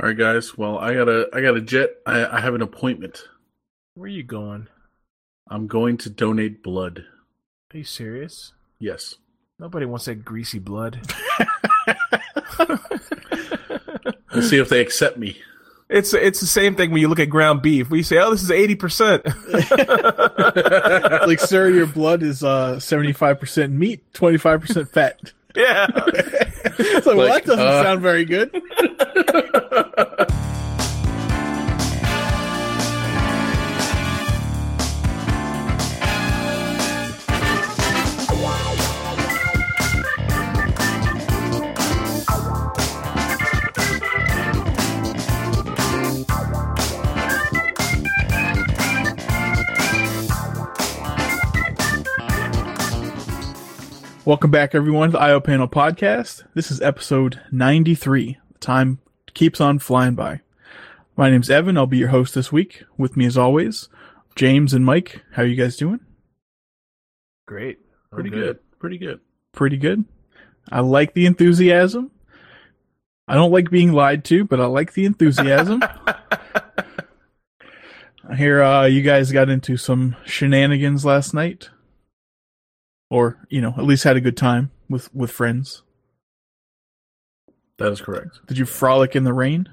All right, guys. Well, I got a I got a jet. I, I have an appointment. Where are you going? I'm going to donate blood. Are you serious? Yes. Nobody wants that greasy blood. We'll see if they accept me. It's it's the same thing when you look at ground beef. We say, "Oh, this is eighty percent." like, sir, your blood is uh seventy five percent meat, twenty five percent fat. Yeah. it's like, well, Like, that doesn't uh, sound very good. Welcome back, everyone, to the IO Panel Podcast. This is episode 93. Time keeps on flying by. My name's Evan. I'll be your host this week. With me, as always, James and Mike. How are you guys doing? Great. Pretty good. Pretty good. Pretty good. I like the enthusiasm. I don't like being lied to, but I like the enthusiasm. I hear uh, you guys got into some shenanigans last night, or you know, at least had a good time with with friends. That is correct. Did you frolic in the rain?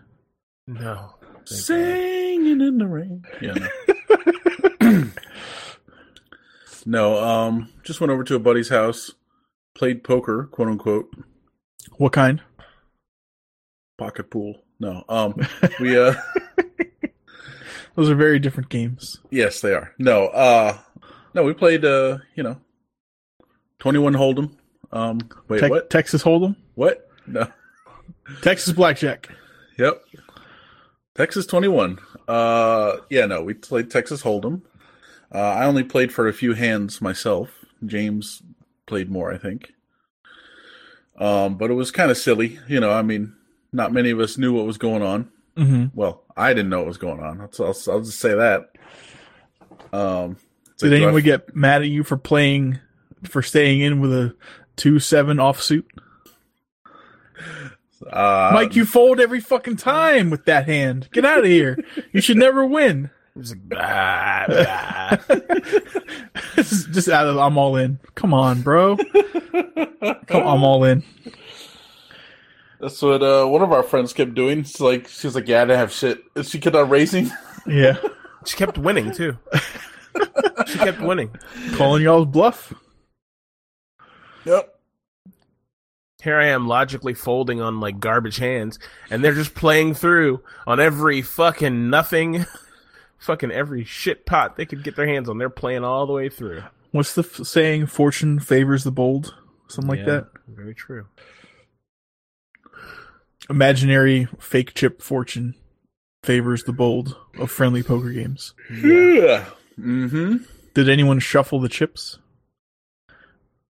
No. Singing in the rain. Yeah. No. no. Um. Just went over to a buddy's house, played poker, quote unquote, What kind? pocket pool. No. Um. We uh. Those are very different games. yes, they are. No. Uh. No. We played. Uh. You know. Twenty one Hold'em. Um. Wait. Te- what? Texas Hold'em, What? No. Texas Blackjack. Yep. Texas 21. Uh yeah, no, we played Texas Hold'em. Uh I only played for a few hands myself. James played more, I think. Um but it was kind of silly, you know, I mean, not many of us knew what was going on. hmm Well, I didn't know what was going on. I'll, I'll, I'll just say that. Um Did like, do I anyone get mad at you for playing, for staying in with a two seven offsuit? uh, Mike, you fold every fucking time with that hand. Get out of here. You should never win. It's like, bah, bah. This is just out of I'm all in. Come on, bro. Come, I'm all in. That's what uh, one of our friends kept doing. It's like she was like, "Yeah, I didn't have shit." And She kept on racing. Yeah, She kept winning too. she kept winning. calling y'all's bluff. Yep. Here I am logically folding on like garbage hands, and they're just playing through on every fucking nothing, fucking every shit pot they could get their hands on. They're playing all the way through. What's the f- saying? Fortune favors the bold. Something like Yeah, that. Very true. Imaginary fake chip fortune favors the bold of friendly poker games. Yeah. Mm-hmm. Did anyone shuffle the chips?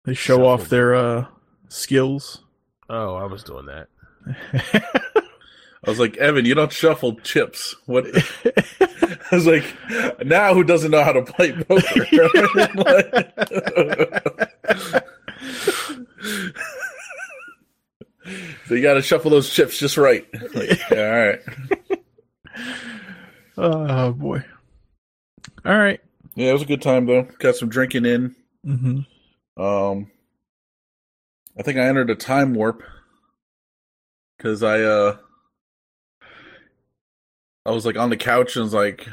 They show off their uh, skills. Oh, I was doing that. I was like, Evan, you don't shuffle chips. What? I was like, now who doesn't know how to play poker? so you got to shuffle those chips just right. Like, all right. oh boy. All right. Yeah, it was a good time though. Got some drinking in. Mm-hmm. Um, I think I entered a time warp because I uh, I was like on the couch and was like,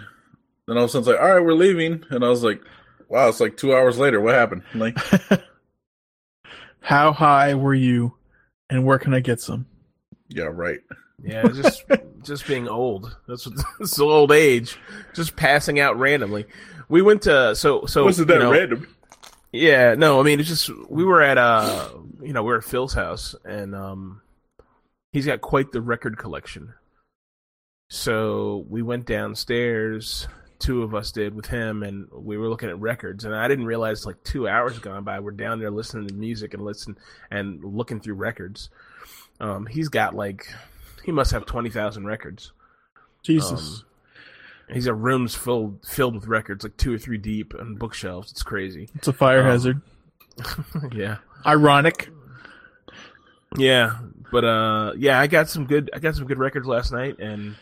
then all of a sudden it's like, all right, we're leaving, and I was like, wow, it's like two hours later. What happened? I'm like, How high were you, and where can I get some? yeah, right. Yeah, just just being old. That's what it's the old age. Just passing out randomly. We went to so so Wasn't you that know- random? Yeah, no, I mean it's just we were at uh you know, we were at Phil's house and um he's got quite the record collection. So we went downstairs, two of us did with him and we were looking at records and I didn't realize like 2 hours gone by we're down there listening to music and listen and looking through records. Um he's got like he must have 20,000 records. Jesus. Um, he's got rooms filled filled with records like 2 or 3 deep and bookshelves. It's crazy. it's a fire um, hazard. yeah. Ironic. Yeah, But uh, yeah, I got some good. I got some good records last night, and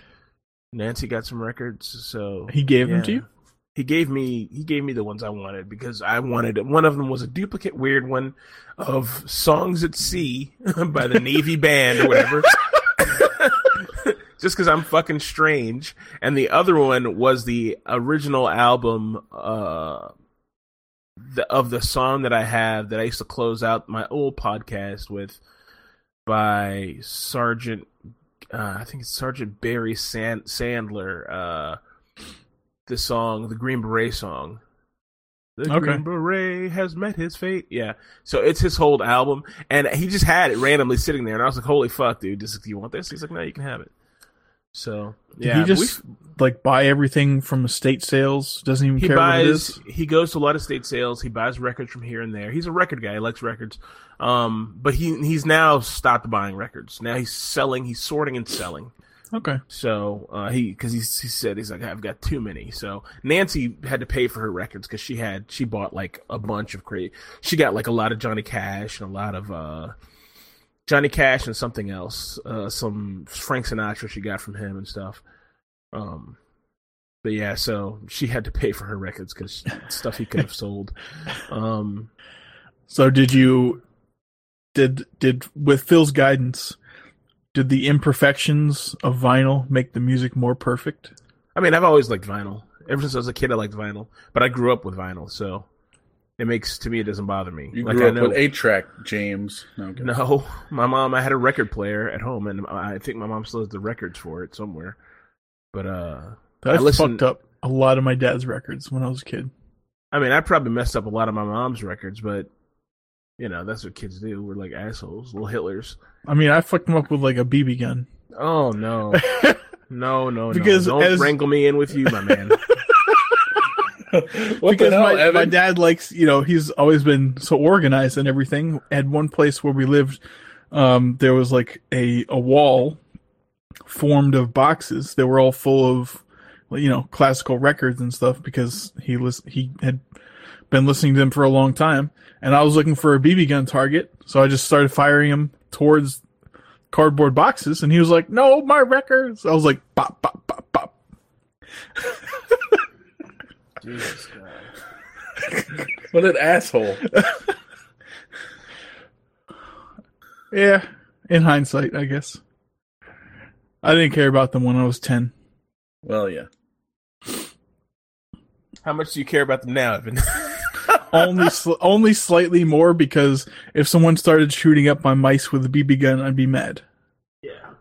Nancy got some records. So He gave them to you? He gave me he gave me the ones I wanted because I wanted one of them was a duplicate weird one of Songs at Sea by the Navy Band or whatever. Just because I'm fucking strange, and the other one was the original album uh, the, of the song that I have that I used to close out my old podcast with by Sergeant uh, I think it's Sergeant Barry Sand- Sandler. Uh, the song, the Green Beret song. The Okay. Green Beret has met his fate. Yeah. So it's his whole album, and he just had it randomly sitting there, and I was like, "Holy fuck, dude! Do you want this?" He's like, "No, you can have it." So yeah, he just like buy everything from estate sales? Doesn't even he care what it is? buys he goes to a lot of state sales. He buys records from here and there. He's a record guy. He likes records. Um but he he's now stopped buying records. Now he's selling he's sorting and selling. Okay. so uh he because he, he said he's like i've got too many. So nancy had to pay for her records because she had she bought like a bunch of crazy she got like a lot of johnny cash and a lot of uh johnny cash and something else uh some frank sinatra she got from him and stuff um but yeah, so she had to pay for her records because stuff he could have sold. Um, So did you did did with Phil's guidance did the imperfections of vinyl make the music more perfect? I mean, I've always liked vinyl. Ever since I was a kid, I liked vinyl. But I grew up with vinyl, so it makes to me it doesn't bother me. You like grew I up know, with eight track, James. No, no, my mom. I had a record player at home, and I think my mom still has the records for it somewhere. But uh, I, I listened- fucked up a lot of my dad's records when I was a kid. I mean, I probably messed up a lot of my mom's records, but you know that's what kids do. We're like assholes, little Hitlers. I mean, I fucked them up with like a BB gun. Oh no, no, no, Because no! Don't as- wrangle me in with you, my man. what because hell, my, my dad likes, you know, he's always been so organized and everything. At one place where we lived, um, there was like a, a wall formed of boxes that were all full of, you know, classical records and stuff because he lis- he had been listening to them for a long time. And I was looking for a BB gun target, so I just started firing him towards cardboard boxes, and he was like, "No, my records." I was like, "Pop, pop, pop, pop." Jesus Christ. what an asshole. Yeah, in hindsight, I guess. I didn't care about them when I was 10. Well, yeah. How much do you care about them now, Evan? only sl- only slightly more because if someone started shooting up my mice with a BB gun, I'd be mad. yeah.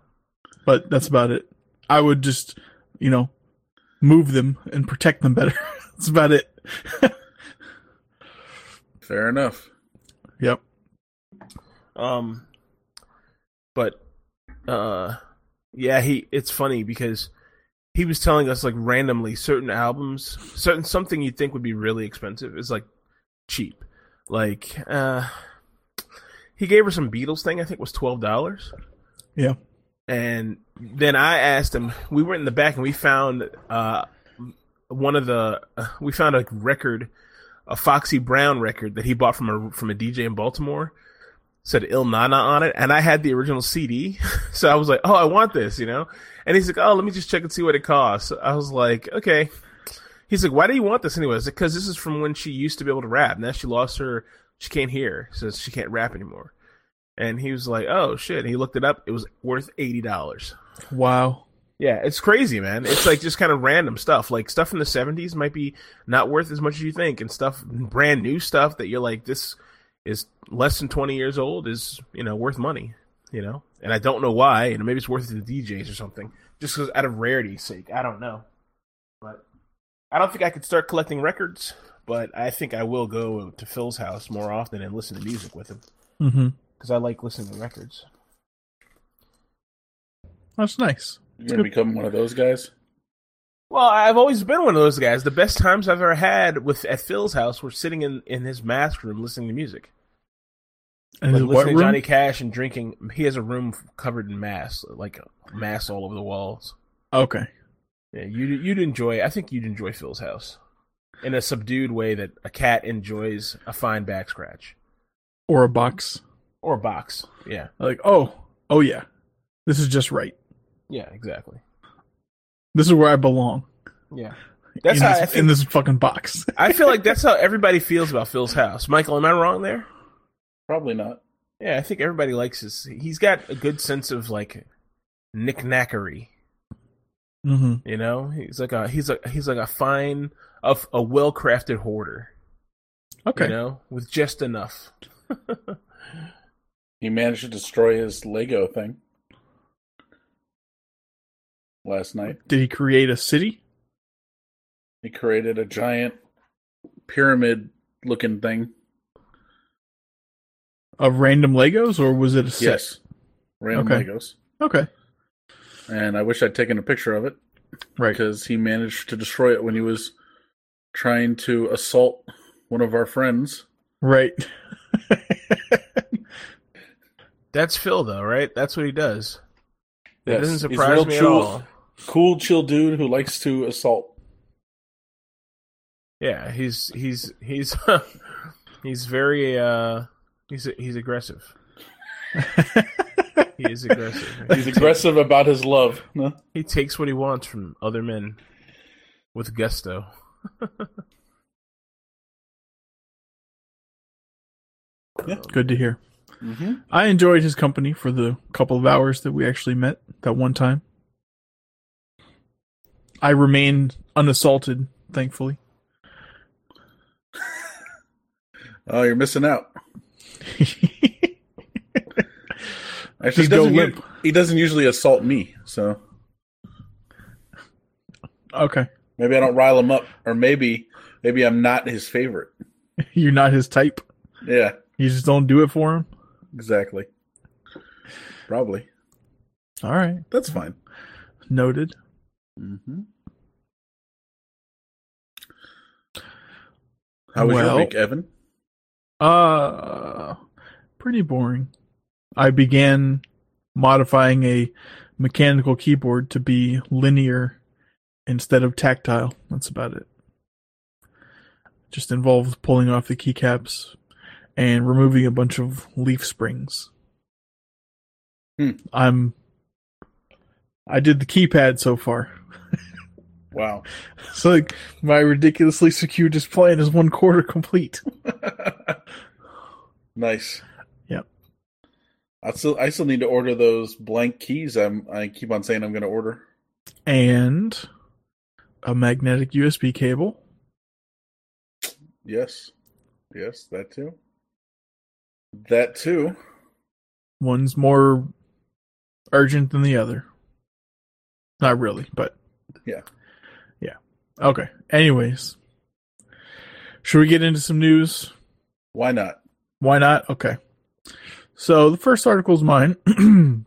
But that's about it. I would just, you know, move them and protect them better. That's about it. Fair enough. Yep. Um, but uh, yeah, he. It's funny because he was telling us like randomly certain albums, certain something you'd think would be really expensive is like cheap. Like uh, he gave her some Beatles thing. I think was twelve dollars. Yeah. And then I asked him. We went in the back and we found uh one of the we found a record, a Foxy Brown record that he bought from a from a DJ in Baltimore. Said Ill Na Na on it, and I had the original CD, so I was like, "Oh, I want this," you know. And he's like, "Oh, let me just check and see what it costs." I was like, "Okay." He's like, "Why do you want this anyways?" Because this is from when she used to be able to rap. Now she lost her, she can't hear, so she can't rap anymore. And he was like, "Oh shit!" And he looked it up. It was worth eighty dollars. Wow. Yeah, it's crazy, man. It's like just kind of random stuff. Like stuff in the seventies might be not worth as much as you think, and stuff brand new stuff that you're like, this is less than twenty years old is you know worth money, you know. And I don't know why, and maybe it's worth it to the DJs or something, just because out of rarity's sake. I don't know, but I don't think I could start collecting records. But I think I will go to Phil's house more often and listen to music with him Mm-hmm. because I like listening to records. That's nice. You're going to become one of those guys? Well, I've always been one of those guys. The best times I've ever had with at Phil's house were sitting in, in his mask room listening to music, And like listening to Johnny Cash and drinking. He has a room covered in masks, like masks all over the walls. Okay. Yeah, you'd you'd enjoy. I think you'd enjoy Phil's house in a subdued way that a cat enjoys a fine back scratch Or a box. or a box. Yeah, Like, oh, oh yeah, this is just right. Yeah, exactly. This is where I belong. Yeah. That's in, how this, I think, in this fucking box. I feel like that's how everybody feels about Phil's house. Michael, am I wrong there? Probably not. Yeah, I think everybody likes his. He's got a good sense of like knickknackery. hmm You know, he's like a he's a he's like a fine of a well crafted hoarder. Okay. You know, with just enough. He managed to destroy his Lego thing last night. Did he create a city? He created a giant pyramid looking thing. Of random Legos, or was it a set? Yes. Random Okay. Legos. Okay. And I wish I'd taken a picture of it Right. because he managed to destroy it when he was trying to assault one of our friends. Right. That's Phil, though, right? That's what he does. It doesn't surprise real me at all. Cool, chill dude who likes to assault. Yeah, he's he's he's he's very uh he's he's aggressive. He is aggressive. He's aggressive about his love. No? He takes what he wants from other men with gusto. yeah, Good to hear. Mm-hmm. I enjoyed his company for the couple of hours that we actually met that one time. I remained unassaulted, thankfully. Oh, you're missing out. Actually, he doesn't, u- he doesn't usually assault me, so okay. maybe I don't rile him up, or maybe maybe I'm not his favorite. You're not his type. Yeah, You just don't do it for him. exactly. Probably All right. that's fine. Noted. Mm-hmm. How was Well- your week, Evan? Uh, pretty boring. I began modifying a mechanical keyboard to be linear instead of tactile. That's about it. Just involves pulling off the keycaps and removing a bunch of leaf springs. Hmm. I'm. I did the keypad so far. Wow. So like my ridiculously secure display is one quarter complete. nice. Yep. I still I still need to order those blank keys. I'm I keep on saying I'm going to order. and a magnetic USB cable. Yes. Yes, that too. That too. One's more urgent than the other. Not really, but Yeah. Yeah. Okay. Anyways, should we get into some news? Why not? Why not? Okay. So the first article is mine.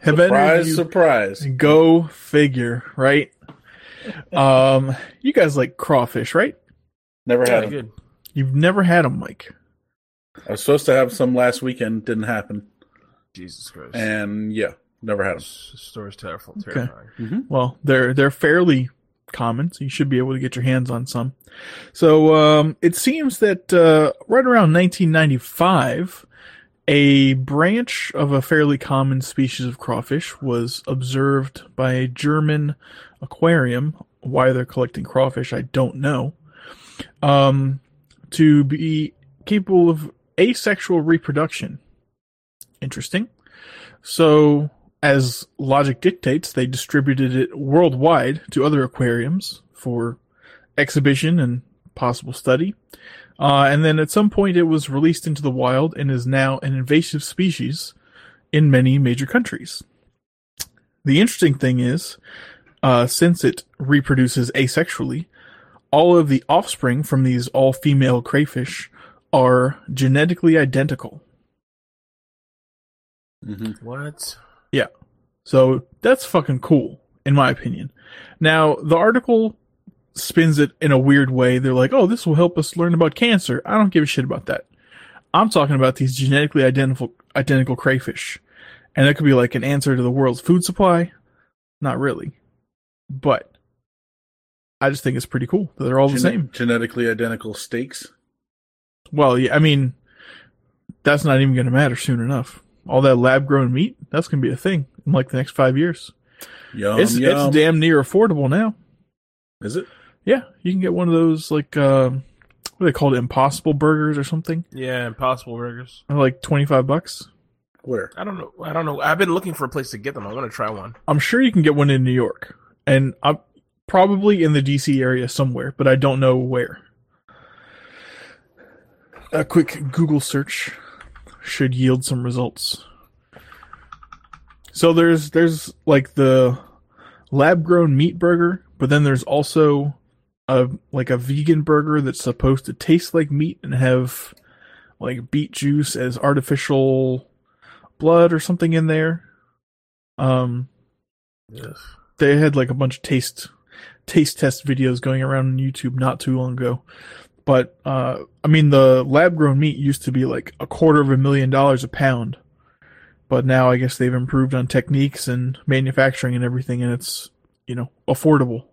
Have any Surprise, you surprise. go figure, right? um, you guys like crawfish, right? Never Yeah, had them. good. You've never had them, Mike. I was supposed to have some last weekend, didn't happen. Jesus Christ. And yeah, never had them. This story's terrible. Okay. Terrifying. Well, they're they're fairly common, so you should be able to get your hands on some. So um, it seems that uh, right around 1995, a branch of a fairly common species of crawfish was observed by a German aquarium. Why they're collecting crawfish, I don't know. Um, to be capable of asexual reproduction. Interesting. So, as logic dictates, they distributed it worldwide to other aquariums for exhibition and possible study. Uh, and then at some point, it was released into the wild and is now an invasive species in many major countries. The interesting thing is, uh, since it reproduces asexually, all of the offspring from these all female crayfish are genetically identical. hmm What? So that's fucking cool, in my opinion. Now, the article spins it in a weird way. They're like, oh, this will help us learn about cancer. I don't give a shit about that. I'm talking about these genetically identical, identical crayfish. And that could be like an answer to the world's food supply. Not really. But I just think it's pretty cool that they're all the same. Genetically identical steaks. Well, yeah, I mean, that's not even going to matter soon enough. All that lab grown meat, that's gonna be a thing in like the next five years. Yum, it's yum. it's damn near affordable now. Is it? Yeah, you can get one of those like um, what do they called? Impossible Burgers or something, Yeah, Impossible Burgers. for like twenty five bucks. Where? I don't know. I don't know. I've been looking for a place to get them. I want to try one. I'm sure you can get one in New York, and I'm probably in the DC area somewhere, but I don't know where. A quick Google search should yield some results. So there's there's like the lab grown meat burger, but then there's also a like a vegan burger that's supposed to taste like meat and have like beet juice as artificial blood or something in there. Um Yes. they had like a bunch of taste taste test videos going around on YouTube not too long ago. But uh I mean the lab grown meat used to be like a quarter of a million dollars a pound. But now I guess they've improved on techniques and manufacturing and everything and it's, you know, affordable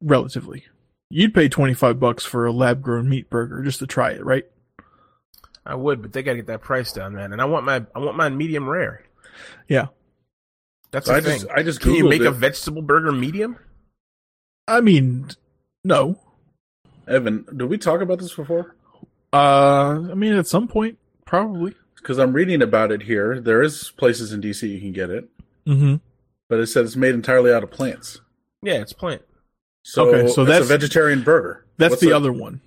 relatively. You'd pay 25 bucks for a lab grown meat burger just to try it, right? I would, but they got to get that price down, man. And I want my I want mine medium rare. Yeah. That's So the I thing. just I just Can you make it. a vegetable burger medium? I mean, no. Evan, did we talk about this before? Uh I mean at some point probably. Because I'm reading about it here. There is places in DC you can get it, Mhm. but it said it's made entirely out of plants. Yeah, it's plant. So, Okay, so that's- a vegetarian burger. That's What's the a- other one.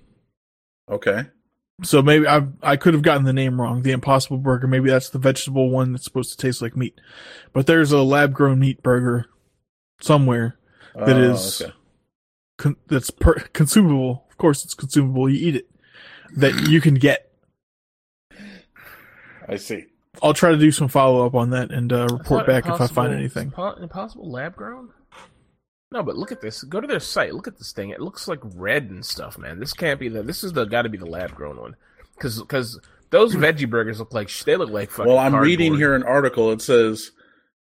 Okay. So maybe I I could have gotten the name wrong. The Impossible Burger. Maybe that's the vegetable one that's supposed to taste like meat. But there's a lab grown meat burger somewhere That Oh, is- okay. con- that's per- consumable. Of course, it's consumable. You eat it. That you can get. I see. I'll try to do some follow up on that and uh, report back if I find anything. Impo- Impossible lab grown? No, but look at this. Go to their site. Look at this thing. It looks like red and stuff, man. This can't be the. This is the got to be the lab grown one, because because those veggie burgers look like sh- they look like fucking. Well, I'm reading here an article. It says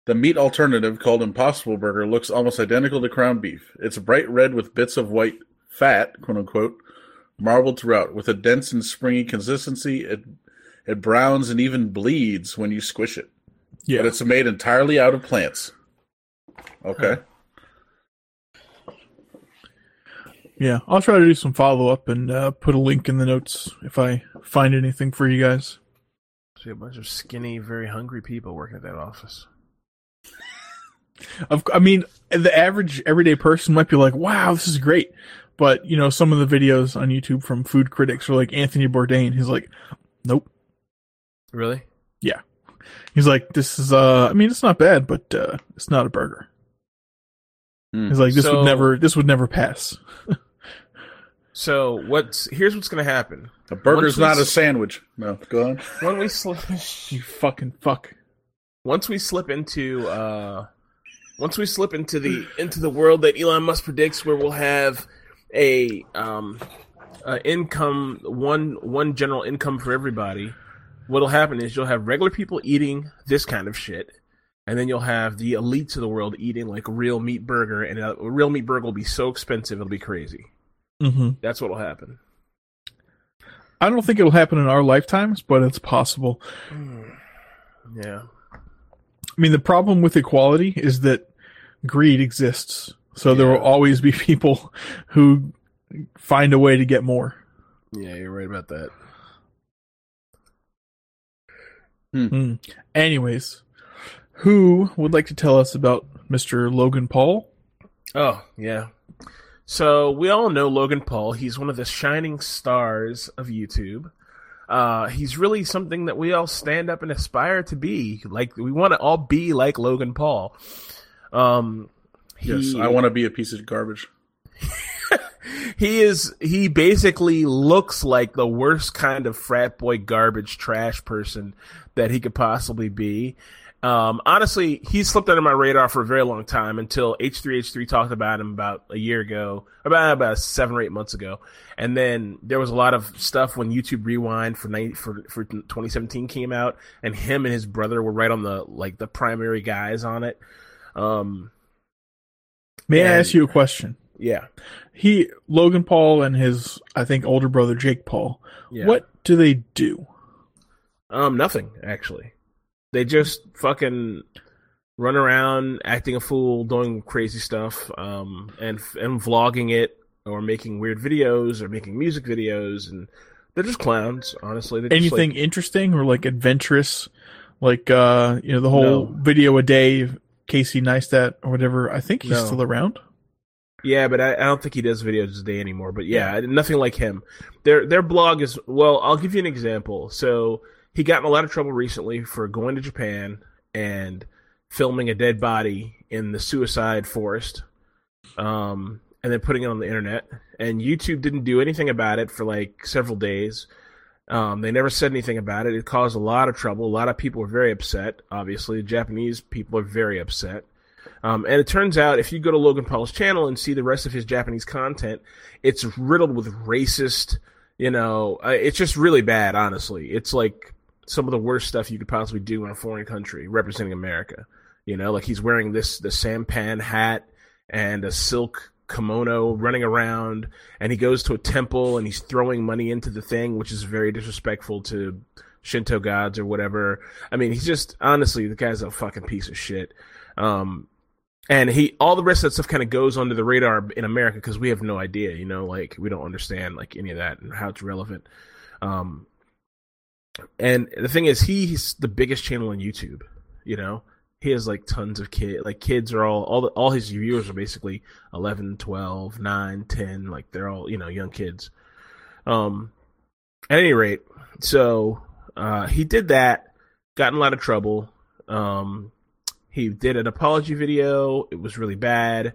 the meat alternative called Impossible Burger looks almost identical to ground beef. It's bright red with bits of white fat, quote unquote, marbled throughout. With a dense and springy consistency, it it browns and even bleeds when you squish it. Yeah, But it's made entirely out of plants. Okay. yeah. I'll try to do some follow up and uh, put a link in the notes if I find anything for you guys. See a bunch of skinny, very hungry people working at that office. Of, I mean, the average everyday person might be like, "Wow, this is great," but you know, some of the videos on YouTube from food critics are like Anthony Bourdain. He's like, "Nope." Really? Yeah. He's like, "This is uh, I mean, it's not bad, but uh, it's not a burger." Hmm. He's like, "This So- would never, this would never pass." So what's here's what's gonna happen A burger's Once we not a s- sandwich. No, go on. when we slip. You fucking fuck. once we slip into uh once we slip into the into the world that Elon Musk predicts where we'll have a um uh, income one one general income for everybody what'll happen is you'll have regular people eating this kind of shit and then you'll have the elites of the world eating like real meat burger and a, a real meat burger will be so expensive it'll be crazy. Hmm that's what'll happen. I don't think it'll happen in our lifetimes, but it's possible. yeah. I mean, the problem with equality is that greed exists, so there will always be people who find a way to get more. yeah you're right about that Hmm. Anyways, who would like to tell us about Mr. Logan Paul? Oh, yeah. So we all know Logan Paul. He's one of the shining stars of YouTube. Uh, he's really something that we all stand up and aspire to be. Like we want to all be like Logan Paul. Um, Yes, he- I want to be a piece of garbage. he is he basically looks like the worst kind of frat boy garbage trash person that he could possibly be. Um, honestly he slipped under my radar for a very long time until h3h3 talked about him about a year ago about about seven or eight months ago. And then there was a lot of stuff when youtube rewind for 90, for, for 2017 came out and him and his brother were right on the like the primary guys on it. Um May I ask you a question? yeah He, Logan Paul, and his, I think, older brother Jake Paul. yeah What do they do? Um, nothing actually. They just fucking run around acting a fool, doing crazy stuff, um, and and vlogging it or making weird videos or making music videos, and they're just clowns. Honestly, they're Anything like- interesting or like adventurous, like uh, you know, the whole No. video a day, Casey Neistat or whatever. I think he's No. still around. Yeah, but I, I don't think he does videos a day anymore. But yeah, nothing like him. Their their blog is well. I'll give you an example. So he got in a lot of trouble recently for going to Japan and filming a dead body in the suicide forest, um, and then putting it on the internet. And YouTube didn't do anything about it for like several days. Um, they never said anything about it. It caused a lot of trouble. A lot of people were very upset. Obviously, the Japanese people are very upset. Um, and it turns out if you go to Logan Paul's channel and see the rest of his Japanese content, it's riddled with racist. You know, uh, it's just really bad. Honestly, it's like some of the worst stuff you could possibly do in a foreign country representing America. You know, like he's wearing this the sampan hat and a silk kimono running around and he goes to a temple and he's throwing money into the thing which is very disrespectful to Shinto gods or whatever. I mean, he's just honestly the guy's a fucking piece of shit. Um and he all the rest of that stuff kind of goes under the radar in America because we have no idea, you know, like we don't understand like any of that and how it's relevant. Um and the thing is he's the biggest channel on YouTube, you know he has like tons of kid like kids are all all the, all his viewers are basically 11 12 9 10 like they're all you know young kids. Um at any rate so uh he did that got in a lot of trouble. Um he did an apology video. It was really bad.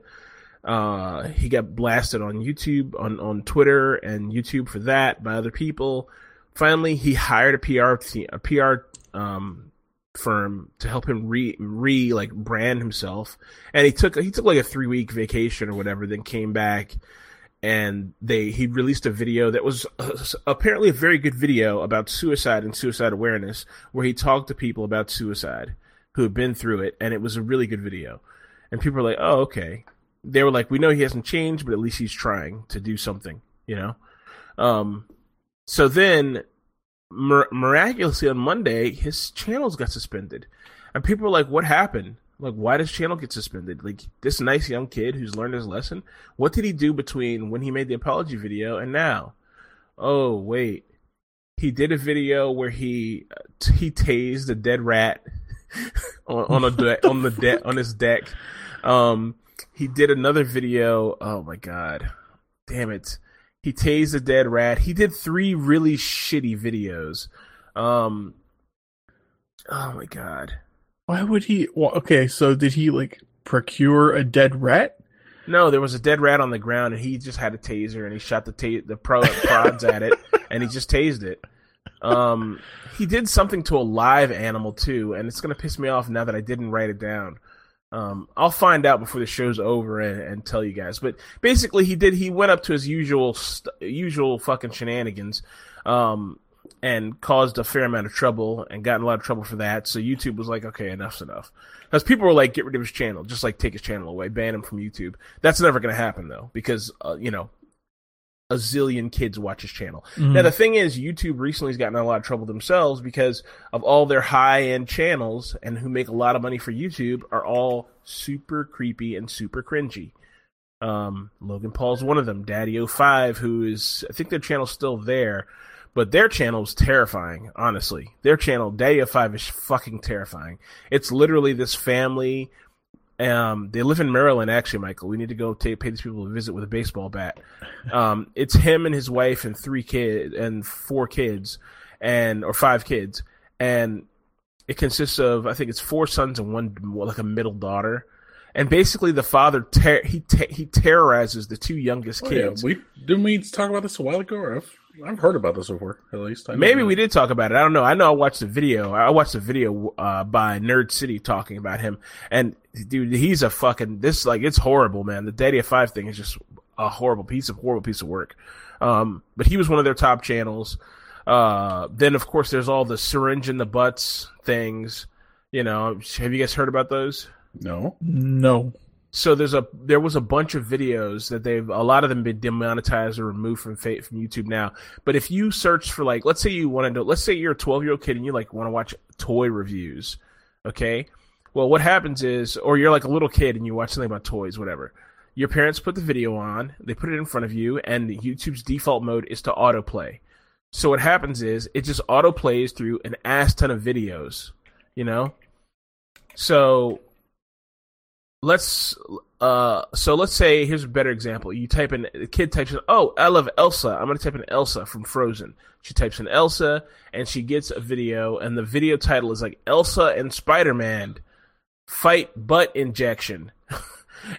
Uh he got blasted on youtube on on twitter and youtube for that by other people. Finally he hired a pr a pr um firm to help him re re like brand himself. And he took he took like a three week vacation or whatever then came back and they he released a video that was uh, apparently a very good video about suicide and suicide awareness where he talked to people about suicide who had been through it and it was a really good video. And people were like oh okay. They were like we know he hasn't changed but at least he's trying to do something you know? Um so then mir- miraculously on Monday, his channels got suspended, and people were like, "What happened? Like, why does channel get suspended? Like, this nice young kid who's learned his lesson, what did he do between when he made the apology video and now? Oh, wait, he did a video where he he tased a dead rat on, on a de- on the deck on his deck. Um, he did another video. Oh my god, damn it! He tased a dead rat. He did three really shitty videos. Um, oh my god. Why would he? Well, okay, so did he like procure a dead rat? No, there was a dead rat on the ground, and he just had a taser, and he shot the ta- the pro- prods at it, and he just tased it. Um, he did something to a live animal too, and it's gonna piss me off now that I didn't write it down. Um, I'll find out before the show's over and, and tell you guys. But basically, he did. He went up to his usual st- usual fucking shenanigans, um, and caused a fair amount of trouble and got in a lot of trouble for that. So YouTube was like, okay, enough's enough. Because people were like, get rid of his channel, just like take his channel away, ban him from YouTube. That's never going to happen though, because uh, you know, a zillion kids watch his channel. Now the thing is, YouTube recently has gotten in a lot of trouble themselves because of all their high end channels and who make a lot of money for YouTube are all super creepy and super cringy. Um, Logan Paul's one of them. DaddyOFive, who is I think their channel's still there, but their channel is terrifying. Honestly, their channel DaddyOFive is fucking terrifying. It's literally this family. Um, they live in Maryland, actually, Michael. We need to go take, pay these people a visit with a baseball bat. Um, it's him and his wife and three kids and four kids, and or five kids, and it consists of I think it's four sons and one like a middle daughter. And basically, the father ter- he te- he terrorizes the two youngest Oh, yeah, kids. we didn't we talk about this a while ago? Or I've, I've heard about this before, at least. I Maybe that. we did talk about it. I don't know. I know I watched the video. I watched the video uh, by Nerd City talking about him, and dude, he's a fucking this like it's horrible, man. The Daddy of Five thing is just a horrible piece of horrible piece of work. Um, but he was one of their top channels. Uh, then of course there's all the syringe in the butts things. You know, have you guys heard about those? No. No. So there's a there was a bunch of videos that they've a lot of them been demonetized or removed from fa- from YouTube now. But if you search for like, let's say you want to, let's say you're a 12 year old kid and you like want to watch toy reviews, okay? Well, what happens is, or you're like a little kid and you watch something about toys, whatever. Your parents put the video on, they put it in front of you, and YouTube's default mode is to autoplay. So what happens is it just auto plays through an ass ton of videos, you know. So let's uh so let's say here's a better example. You type in the kid types in oh I love Elsa. I'm gonna type in Elsa from Frozen. She types in Elsa and she gets a video and the video title is like Elsa and Spider Man fight butt injection.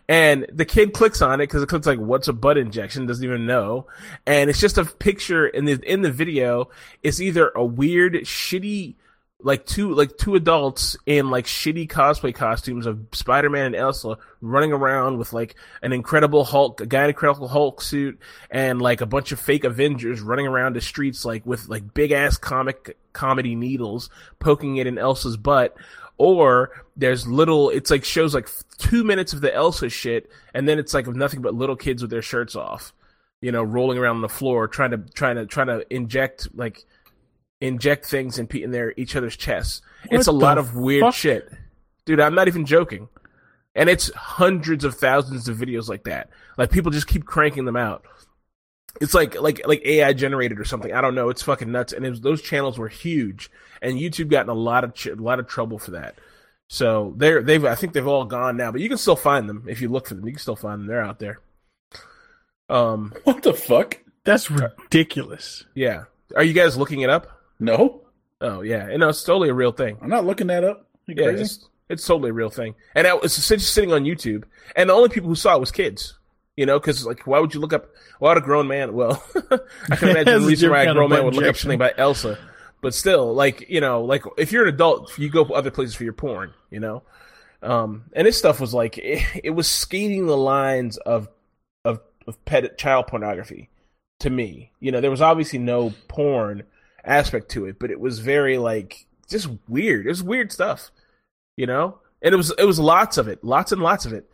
and the kid clicks on it because it clicks like what's a butt injection doesn't even know and it's just a picture in the in the video it's either a weird shitty like two like two adults in like shitty cosplay costumes of Spider-Man and Elsa running around with like an Incredible Hulk, a guy in a Incredible Hulk suit, and like a bunch of fake Avengers running around the streets like with like big ass comic comedy needles poking it in Elsa's butt. Or there's little, it's like shows like two minutes of the Elsa shit, and then it's like nothing but little kids with their shirts off, you know, rolling around on the floor trying to trying to trying to inject like inject things in, in their each other's chests. What it's a lot of weird fuck? shit, dude. I'm not even joking, and it's hundreds of thousands of videos like that. Like people just keep cranking them out. It's like like like AI generated or something. I don't know. It's fucking nuts. And it was, those channels were huge, and YouTube got in a lot of ch- a lot of trouble for that. So they're they've I think they've all gone now, but you can still find them if you look for them. You can still find them. They're out there. Um. What the fuck? That's ridiculous. Yeah. Are you guys looking it up? No, Oh yeah. and No, it's totally a real thing. I'm not looking that up. You Yeah, crazy? it's, it's totally a real thing, and it was just sitting on YouTube, and the only people who saw it was kids. You know, because like, why would you look up? Why would a grown man? Well, I can imagine the reason why a grown man would look up something about Elsa, but still, like, you know, like if you're an adult, you go other places for your porn. You know, um, and this stuff was like it, it was skating the lines of of of child pornography to me. You know, there was obviously no porn aspect to it, but it was very like just weird. It was weird stuff, you know. And it was it was lots of it, lots and lots of it.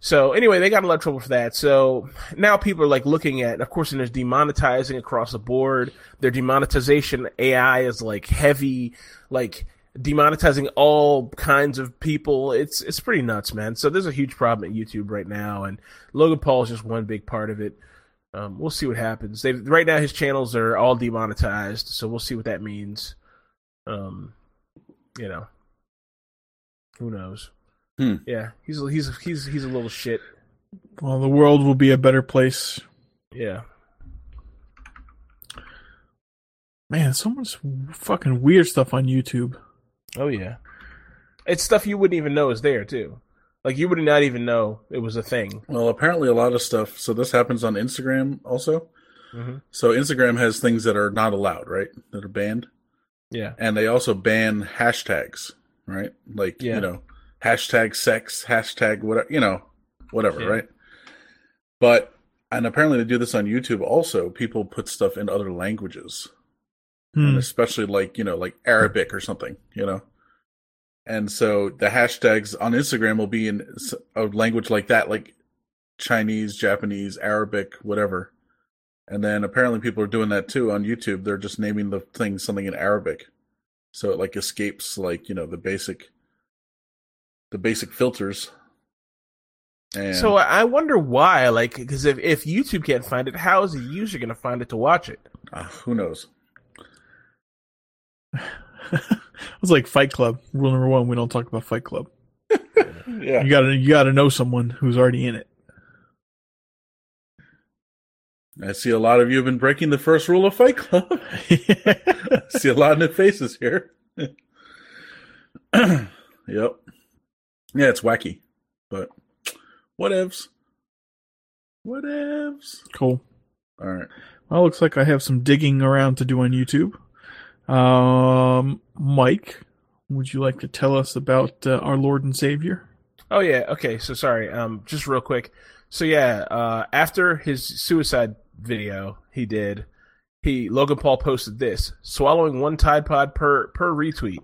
So anyway, they got a lot of trouble for that. So now people are like looking at, of course, and there's demonetizing across the board. Their demonetization AI is like heavy, like demonetizing all kinds of people. It's it's pretty nuts, man. So there's a huge problem at YouTube right now, and Logan Paul is just one big part of it. Um, we'll see what happens. They right now his channels are all demonetized, so we'll see what that means. Um, you know, who knows? Hmm. Yeah, he's he's he's he's a little shit. Well, the world will be a better place. Yeah, Man, so much fucking weird stuff on YouTube. oh yeah, it's stuff you wouldn't even know is there too. Like you would not even know it was a thing. Well, apparently a lot of stuff. So this happens on Instagram also. hmm So Instagram has things that are not allowed, right? That are banned, Yeah, and they also ban hashtags, right? Like Yeah. you know, hashtag sex, hashtag whatever, you know, whatever, Yeah. right? But and apparently they do this on YouTube also. People put stuff in other languages, Hmm. and especially like you know, like Arabic or something, you know. And so the hashtags on Instagram will be in a language like that, like Chinese, Japanese, Arabic, whatever. And then apparently people are doing that too on YouTube. They're just naming the thing something in Arabic. So it like escapes like, you know, the basic the basic filters. And So I wonder why. Like, because if if YouTube can't find it, how is a user going to find it to watch it? uh, who knows? it's like Fight Club. Rule number one: we don't talk about Fight Club. Yeah. You gotta you gotta know someone who's already in it. I see a lot of you have been breaking the first rule of Fight Club. I see a lot of new faces here. yep. Yeah, it's wacky, but whatevs. Whatevs. cool. All right. Well, looks like I have some digging around to do on YouTube. Um, Mike, would you like to tell us about uh, our Lord and Savior? Oh yeah. Okay. So sorry. Um, just real quick. So yeah. Uh, after his suicide video, he did. He Logan Paul posted this: swallowing one Tide Pod per per retweet.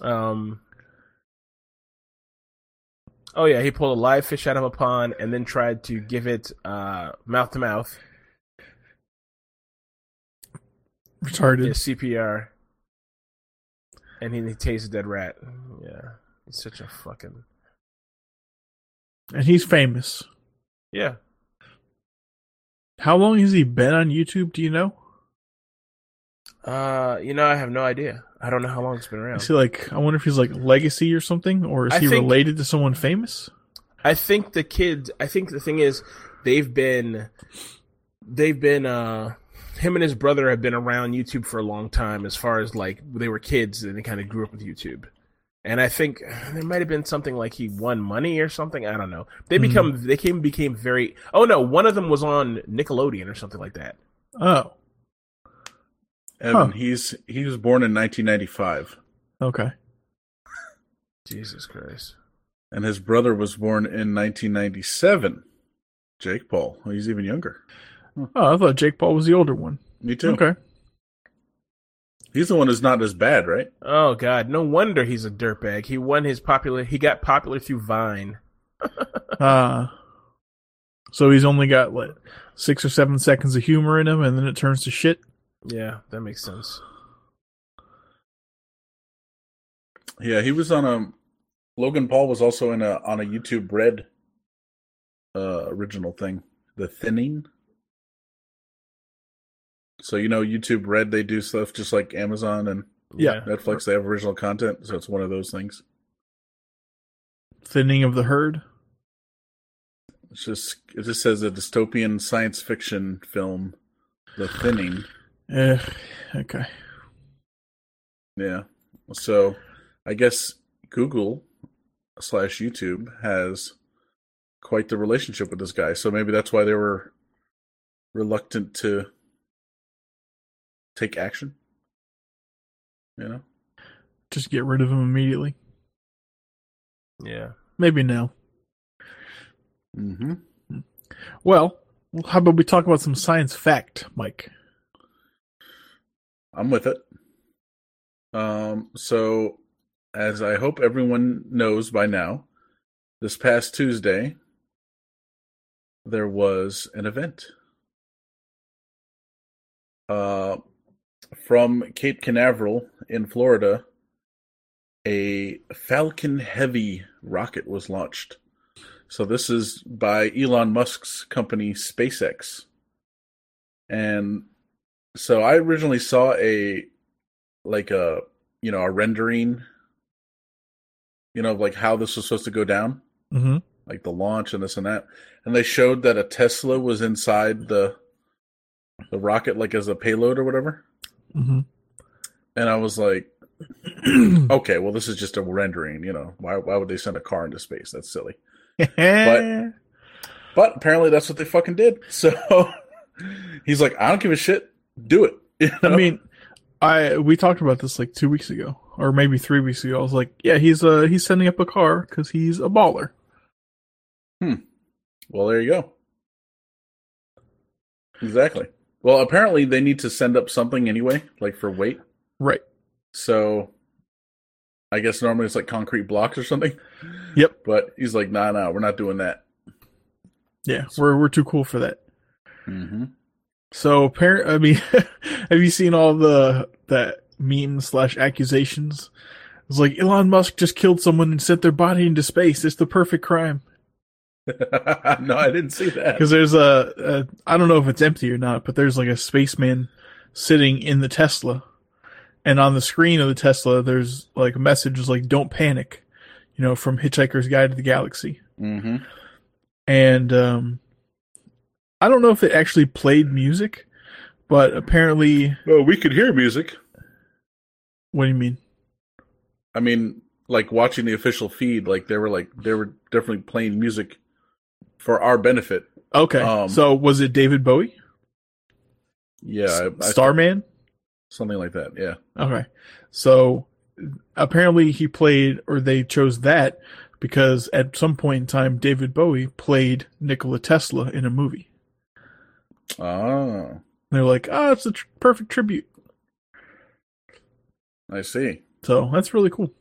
Um. Oh yeah, he pulled a live fish out of a pond and then tried to give it uh, mouth to mouth. Retarded. Yeah, CPR. And he, he tased a dead rat. Yeah, he's such a fucking And he's famous. yeah. How long has he been on YouTube? Do you know? Uh, you know, I have no idea. I don't know how long it's been around. Is he like? I wonder if he's like legacy or something, or is I he think- related to someone famous? I think the kids. I think the thing is, they've been, they've been. uh Him and his brother have been around YouTube for a long time. As far as like they were kids and they kind of grew up with YouTube. And I think there might have been something like he won money or something. I don't know. They Hmm. become they came became very. Oh no, one of them was on Nickelodeon or something like that. Oh, Evan, Huh. he's he was born in 1995, okay. Jesus Christ. and his brother was born in 1997. Jake Paul. He's even younger. Oh, I thought Jake Paul was the older one. Me too. Okay. He's the one who's not as bad, right? Oh God, no wonder he's a dirtbag. He won his popular. He got popular through Vine. Uh so he's only got what six or seven seconds of humor in him, and then it turns to shit. Yeah, that makes sense. Yeah, he was on a. Logan Paul was also in a on a YouTube Red uh original thing, The Thinning. So you know YouTube Red, they do stuff just like Amazon and Yeah. Netflix. They have original content, so it's one of those things. Thinning of the herd. It's just it just says a dystopian science fiction film, The Thinning. Eh, okay. Yeah. So I guess Google slash YouTube has quite the relationship with this guy. So maybe that's why they were reluctant to take action. You know? Just get rid of him immediately. Yeah. Maybe now. Mm-hmm. Well, how about we talk about some science fact, Mike? I'm with it. Um, so as I hope everyone knows by now, this past Tuesday there was an event. Uh from Cape Canaveral in Florida, a Falcon Heavy rocket was launched. So this is by Elon Musk's company SpaceX. And so I originally saw a like a you know a rendering you know like how this was supposed to go down. Mm-hmm. like the launch and this and that. And they showed that a tesla was inside the the rocket like as a payload or whatever. Mm-hmm. and i was like okay well this is just a rendering you know. Why, why would they send a car into space? That's silly. But but apparently that's what they fucking did. So he's like i don't give a shit do it You I mean, I we talked about this like two weeks ago, or maybe three weeks ago. I was like, yeah, he's uh he's sending up a car because he's a baller. Hmm. Well, there you go. Exactly. Well, apparently they need to send up something anyway, like for weight. Right. So I guess normally it's like concrete blocks or something. Yep. But he's like, nah, nah, we're not doing that. Yeah, we're we're too cool for that. Mm-hmm. So, apparent. I mean, have you seen all the that memes slash accusations? It's like Elon Musk just killed someone and sent their body into space. It's the perfect crime. no, I didn't see that. Because there's a, a, I don't know if it's empty or not, but there's like a spaceman sitting in the Tesla, and on the screen of the Tesla, there's like a message like "Don't panic," you know, from Hitchhiker's Guide to the Galaxy. Mm-hmm. And um, I don't know if it actually played music, but apparently, Well, we could hear music. what do you mean? I mean, like watching the official feed, like they were like they were definitely playing music for our benefit. Okay, Um, so was it David Bowie, Yeah, I, I, Starman? something like that. Yeah. Okay. So apparently he played or they chose that because at some point in time David Bowie played Nikola Tesla in a movie. Oh, They're like, "Oh, it's a tr- perfect tribute." I see. So that's really cool.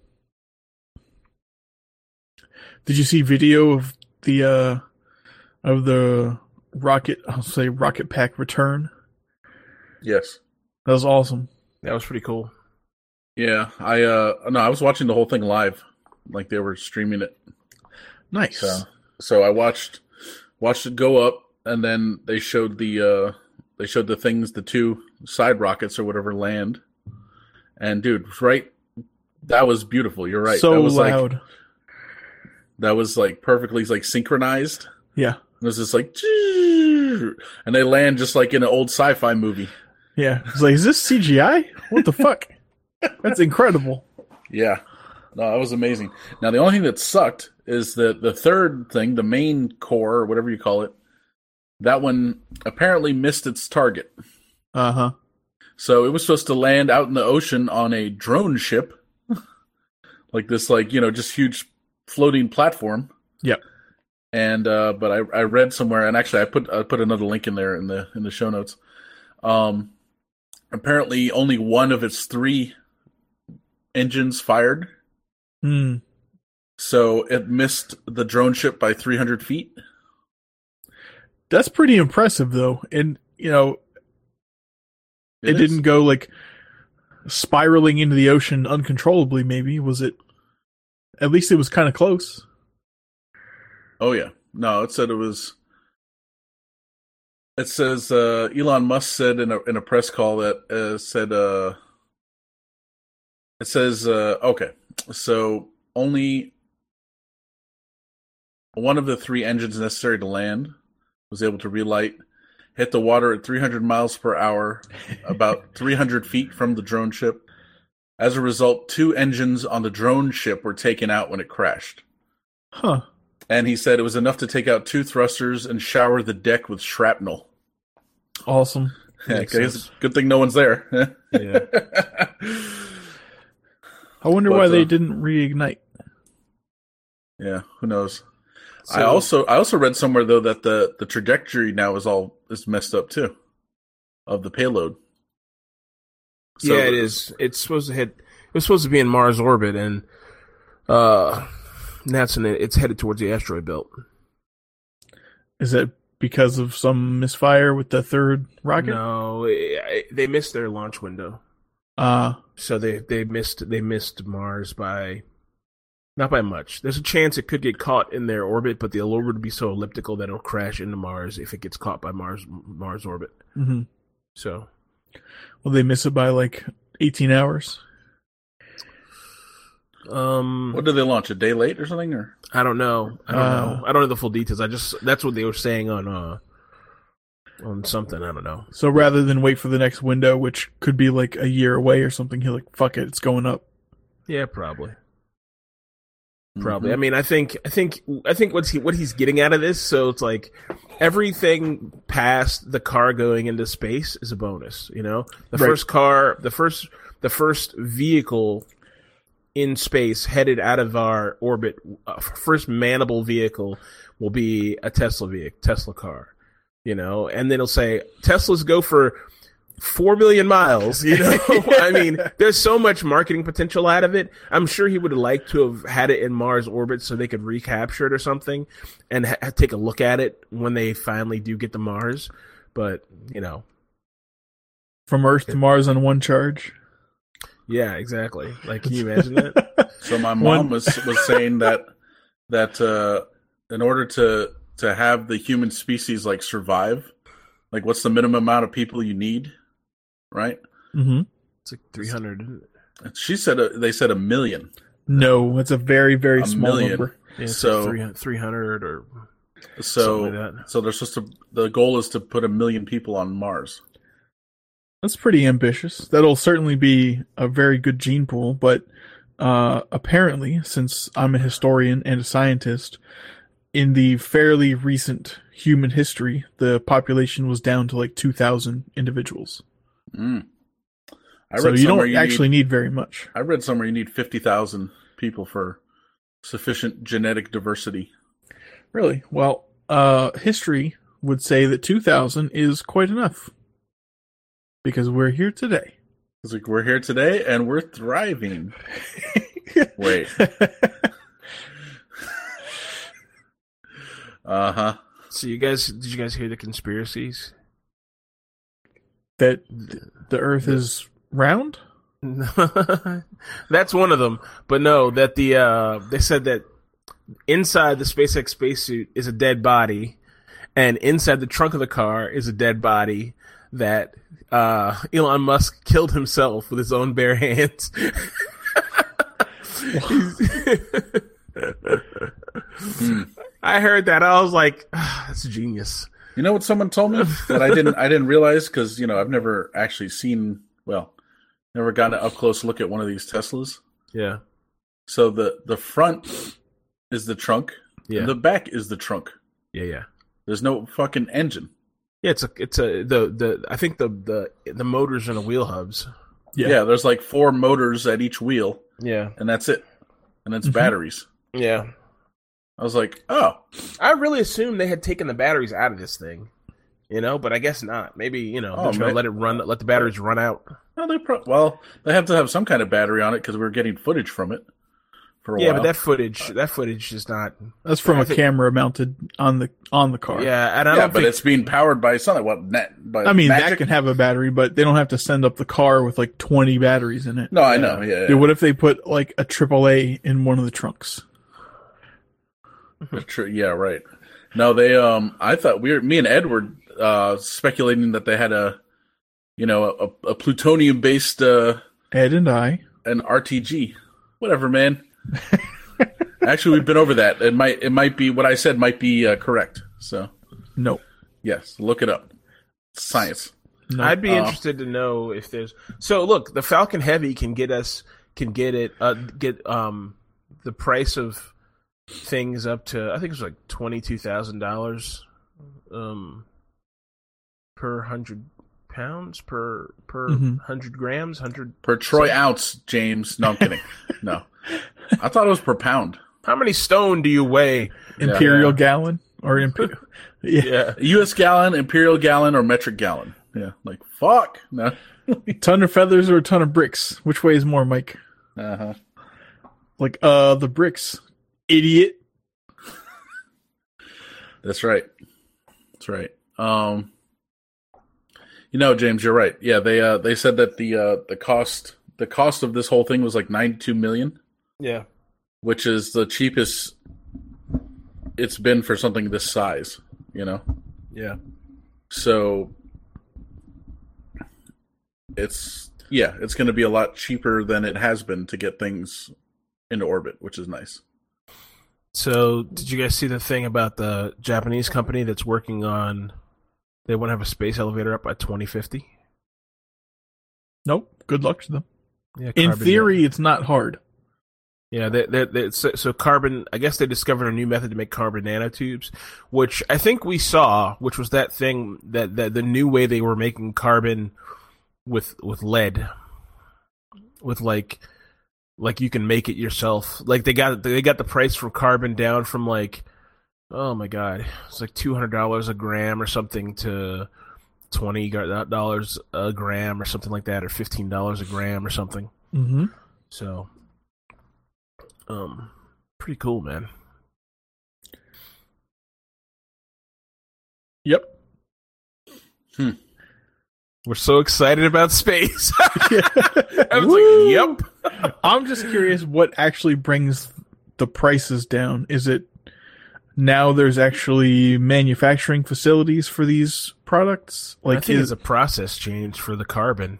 Did you see video of the uh of the rocket? I'll say rocket pack return. Yes. That was awesome. That was pretty cool. Yeah, I uh no, I was watching the whole thing live, like they were streaming it. Nice. So so I watched watched it go up, and then they showed the uh they showed the things, the two side rockets or whatever land, and dude, right, that was beautiful. You're right. So that was loud. Like, that was like perfectly like synchronized. yeah. It was just like, and they land just like in an old sci-fi movie. Yeah. It's like, is this CGI? What the fuck? That's incredible. Yeah. No, that was amazing. Now the only thing that sucked is that the third thing, the main core or whatever you call it. That one apparently missed its target. Uh huh. So it was supposed to land out in the ocean on a drone ship. like this like, you know, just huge floating platform. Yep. And uh but I I read somewhere and actually I put I put another link in there in the in the show notes. Um apparently only one of its three engines fired Hmm. So it missed the drone ship by 300 feet. That's pretty impressive, though. And you know, it didn't go like spiraling into the ocean uncontrollably. Maybe was it? At least it was kind of close. Oh yeah, no. It said it was. It says uh, Elon Musk said in a in a press call that uh, said uh, it says uh, okay, so only one of the three engines necessary to land was able to relight, hit the water at 300 miles per hour, about 300 feet from the drone ship. As a result, two engines on the drone ship were taken out when it crashed. Huh. And he said it was enough to take out two thrusters and shower the deck with shrapnel. Awesome. Yeah, Makes guess- sense. good thing no one's there. Yeah. I wonder But, why they uh, didn't reignite. yeah, who knows? I also I also read somewhere though that the the trajectory now is all is messed up too, of the payload. So- yeah, it is. It's supposed to hit. It was supposed to be in Mars orbit, and uh, that's in it. It's headed towards the asteroid belt. Is it because of some misfire with the third rocket? No, i- they missed their launch window, Uh, so they they missed they missed Mars by not by much. There's a chance it could get caught in their orbit, but the orbit would be so elliptical that it'll crash into Mars if it gets caught by Mars Mars orbit. hmm So Will they miss it by like 18 hours? um, what did they launch a day late or something? Or I don't know. I don't Uh, know. I don't know the full details. I just that's what they were saying on uh on something. I don't know. So rather than wait for the next window, which could be like a year away or something, he's like, fuck it, it's going up. Yeah, probably. Probably. Mhm. I mean, I think I think I think what's he what he's getting out of this. So it's like everything past the car going into space is a bonus. You know, the Right. first car, the first the first vehicle in space headed out of our orbit, uh, first manable vehicle will be a Tesla vehicle, Tesla car. You know, and then it'll say Teslas go for four million miles. You know, I mean, there's so much marketing potential out of it. I'm sure he would have liked to have had it in Mars orbit so they could recapture it or something and ha- take a look at it when they finally do get to Mars. But you know, From Earth to Mars on one charge. yeah, exactly. Like, can you imagine that? So my mom One- was was saying that that uh, in order to to have the human species like survive, like what's the minimum amount of people you need, right? hmm It's like 300. She said uh, they said a million. No, it's a very, very A small million. number. Yeah, it's So- like 300, 300 or So something like that. so they're supposed to. The goal is to put a million people on Mars. That's pretty ambitious. That'll certainly be a very good gene pool, but uh, apparently, since I'm a historian and a scientist, in the fairly recent human history, the population was down to like 2,000 individuals. Mm. I so read you somewhere don't you actually Need, need very much. I read somewhere you need fifty thousand people for sufficient genetic diversity. Really? Well, uh, history would say that 2,000 is quite enough. Because we're here today. It's like we're here today and we're thriving. Wait, Uh huh. So you guys, did you guys hear the conspiracies? That the Earth is round. That's one of them. But no, that the uh they said that inside the SpaceX spacesuit is a dead body, and inside the trunk of the car is a dead body that uh Elon Musk killed himself with his own bare hands. I heard that. I was like, ah, that's genius. You know what someone told me that I didn't I didn't realize because you know I've never actually seen well, never gotten an up close look at one of these Teslas. Yeah. So the the front is the trunk, Yeah. and the back is the trunk. Yeah, yeah. There's no fucking engine. Yeah, it's a it's a the the I think the the the motors and the wheel hubs. Yeah. Yeah. there's like four motors at each wheel, Yeah. and that's it. And it's Mhm. batteries. Yeah. I was like, oh, I really assumed they had taken the batteries out of this thing. You know, but I guess not. Maybe, you know, Oh, they're trying man. to let it run let the batteries run out. well, they pro- well they have to have some kind of battery on it because we were getting footage from it for a Yeah, while. but that footage that footage is not That's from I a think- camera mounted on the on the car. Yeah, and I yeah, don't but think it's being powered by something. What net? By I mean, that can have a battery, but they don't have to send up the car with like 20 batteries in it. No, I know. Yeah, Dude, what if they put like a AAA in one of the trunks? Tr- yeah, right. No, they. Um, I thought we were me and Edward uh speculating that they had a, you know, a, a plutonium based uh Ed and I. an RTG. Whatever, man. Actually, we've been over that. It might it might be what I said might be uh, correct. So No. yes, look it up. Science. No. I'd be Uh, interested to know if there's so look, the Falcon Heavy can get us can get it uh get um the price of things up to I think it was like twenty two thousand dollars um per hundred pounds per per Mhm. hundred grams hundred Per troy ounce, James. No, I'm kidding. no, I thought it was per pound. how many stone do you weigh Imperial Yeah. gallon or Imperial. yeah. yeah U.S. gallon, imperial gallon, or metric gallon. Yeah, like fuck. No. Ton of feathers or a ton of bricks? Which weighs more, Mike? Uh huh. Like, uh, the bricks. Idiot. That's right. That's right. Um, you know, James, you're right. Yeah, they uh they said that the uh the cost the cost of this whole thing was like 92 million, yeah which is the cheapest it's been for something this size. You know, yeah so it's yeah, it's going to be a lot cheaper than it has been to get things into orbit, which is nice. So, did you guys see the thing about the Japanese company that's working on? They want to have a space elevator up by 2050. Nope. Good luck to them. Yeah, In theory, it's not hard. yeah. They, they, they, so, so carbon. I guess they discovered a new method to make carbon nanotubes, which I think we saw, which was that thing that, that the new way they were making carbon with with lead, with like like you can make it yourself. Like they got they got the price for carbon down from like oh my god, it's like two hundred dollars a gram or something to twenty dollars a gram or something like that, or fifteen dollars a gram or something. Mm-hmm. So, um, pretty cool, man. Yep. We're so excited about space. I was Woo! like, "Yep." I'm just curious what actually brings the prices down. Is it now there's actually manufacturing facilities for these products? I Like, think is, it's a process change for the carbon.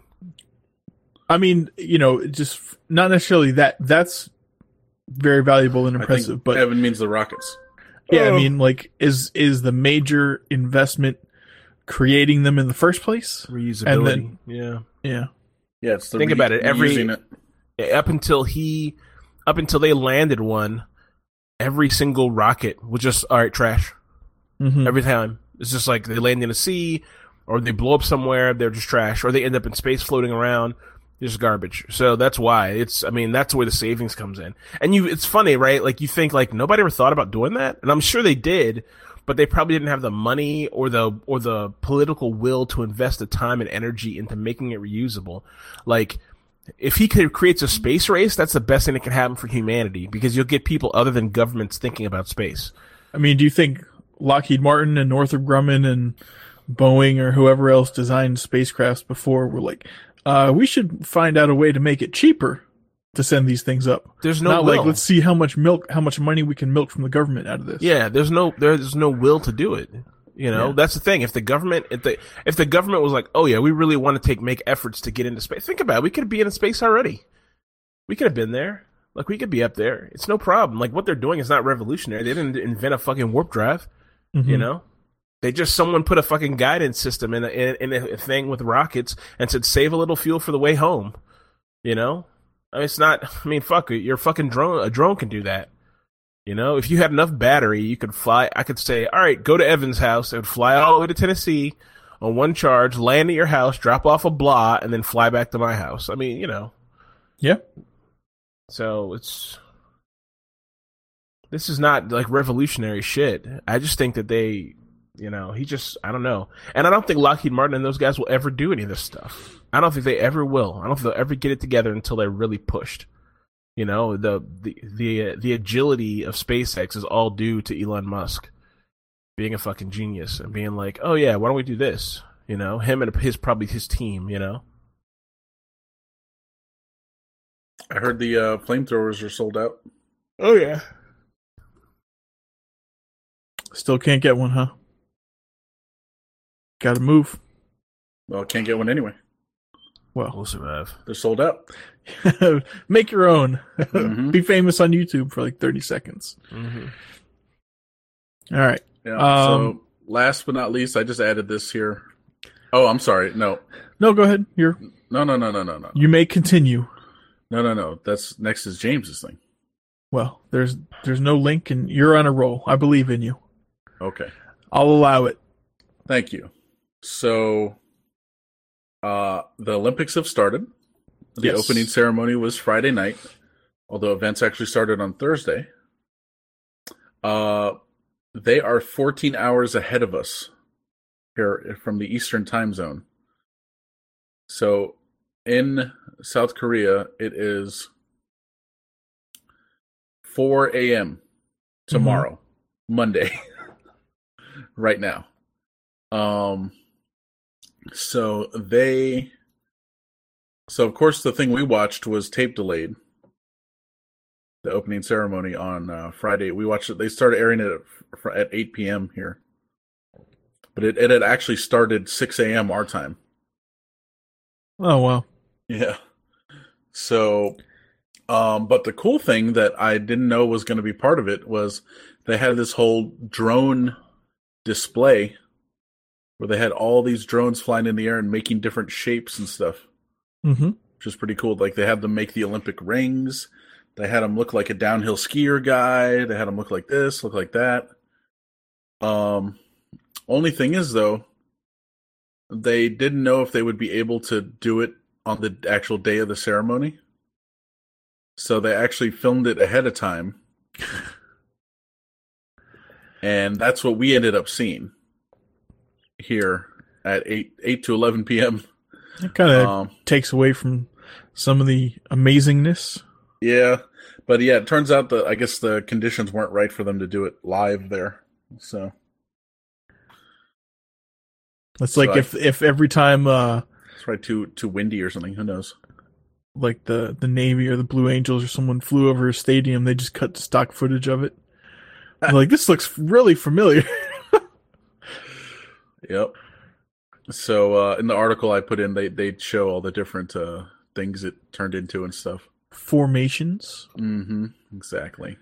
I mean, you know, just not necessarily that. That's very valuable and I impressive, think but Evan means the rockets. yeah, I Oh. mean, like, is is the major investment creating them in the first place? Reusability. then- yeah. Yeah. Yeah, it's the Think about it, every- it. Up until he, up until they landed one, every single rocket was just all right, trash. hmm every time. It's just like they land in a sea, or they blow up somewhere, they're just trash, or they end up in space floating around, just garbage. So that's why it's. I mean, that's where the savings comes in. And you, it's funny, right? Like you think like nobody ever thought about doing that, and I'm sure they did, but they probably didn't have the money or the or the political will to invest the time and energy into making it reusable. Like. If he could creates a space race, that's the best thing that can happen for humanity because you'll get people other than governments thinking about space. I mean, do you think Lockheed Martin and Northrop Grumman and Boeing or whoever else designed spacecrafts before were like, uh, we should find out a way to make it cheaper to send these things up. There's no Not will. like let's see how much milk, how much money we can milk from the government out of this. Yeah, there's no there's no will to do it. You know, Yeah. that's the thing. If the government if the if the government was like, "Oh yeah, we really want to take make efforts to get into space." Think about it. We could be in space already. We could have been there. Like we could be up there. It's no problem. Like what they're doing is not revolutionary. They didn't invent a fucking warp drive, Mhm. you know? They just someone put a fucking guidance system in a, in, in a thing with rockets and said save a little fuel for the way home. You know? I mean, it's not I mean, fuck it. Your fucking drone a drone can do that. You know, if you had enough battery, you could fly. I could say, all right, go to Evan's house and fly all the way to Tennessee on one charge, land at your house, drop off a blah, and then fly back to my house. I mean, you know, Yeah. so it's this is not like revolutionary shit. I just think that they, you know, he just I don't know, and I don't think Lockheed Martin and those guys will ever do any of this stuff. I don't think they ever will. I don't think they'll ever get it together until they're really pushed. You know, the the the the agility of SpaceX is all due to Elon Musk being a fucking genius and being like, "Oh yeah, why don't we do this?" You know, him and his probably his team. You know, I heard the uh, flamethrowers are sold out. oh yeah, Still can't get one, huh? Got to move. Well, can't get one anyway. Well, we'll survive. They're sold out. make your own. Mhm. Be famous on YouTube for like 30 seconds. hmm All right. Yeah. Um, so last but not least, I just added this here. Oh, I'm sorry. No, No, go ahead. You're no, no, no, no, no, no, you may continue. no, no, no. That's next is James's thing. Well, there's there's no link and you're on a roll. I believe in you. Okay. I'll allow it. Thank you. So, uh, the Olympics have started. The Yes. opening ceremony was Friday night, although events actually started on Thursday. Uh, they are 14 hours ahead of us here from the Eastern time zone. So, in South Korea, it is 4 a.m. tomorrow, Monday, right now. Um, so they, so of course the thing we watched was tape delayed. The opening ceremony on uh, Friday, we watched it. They started airing it at, at 8 p.m. here, but it, it had actually started 6 a.m. our time. Oh wow. Yeah. So, um, but the cool thing that I didn't know was going to be part of it was they had this whole drone display where they had all these drones flying in the air and making different shapes and stuff, Mm-hmm. which is pretty cool. Like they had them make the Olympic rings. They had them look like a downhill skier guy. They had them look like this, look like that. Um, only thing is though, they didn't know if they would be able to do it on the actual day of the ceremony. So they actually filmed it ahead of time. and that's what we ended up seeing here at 8 8 to 11 p.m. It kind of Um takes away from some of the amazingness. yeah, but yeah, it turns out that I guess the conditions weren't right for them to do it live there. So It's So like I- if if every time uh it's probably too too windy or something. Who knows? like the the Navy or the Blue Angels or someone flew over a stadium, they just cut stock footage of it. Like this looks really familiar. Yep. So uh, in the article I put in, they they show all the different uh, things it turned into and stuff. Formations. Mm-hmm. Exactly.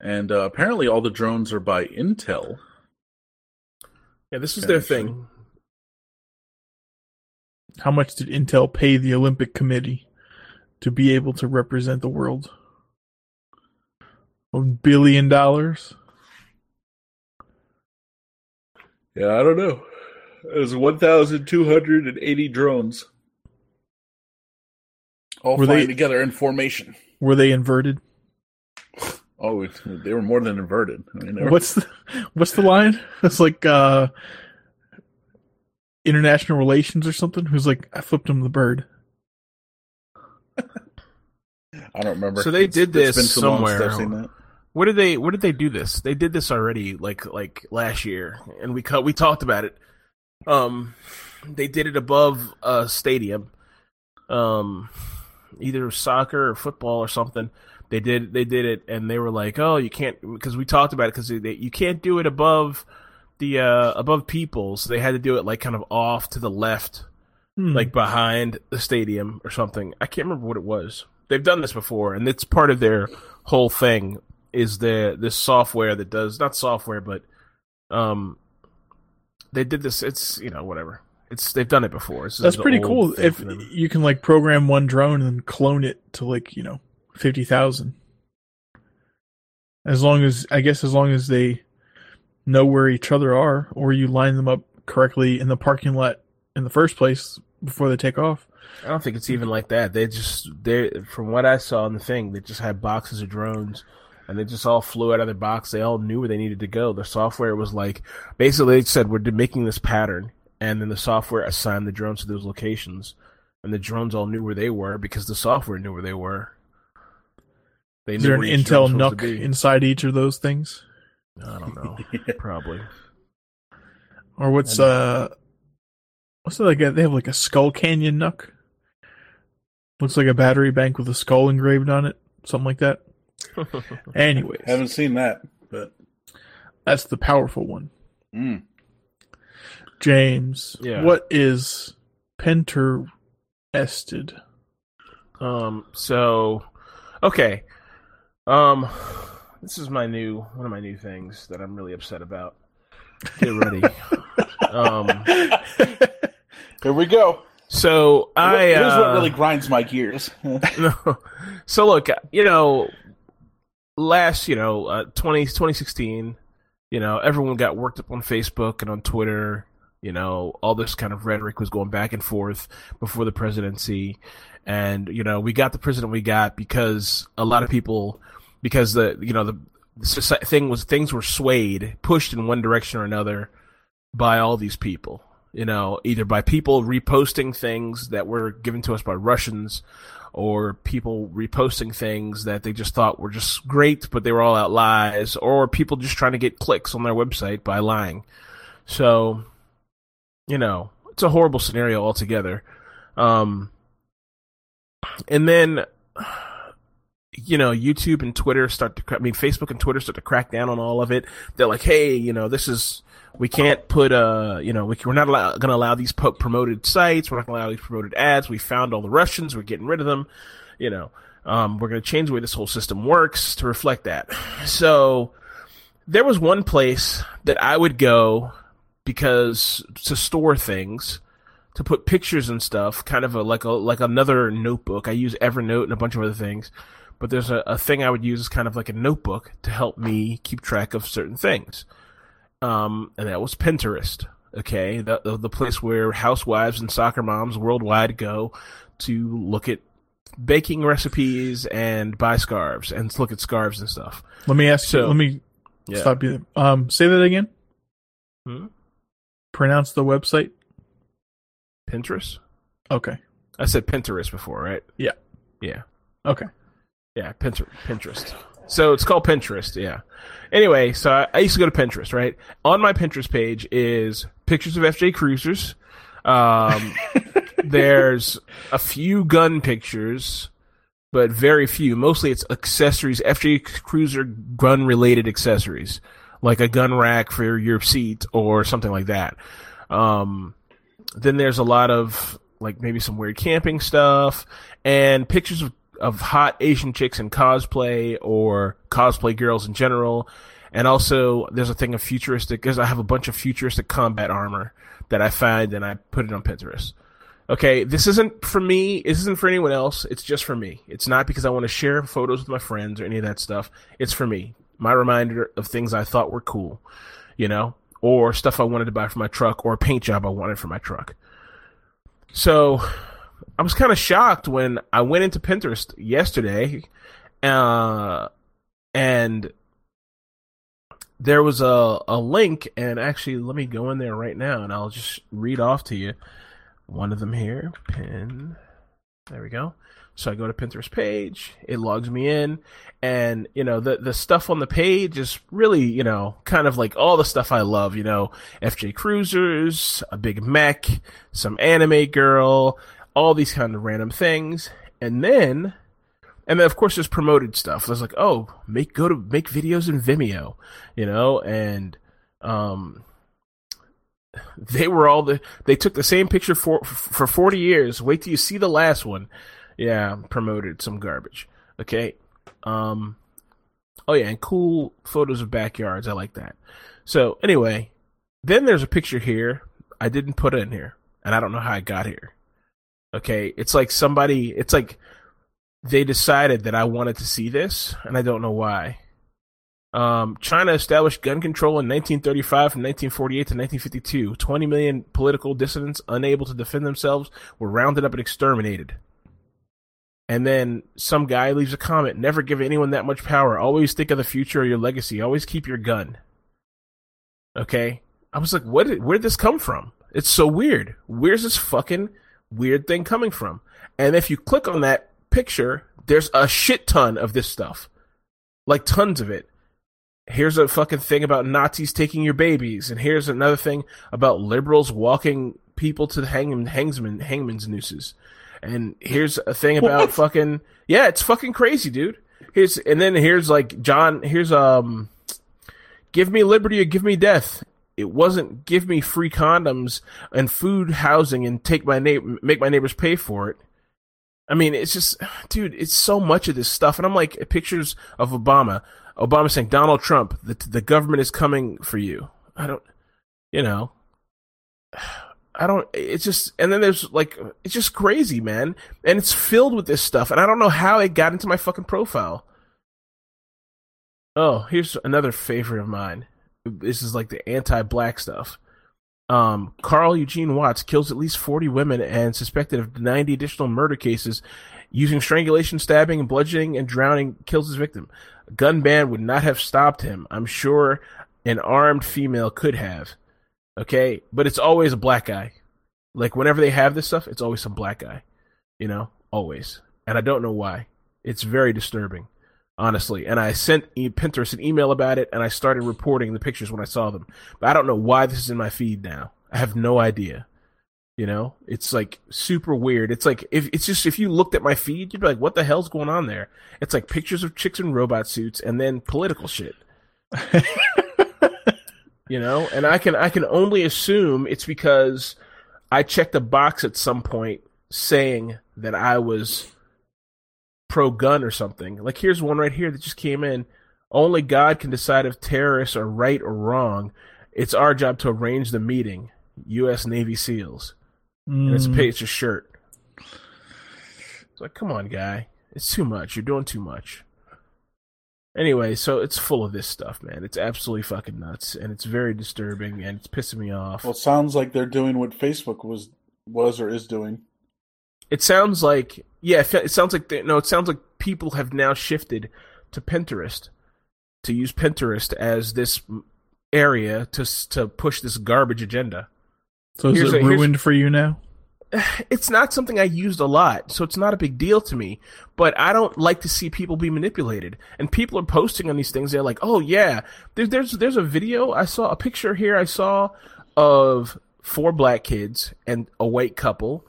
And uh, apparently, all the drones are by Intel. Yeah, this is Yeah, their actually. thing. How much did Intel pay the Olympic Committee to be able to represent the world? A billion dollars. Yeah, I don't know. There's 1,280 drones, all Were flying they- together in formation. Were they inverted? Oh, they were more than inverted. I mean, were- What's the what's the line? It's like uh international relations or something. Who's like I flipped him the bird. I don't remember. So they did It's been this long since somewhere. I've seen that. Where did they? Where did they do this? They did this already, like like last year, and we cut. We talked about it. Um, they did it above a stadium, um, either soccer or football or something. They did they did it, and they were like, "Oh, you can't," because we talked about it because you can't do it above the uh above people. So they had to do it like kind of off to the left, Hmm. like behind the stadium or something. I can't remember what it was. They've done this before, and it's part of their whole thing. Is the this software that does not software, but um, they did this. It's you know whatever. It's they've done it before. It's That's pretty cool. If you can like program one drone and clone it to like you know fifty thousand, as long as I guess as long as they know where each other are, or you line them up correctly in the parking lot in the first place before they take off. I don't think it's even like that. They just they from what I saw in the thing, they just had boxes of drones and they just all flew out of their box. They all knew where they needed to go. The software was like basically they said we're making this pattern and then the software assigned the drones to those locations and the drones all knew where they were because the software knew where they were. They Is there an Intel drone NUC inside each of those things, I don't know. Probably. or what's And- uh, what's it like? a- They have like a Skull Canyon NUC. Looks like a battery bank with a skull engraved on it, something like that. Anyways, Haven't seen that, but that's the powerful one. mm. James, Yeah. what is Pinterested? Um. So, okay. Um, this is my new one of my new things that I'm really upset about. Get ready. um. Here we go. So I. Here's uh, what really grinds my gears. no. So look, you know, last, you know, uh, 20, 2016, you know, everyone got worked up on Facebook and on Twitter. You know, all this kind of rhetoric was going back and forth before the presidency. And, you know, we got the president we got because a lot of people, because the, you know, the, the thing was, things were swayed, pushed in one direction or another by all these people. You know, either by people reposting things that were given to us by Russians or people reposting things that they just thought were just great, but they were all out lies, or people just trying to get clicks on their website by lying. So, you know, it's a horrible scenario altogether. Um, and then, you know, YouTube and Twitter start to, I mean, Facebook and Twitter start to crack down on all of it. They're like, hey, you know, this is, we can't put, uh, you know, we, we're not allow, to allow these po- promoted sites. We're not to allow these promoted ads. We found all the Russians. We're getting rid of them. You know, um, we're to change the way this whole system works to reflect that. So there was one place that I would go because to store things, to put pictures and stuff, kind of a, like a, like another notebook. I use Evernote and a bunch of other things, but there's a, a thing I would use as kind of like a notebook to help me keep track of certain things um, and that was Pinterest. Okay, the, the place where housewives and soccer moms worldwide go to look at baking recipes and buy scarves and look at scarves and stuff. Let me ask you. Let me Yeah. stop you. there. Um, say that again. Hmm? Pronounce the website. Pinterest. Okay. I said Pinterest before, right? Yeah. Yeah. Okay. Yeah, Pinterest. Pinterest. So it's called Pinterest. Yeah. Anyway, so I, I used to go to Pinterest. Right on my Pinterest page is pictures of FJ Cruisers. Um, there's a few gun pictures, but very few. Mostly it's accessories, FJ Cruiser gun related accessories, like a gun rack for your seat or something like that. Um, then there's a lot of like maybe some weird camping stuff and pictures of, of hot Asian chicks in cosplay or cosplay girls in general. And also there's a thing of futuristic because I have a bunch of futuristic combat armor that I find and I put it on Pinterest. Okay, this isn't for me. This isn't for anyone else. It's just for me. It's not because I want to share photos with my friends or any of that stuff. It's for me. My reminder of things I thought were cool, you know, or stuff I wanted to buy for my truck or a paint job I wanted for my truck. So I was kind of shocked when I went into Pinterest yesterday, uh, and there was a, a link. And actually, let me go in there right now and I'll just read off to you one of them here. Pin. There we go. So I go to Pinterest page, it logs me in, and you know the the stuff on the page is really you know kind of like all the stuff I love. You know, FJ Cruisers, a big mech, some anime girl, all these kind of random things, and then. And then, of course, there's promoted stuff. There's like, oh, make go to make videos in Vimeo, you know, and um, they were all the they took the same picture for for 40 years. Wait till you see the last one. Yeah promoted some garbage. Okay. Um oh yeah and cool photos of backyards. I like that. So anyway then there's a picture here i didn't put in here and i don't know how i got here okay it's like somebody it's like they decided that i wanted to see this and i don't know why um, China established gun control in 1935 from 1948 to 1952. 20 million political dissidents unable to defend themselves were rounded up and exterminated. And then some guy leaves a comment Never give anyone that much power. Always think of the future or your legacy. Always keep your gun. Okay? I was like, what? Did, where did this come from? It's so weird. Where's this fucking weird thing coming from? And if you click on that picture, there's a shit ton of this stuff. Like tons of it here's a fucking thing about Nazis taking your babies, and here's another thing about liberals walking people to the hangman, hangsman, hangman's nooses, and here's a thing about what? fucking yeah, it's fucking crazy, dude. Here's and then here's like John. Here's um, give me liberty or give me death. It wasn't give me free condoms and food, housing, and take my neighbor, make my neighbors pay for it. I mean, it's just, dude, it's so much of this stuff. And I'm like, pictures of Obama. Obama saying, Donald Trump, the, the government is coming for you. I don't, you know, I don't, it's just, and then there's like, it's just crazy, man. And it's filled with this stuff. And I don't know how it got into my fucking profile. Oh, here's another favorite of mine. This is like the anti black stuff. Um, Carl Eugene Watts kills at least 40 women and suspected of 90 additional murder cases using strangulation, stabbing, and bludgeoning and drowning kills his victim. A gun ban would not have stopped him. I'm sure an armed female could have. Okay, but it's always a black guy. Like whenever they have this stuff, it's always some black guy. You know, always. And I don't know why. It's very disturbing, honestly. And I sent Pinterest an email about it, and I started reporting the pictures when I saw them. But I don't know why this is in my feed now. I have no idea. You know, it's like super weird. It's like if it's just if you looked at my feed, you'd be like, "What the hell's going on there?" It's like pictures of chicks in robot suits and then political shit. you know, and I can I can only assume it's because I checked a box at some point saying that I was pro gun or something. Like here's one right here that just came in. Only God can decide if terrorists are right or wrong. It's our job to arrange the meeting. U.S. Navy SEALs. Mm. And it's a mm. it's a shirt. It's like, come on, guy. It's too much. You're doing too much. Anyway, so it's full of this stuff, man. It's absolutely fucking nuts, and it's very disturbing, and it's pissing me off. Well, it sounds like they're doing what Facebook was was or is doing. It sounds like yeah, it sounds like no, it sounds like people have now shifted to Pinterest to use Pinterest as this area to to push this garbage agenda. So is here's it a, ruined for you now? It's not something I used a lot, so it's not a big deal to me. But I don't like to see people be manipulated. And people are posting on these things. They're like, "Oh yeah, there's there's there's a video. I saw a picture here. I saw of four black kids and a white couple,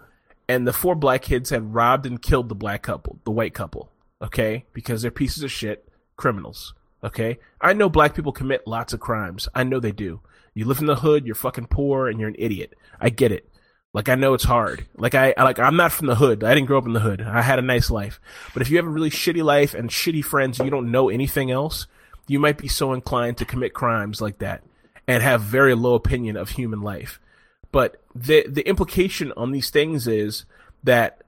and the four black kids had robbed and killed the black couple, the white couple. Okay, because they're pieces of shit criminals. Okay, I know black people commit lots of crimes. I know they do. You live in the hood, you're fucking poor, and you're an idiot. I get it. Like I know it's hard. Like I like I'm not from the hood. I didn't grow up in the hood. I had a nice life. But if you have a really shitty life and shitty friends and you don't know anything else, you might be so inclined to commit crimes like that and have very low opinion of human life. But the the implication on these things is that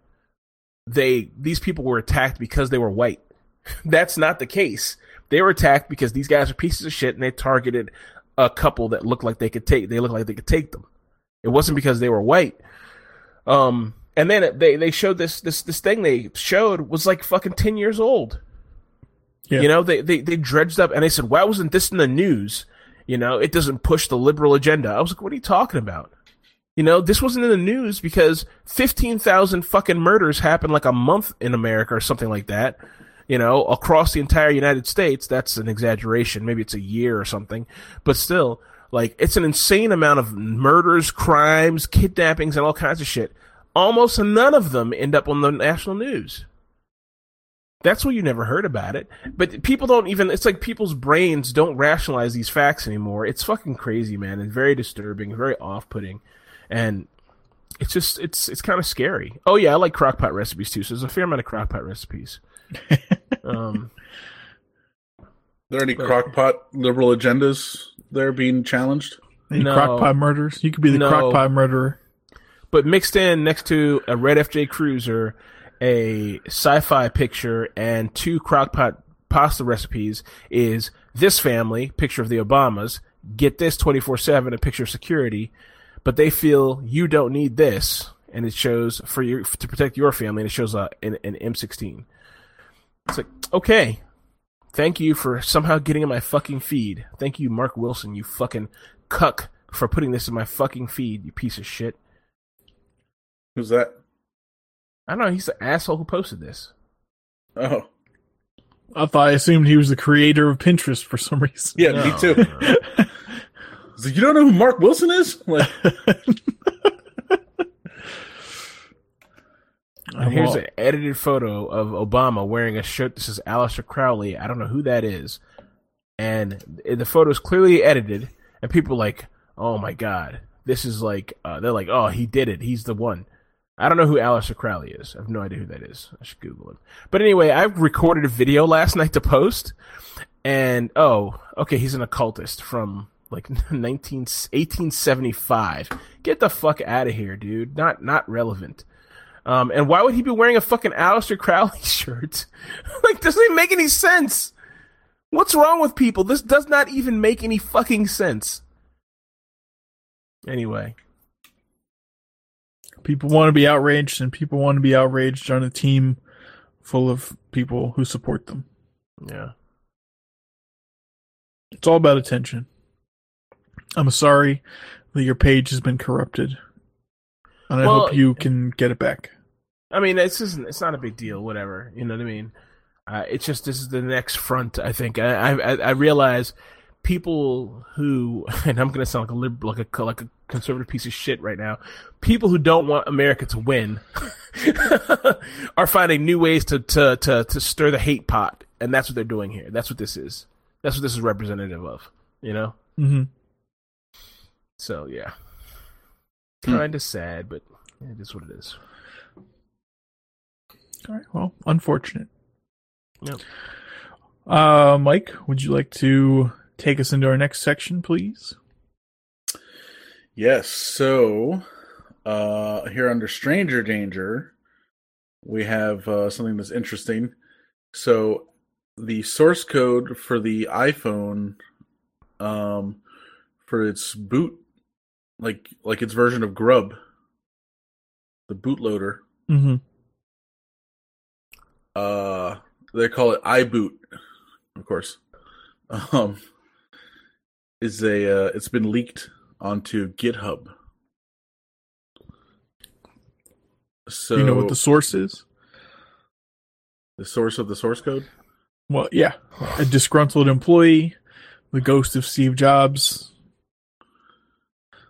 they these people were attacked because they were white. That's not the case. They were attacked because these guys are pieces of shit and they targeted a couple that looked like they could take they looked like they could take them. It wasn't because they were white. Um, and then they they showed this this this thing they showed was like fucking ten years old. Yeah. You know, they, they they dredged up and they said, "Why wasn't this in the news?" You know, it doesn't push the liberal agenda. I was like, "What are you talking about?" You know, this wasn't in the news because 15,000 fucking murders happened like a month in America or something like that. You know, across the entire United States. That's an exaggeration. Maybe it's a year or something. But still, like, it's an insane amount of murders, crimes, kidnappings, and all kinds of shit. Almost none of them end up on the national news. That's why you never heard about it. But people don't even, it's like people's brains don't rationalize these facts anymore. It's fucking crazy, man. It's very disturbing, very off putting. And it's just, it's, it's kind of scary. Oh, yeah, I like crockpot recipes too. So there's a fair amount of crockpot recipes. um, Are there any But- crockpot liberal agendas there being challenged? Any No. crockpot murders? You could be the No. crockpot murderer. but mixed in next to a red FJ Cruiser, a sci-fi picture, and two crockpot pasta recipes is this family picture of the Obamas. Get this twenty four seven a picture of security, but they feel you don't need this, and it shows for you to protect your family, and it shows a an, an M sixteen. It's like okay. Thank you for somehow getting in my fucking feed. Thank you, Mark Wilson, you fucking cuck, for putting this in my fucking feed, you piece of shit. Who's that? I don't know. He's the asshole who posted this. Oh, I thought I assumed he was the creator of Pinterest for some reason. yeah, No, me too. no. It's like, you don't know who Mark Wilson is? Like, And here's an edited photo of Obama wearing a shirt that says Aleister Crowley. I don't know who that is. And the photo is clearly edited, and people are like, oh my god, this is like, uh, they're like, oh, he did it. He's the one. I don't know who Aleister Crowley is. I have no idea who that is. I should Google him. But anyway, I recorded a video last night to post, and oh, okay, he's an occultist from like 19, 1875. Get the fuck out of here, dude. Not not relevant. Um, and why would he be wearing a fucking Aleister Crowley shirt? like, doesn't even make any sense. What's wrong with people? This does not even make any fucking sense. Anyway, people want to be outraged, and people want to be outraged on a team full of people who support them. yeah. It's all about attention. I'm sorry that your page has been corrupted, and I Well, hope you can get it back. I mean, it's just, it's not a big deal. Whatever, you know what I mean. Uh, it's just this is the next front. I think I I, I realize people who and I'm gonna sound like a lib, like a like a conservative piece of shit right now. People who don't want America to win are finding new ways to, to to to stir the hate pot, and that's what they're doing here. That's what this is. That's what this is representative of. You know. hmm So yeah, Hmm. kind of sad, but it is what it is. All right. Well, unfortunate. Yep. Uh, Mike, would you like to take us into our next section, please? yes. So, uh, here under Stranger Danger, we have uh, something that's interesting. So, the source code for the iPhone, um, for its boot, like like its version of Grub, the bootloader, Mm-hmm. uh they call it iBoot, of course. Um is a uh, it's been leaked onto GitHub. So you know what the source is? the source of the source code? Well, yeah, a disgruntled employee, the ghost of Steve Jobs,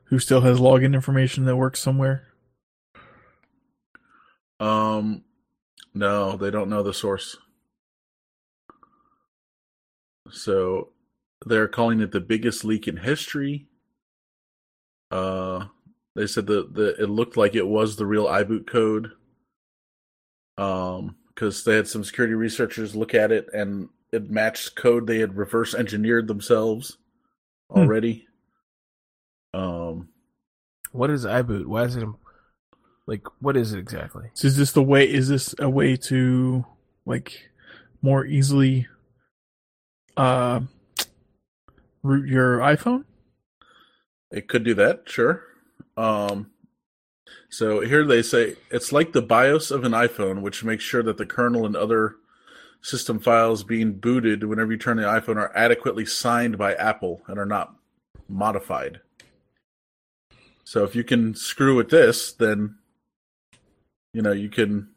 who still has login information that works somewhere. Um no, they don't know the source. So they're calling it the biggest leak in history. Uh they said that the it looked like it was the real iBoot code. Um because they had some security researchers look at it and it matched code they had reverse engineered themselves Hmm. already. Um What is iBoot? Why is it like? What is it exactly? So is this the way? Is this a way to like more easily uh root your iPhone? It could do that, sure. Um, so here they say it's like the BIOS of an iPhone, which makes sure that the kernel and other system files being booted whenever you turn the iPhone are adequately signed by Apple and are not modified. So if you can screw with this, then you know you can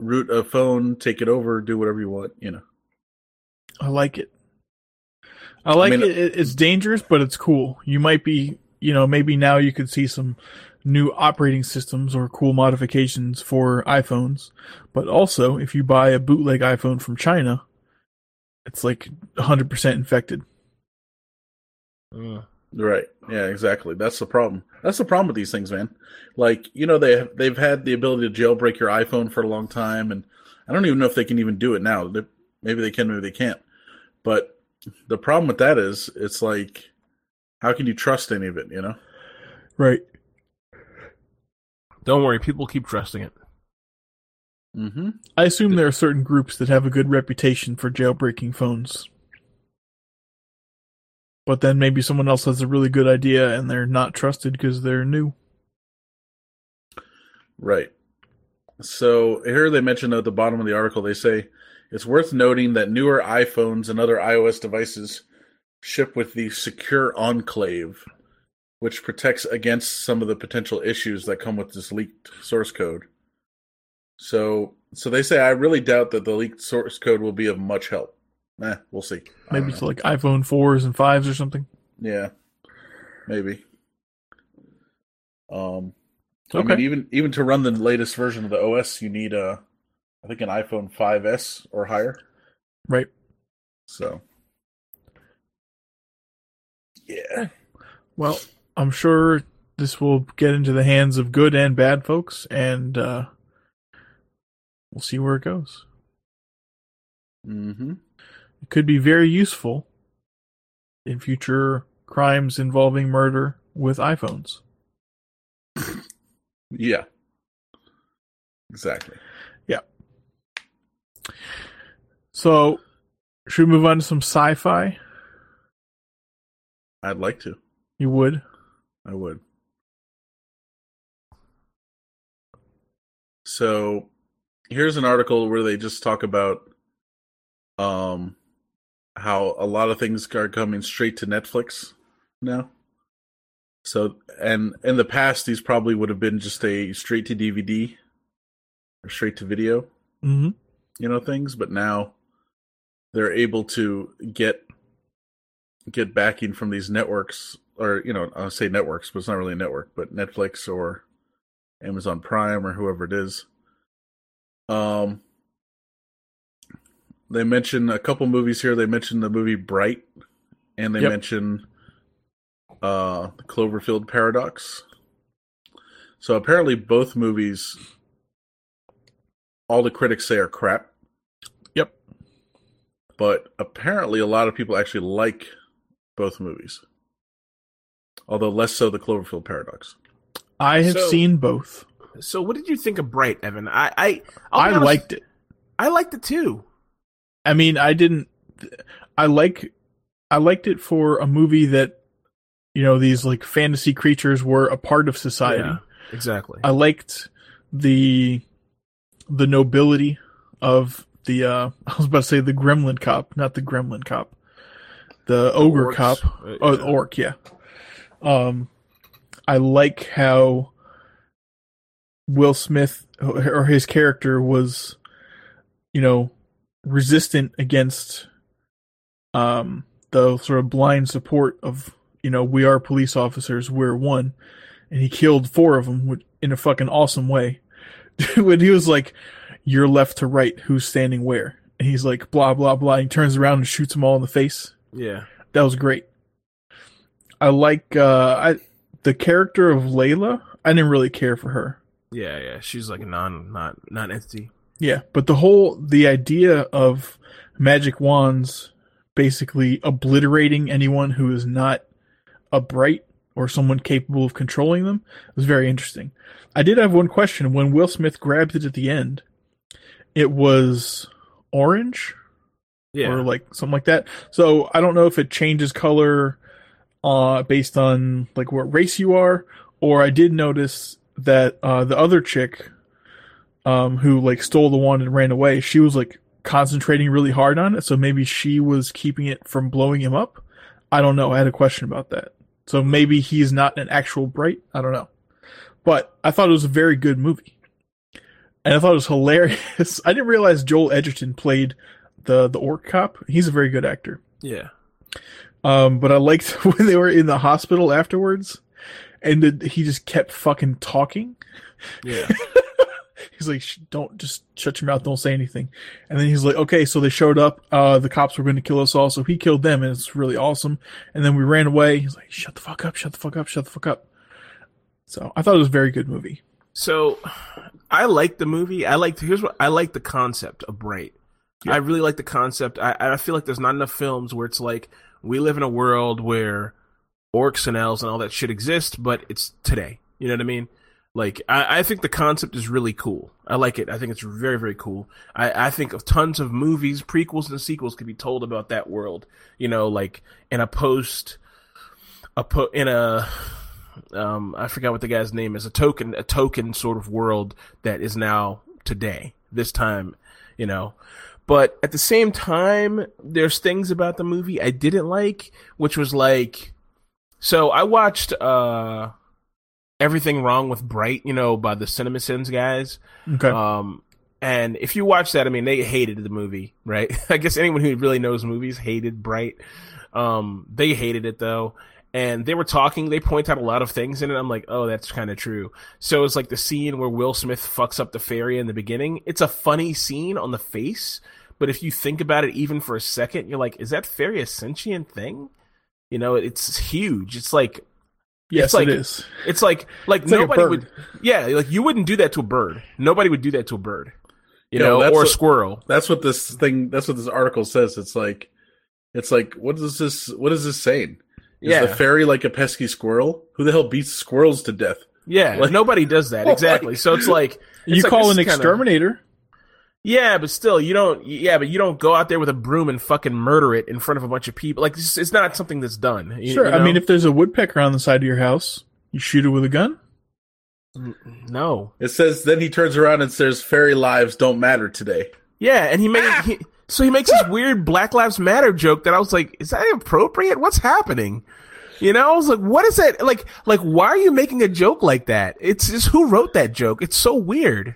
root a phone, take it over, do whatever you want. You know. I like it. I like mean, it. It- It's dangerous, but it's cool. You might be, you know, maybe now you could see some new operating systems or cool modifications for iPhones. But also, if you buy a bootleg iPhone from China, it's like 100% infected. Mm. Right. Yeah, exactly. That's the problem. That's the problem with these things, man. Like, you know, they they've had the ability to jailbreak your iPhone for a long time and I don't even know if they can even do it now. They- Maybe they can, maybe they can't. But the problem with that is it's like how can you trust any of it, you know? Right. Don't worry, people keep trusting it. Mm-hmm. I assume there are certain groups that have a good reputation for jailbreaking phones. But then maybe someone else has a really good idea and they're not trusted because they're new. Right. So here they mention at the bottom of the article, they say it's worth noting that newer iPhones and other iOS devices ship with the Secure Enclave, which protects against some of the potential issues that come with this leaked source code. So, so they say I really doubt that the leaked source code will be of much help. Eh, we'll see. Maybe it's like iPhone 4s and 5s or something. yeah, maybe. Um, I mean, even even to run the latest version of the OS, you need a, I think an iPhone 5s or higher. Right. So, yeah, Well, I'm sure this will get into the hands of good and bad folks, and uh, we'll see where it goes. mm-hmm. Could be very useful in future crimes involving murder with iPhones. yeah, exactly. Yeah. So, should we move on to some sci fi? I'd like to. You would? I would. So, here's an article where they just talk about um how a lot of things are coming straight to Netflix now. So, and in the past these probably would have been just a straight to DVD or straight to video, Mm-hmm. you know, things, but now they're able to get get backing from these networks or you know i'll say networks but it's not really a network but netflix or amazon prime or whoever it is um they mention a couple movies here they mention the movie bright and they Yep. mention uh the cloverfield paradox so apparently both movies all the critics say are crap Yep. but apparently a lot of people actually like both movies. Although less so the Cloverfield Paradox. I have So- seen both. So, what did you think of Bright, Evan? I I I'll be I honest, liked it. I liked it too. I mean, I didn't. I like. I liked it for a movie that, you know, these like fantasy creatures were a part of society. Yeah, exactly. I liked the the nobility of the. uh I was about to say the Gremlin cop, not the Gremlin cop. The ogre Orcs. cop. Uh, Oh, yeah. the orc, yeah. Um, I like how Will Smith or his character was, you know, resistant against um the sort of blind support of you know we are police officers, we're one, and he killed four of them with- in a fucking awesome way. when he was like, "You're left to right, who's standing where?" and he's like, "Blah blah blah," and he turns around and shoots them all in the face yeah. that was great. I like uh I the character of Layla. I didn't really care for her. Yeah, yeah. She's like non not non entity. Yeah, but the whole the idea of magic wands basically obliterating anyone who is not a bright or someone capable of controlling them was very interesting. I did have one question when Will Smith grabbed it at the end. It was orange Yeah. or like something like that. So I don't know if it changes color uh based on like what race you are, or I did notice that uh the other chick um who like stole the wand and ran away, she was like concentrating really hard on it, so maybe she was keeping it from blowing him up. I don't know. I had a question about that. So maybe he's not an actual Bright. I don't know. But I thought it was a very good movie. And I thought it was hilarious. I didn't realize Joel Edgerton played the the orc cop. He's a very good actor. Yeah. Um, but I liked when they were in the hospital afterwards, and the, he just kept fucking talking. Yeah. He's like, "Don't just shut your mouth. Don't say anything." And then he's like, "Okay." So they showed up. Uh, the cops were going to kill us all. So he killed them, and it's really awesome. And then we ran away. He's like, "Shut the fuck up! Shut the fuck up! Shut the fuck up!" So I thought it was a very good movie. So I like the movie. I like here's what I like the concept of Bright. Yeah. I really like the concept. I I feel like there's not enough films where it's like we live in a world where orcs and elves and all that shit exist, but it's today. You know what I mean? Like I, I think the concept is really cool. I like it. I think it's very, very cool. I, I think of tons of movies, prequels and sequels could be told about that world. You know, like in a post a po- in a um I forgot what the guy's name is, a Tolkien a Tolkien sort of world that is now today, this time, you know. But at the same time, there's things about the movie I didn't like, which was like so I watched uh Everything Wrong with Bright, you know, by the Cinema Sins guys. Okay. Um, and if you watch that, I mean, they hated the movie, right? I guess anyone who really knows movies hated Bright. Um, they hated it though. And they were talking, they point out a lot of things in it. I'm like, oh, that's kind of true. So it's like the scene where Will Smith fucks up the fairy in the beginning. It's a funny scene on the face, but if you think about it even for a second, you're like, is that fairy a sentient thing? You know, it's huge. It's like yes, it's like- it is. it's like like It's nobody bird. would yeah, like you wouldn't do that to a bird. Nobody would do that to a bird. You Yeah, know, that's or a squirrel. That's what this thing. That's what this article says. It's like, it's like, what is this? What is this saying? Is Yeah. the fairy like a pesky squirrel? Who the hell beats squirrels to death? Yeah, Like- nobody does that. Oh, Exactly. like- So it's like You it's like call an exterminator. Yeah, but still, you don't. Yeah, but you don't go out there with a broom and fucking murder it in front of a bunch of people. Like it's, it's not something that's done. You- Sure. you I mean, if there's a woodpecker on the side of your house, you shoot it with a gun. Mm, no, It says then he turns around and says, "Fairy lives don't matter today." yeah, and he made ah! he, so he makes this weird Black Lives Matter joke that I was like, is that appropriate? What's happening? You know, I was like, what is that? Like, like, why are you making a joke like that? It's just who wrote that joke? It's so weird.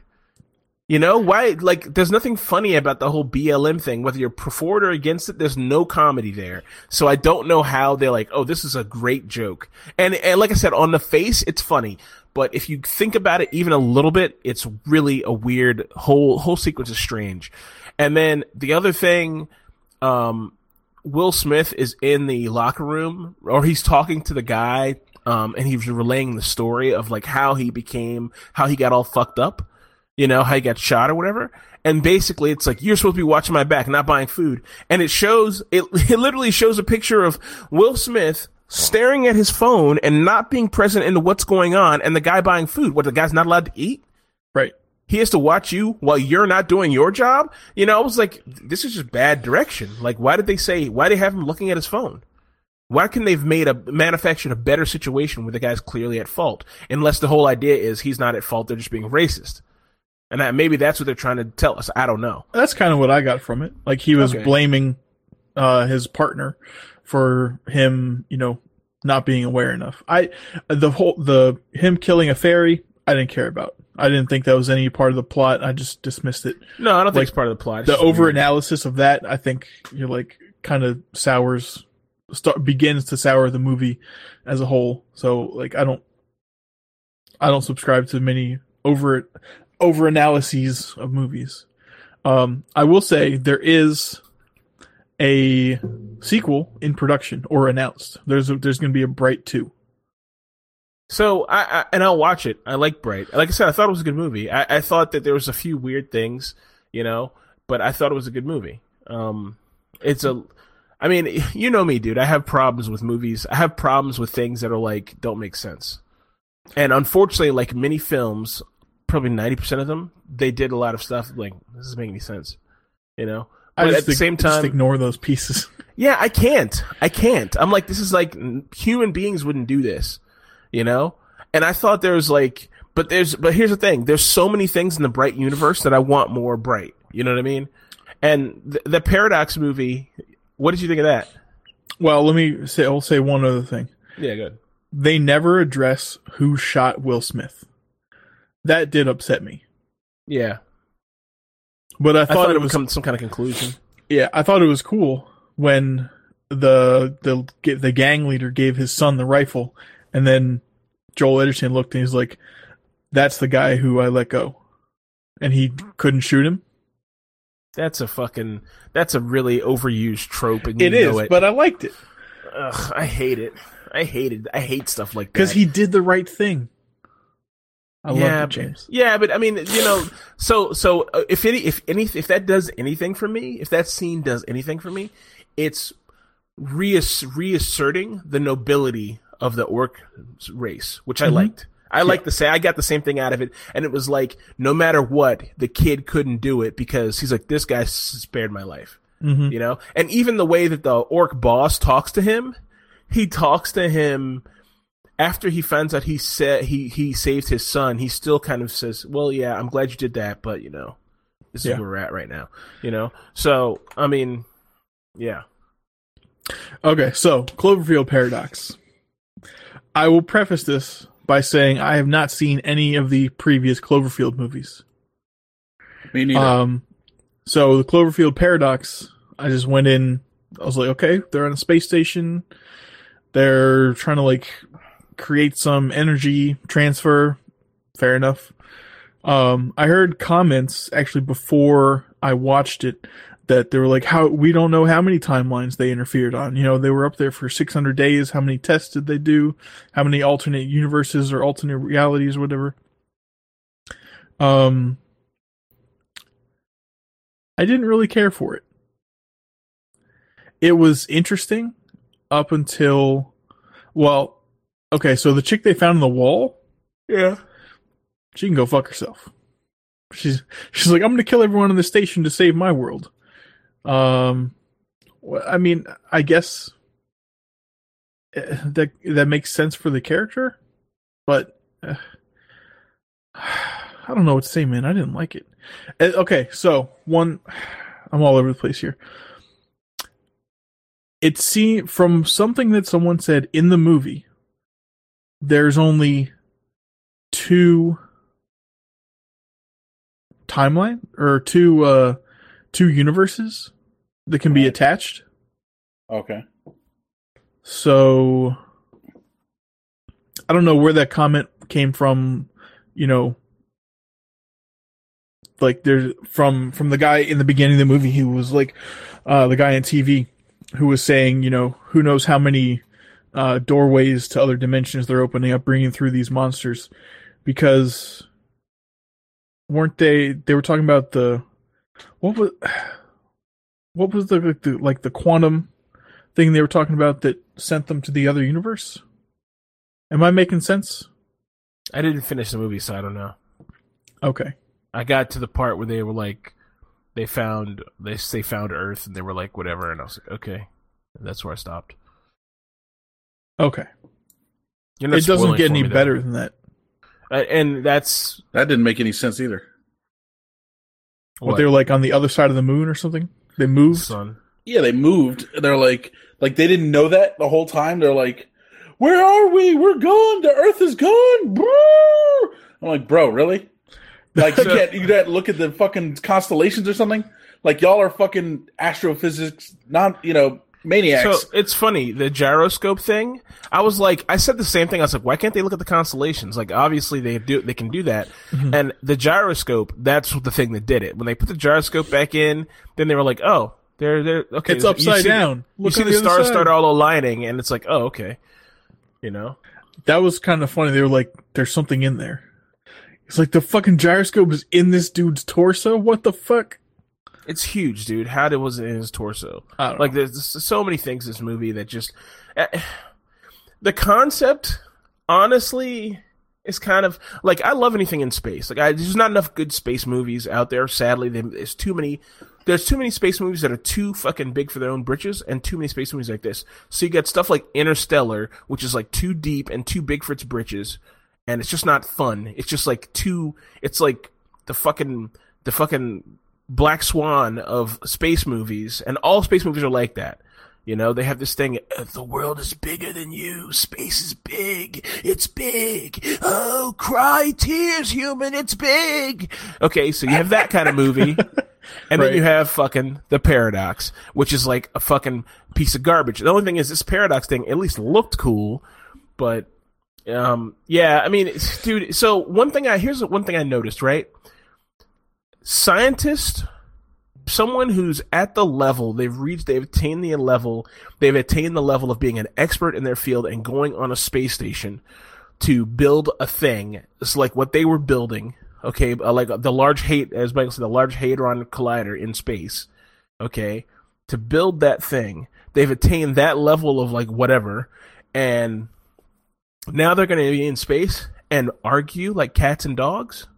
You know, why, like, there's nothing funny about the whole BLM thing, whether you're for it or against it, there's no comedy there. So I don't know how they're like, oh, this is a great joke. And, and like I said, on the face, it's funny. But if you think about it even a little bit, it's really a weird whole, whole sequence is strange. And then the other thing, um, Will Smith is in the locker room, or he's talking to the guy, um, and he's relaying the story of like how he became, how he got all fucked up, you know, how he got shot or whatever. And basically, it's like you're supposed to be watching my back, not buying food. And it shows, it, it literally shows a picture of Will Smith staring at his phone and not being present into what's going on, and the guy buying food. What the guy's not allowed to eat. Right. He has to watch you while you're not doing your job. You know, I was like, this is just bad direction. Like, why did they say, why did they have him looking at his phone? Why couldn't they've made a manufactured a better situation where the guy's clearly at fault? Unless the whole idea is he's not at fault, they're just being racist. And that maybe that's what they're trying to tell us. I don't know. That's kind of what I got from it. Like he was Okay. blaming uh, his partner for him, you know, not being aware enough. I the whole the him killing a fairy, I didn't care about. I didn't think that was any part of the plot. I just dismissed it. No, I don't think Like, it's part of the plot. It's The over analysis of that, I think you're like kind of sours start begins to sour the movie as a whole. So like I don't I don't subscribe to many over over analyses of movies. Um I will say there is a sequel in production or announced. There's a, there's going to be a Bright 2. So I, I and I'll watch it. I like Bright. Like I said, I thought it was a good movie. I, I thought that there was a few weird things, you know, but I thought it was a good movie. Um, it's a, I mean, you know me, dude. I have problems with movies. I have problems with things that are like don't make sense. And unfortunately, like many films, probably ninety percent of them, they did a lot of stuff like this doesn't make any sense, you know. But at the ig- same just time, ignore those pieces. yeah, I can't. I can't. I'm like, this is like human beings wouldn't do this, you know. And I thought there was like, but there's, but here's the thing: there's so many things in the Bright universe that I want more Bright. You know what I mean? And the, the Paradox movie. What did you think of that? Well, let me say. I'll say one other thing. Yeah, good. They never address who shot Will Smith. That did upset me. Yeah, But I I thought, thought, it it was come to some kind of conclusion. yeah, I thought it was cool when the the the gang leader gave his son the rifle, and then Joel Edgerton looked and he's like, "That's the guy who I let go," and he couldn't shoot him. That's a fucking. That's a really overused trope, and It is, it. but I liked it Ugh, I hate it. I hate it. I hate stuff like that. because he did the right thing. I yeah, love James. Yeah, but I mean, you know, so so uh, if any if any if that does anything for me, if that scene does anything for me, it's reass- reasserting the nobility of the orc race, which I Mhm. liked. I like to say I got the same thing out of it, and it was like no matter what, the kid couldn't do it because he's like this guy spared my life, hmm you know. And even the way that the orc boss talks to him, he talks to him after he finds out he said he he saved his son. He still kind of says, "Well, yeah, I'm glad you did that, but you know, this is where we're at right now." You know, so I mean, yeah, Okay, so Cloverfield paradox. I will preface this by saying I have not seen any of the previous Cloverfield movies. Me neither. Um, so the Cloverfield paradox, I just went in. I was like, okay, they're on a space station. They're trying to like create some energy transfer. Fair enough. Um, I heard comments actually before I watched it that they were like, how we don't know how many timelines they interfered on. You know, they were up there for 600 days. How many tests did they do? How many alternate universes or alternate realities or whatever? Um, I didn't really care for it. It was interesting up until, well, okay, so the chick they found in the wall, yeah. she can go fuck herself. She's she's like, I'm gonna kill everyone in the station to save my world. Um, I mean, I guess eh, that that makes sense for the character, but uh, I don't know what to say, man. I didn't like it. Uh, Okay, so one, I'm all over the place here. It seemed from something that someone said in the movie. There's only two timeline or two uh two universes that can be attached. okay. So I don't know where that comment came from, you know, like there's from from the guy in the beginning of the movie who was like uh the guy on TV who was saying, you know, who knows how many uh doorways to other dimensions they're opening up bringing through these monsters because weren't they they were talking about the what was what was the, like the like the quantum thing they were talking about that sent them to the other universe? Am I making sense? I didn't finish the movie, so I don't know. Okay. I got to the part where they were like, they found they they found Earth, and they were like, whatever, and I was like, okay, and that's where I stopped. Okay. You're not It doesn't get any me, though. better than that. Uh, and that's That didn't make any sense either. What, they were like on the other side of the moon or something? They moved? son. Yeah, they moved. They're like, like they didn't know that the whole time. They're like, "Where are we? We're gone. The Earth is gone." Brrr. I'm like, bro, really? Like you can't you can't look at the fucking constellations or something? Like y'all are fucking astrophysics, not you know maniacs. So it's funny the gyroscope thing. I was like, I said the same thing. I was like, why can't they look at the constellations? Like, obviously they do, they can do that. Mm-hmm. And the gyroscope, that's the thing that did it. When they put the gyroscope back in, then they were like, oh, they're they're okay. It's upside see- down. You Look see the, the stars side. start all aligning, and it's like, oh, okay. You know, That was kind of funny. They were like, there's something in there. It's like the fucking gyroscope is in this dude's torso? What the fuck? It's huge, dude. How did was it in his torso? Like, know. there's so many things in this movie that just eh, the concept, honestly, is kind of like I love anything in space. Like, I, there's not enough good space movies out there. Sadly, there's too many. There's too many space movies that are too fucking big for their own britches, and too many space movies like this. So you get stuff like Interstellar, which is like too deep and too big for its britches, and it's just not fun. It's just like too. It's like the fucking the fucking black swan of space movies, and all space movies are like that. You know, they have this thing, "Uh, the world is bigger than you. Space is big. It's big. Oh, cry tears, human. It's big. Okay, so you have that kind of movie. And Right. then you have fucking the paradox, which is like a fucking piece of garbage. The only thing is this paradox thing at least looked cool, but um yeah, I mean, dude, so one thing I here's one thing I noticed, right? Scientist someone who's at the level they've reached they've attained the level they've attained the level of being an expert in their field and going on a space station to build a thing. It's like what they were building okay uh, like the large hate as michael said the large hadron collider in space okay to build that thing. They've attained that level of like whatever and now they're going to be in space and argue like cats and dogs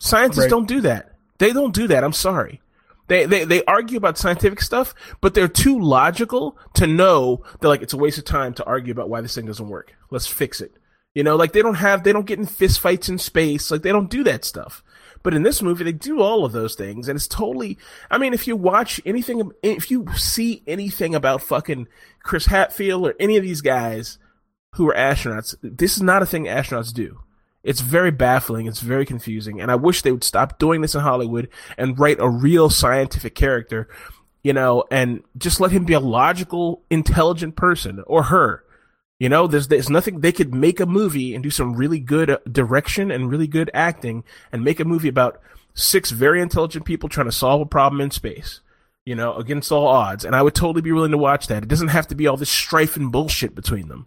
scientists Right. don't do that they don't do that i'm sorry they, they they argue about scientific stuff, but they're too logical to know that like it's a waste of time to argue about why this thing doesn't work. Let's fix it. You know, like they don't have they don't get in fist fights in space. Like they don't do that stuff. But in this movie, they do all of those things, and it's totally. I mean, if you watch anything, if you see anything about fucking Chris Hadfield or any of these guys who are astronauts, this is not a thing astronauts do. It's very baffling. It's very confusing. And I wish they would stop doing this in Hollywood and write a real scientific character, you know, and just let him be a logical, intelligent person or her. You know, there's, there's nothing, they could make a movie and do some really good direction and really good acting and make a movie about six very intelligent people trying to solve a problem in space, you know, against all odds. And I would totally be willing to watch that. It doesn't have to be all this strife and bullshit between them.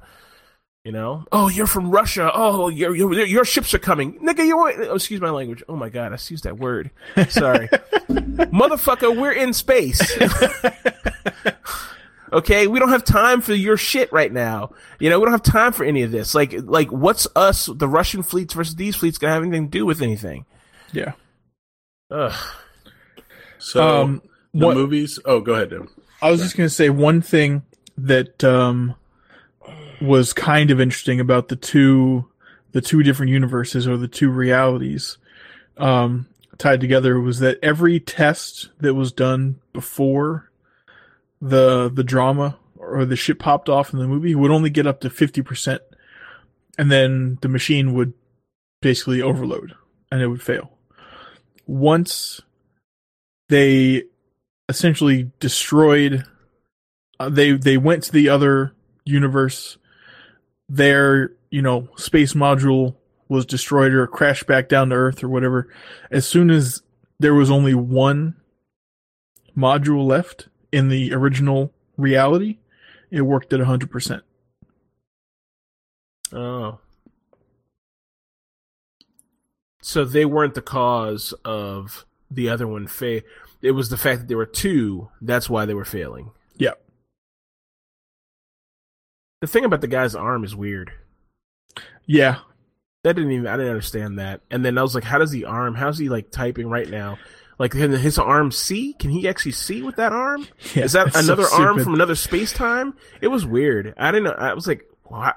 You know, oh, you're from Russia. Oh, your your, your ships are coming, nigga. You want? Oh, excuse my language. Oh my god, I used that word. Sorry, motherfucker. We're in space. okay, we don't have time for your shit right now. You know, we don't have time for any of this. Like, like, what's us, the Russian fleets versus these fleets, gonna have anything to do with anything? Yeah. Ugh. So Um, the what- movies. Oh, go ahead, Dave. I was just going to say one thing that um, was kind of interesting about the two the two different universes or the two realities um, tied together was that every test that was done before the the drama or the shit popped off in the movie would only get up to 50% and then the machine would basically overload and it would fail. Once they essentially destroyed uh, they they went to the other universe their you know space module was destroyed or crashed back down to earth or whatever as soon as there was only one module left in the original reality it worked at 100% Oh. So they weren't the cause of the other one fa It was the fact that there were two. That's why they were failing. The thing about the guy's arm is weird. yeah That didn't even I didn't understand that. And then I was like, how does the arm? How's he like typing right now? Like can his arm see? Can he actually see with that arm? Yeah, is that it's so another arm from another space time? It was weird. I didn't know. I was like, why?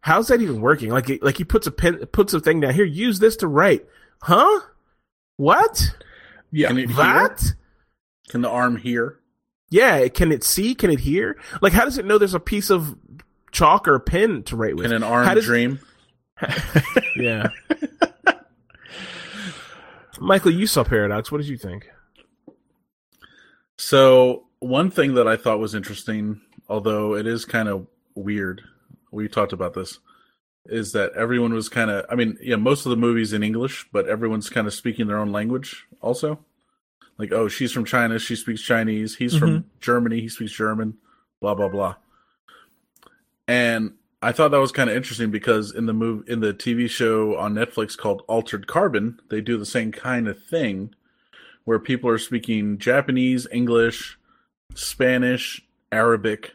How's that even working? Like, he- like he puts a pen, puts a thing down here. Use this to write, huh? What? yeah Can it hear? That? Can the arm hear? Yeah. Can it see? Can it hear? Like, how does it know there's a piece of chalk or pen to write with? In an How arm does- dream? Yeah. Michael, you saw Paradox. What did you think? So one thing that I thought was interesting, although it is kind of weird, we talked about this, is that everyone was kind of. I mean, yeah, most of the movies in English, but everyone's kind of speaking their own language also. Like, oh, she's from China, she speaks Chinese. He's from mm-hmm. Germany, he speaks German. Blah blah blah. And I thought that was kind of interesting because in the move in the TV show on Netflix called Altered Carbon, they do the same kind of thing where people are speaking Japanese, English, Spanish, Arabic,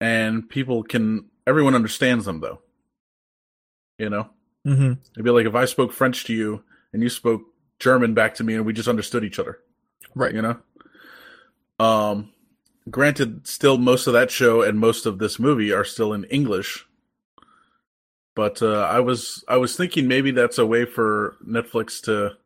and people can everyone understands them though. You know, hmm it'd be like if I spoke French to you and you spoke German back to me, and we just understood each other. right You know. Um, granted, still most of that show and most of this movie are still in English. But uh, I was I was thinking maybe that's a way for Netflix to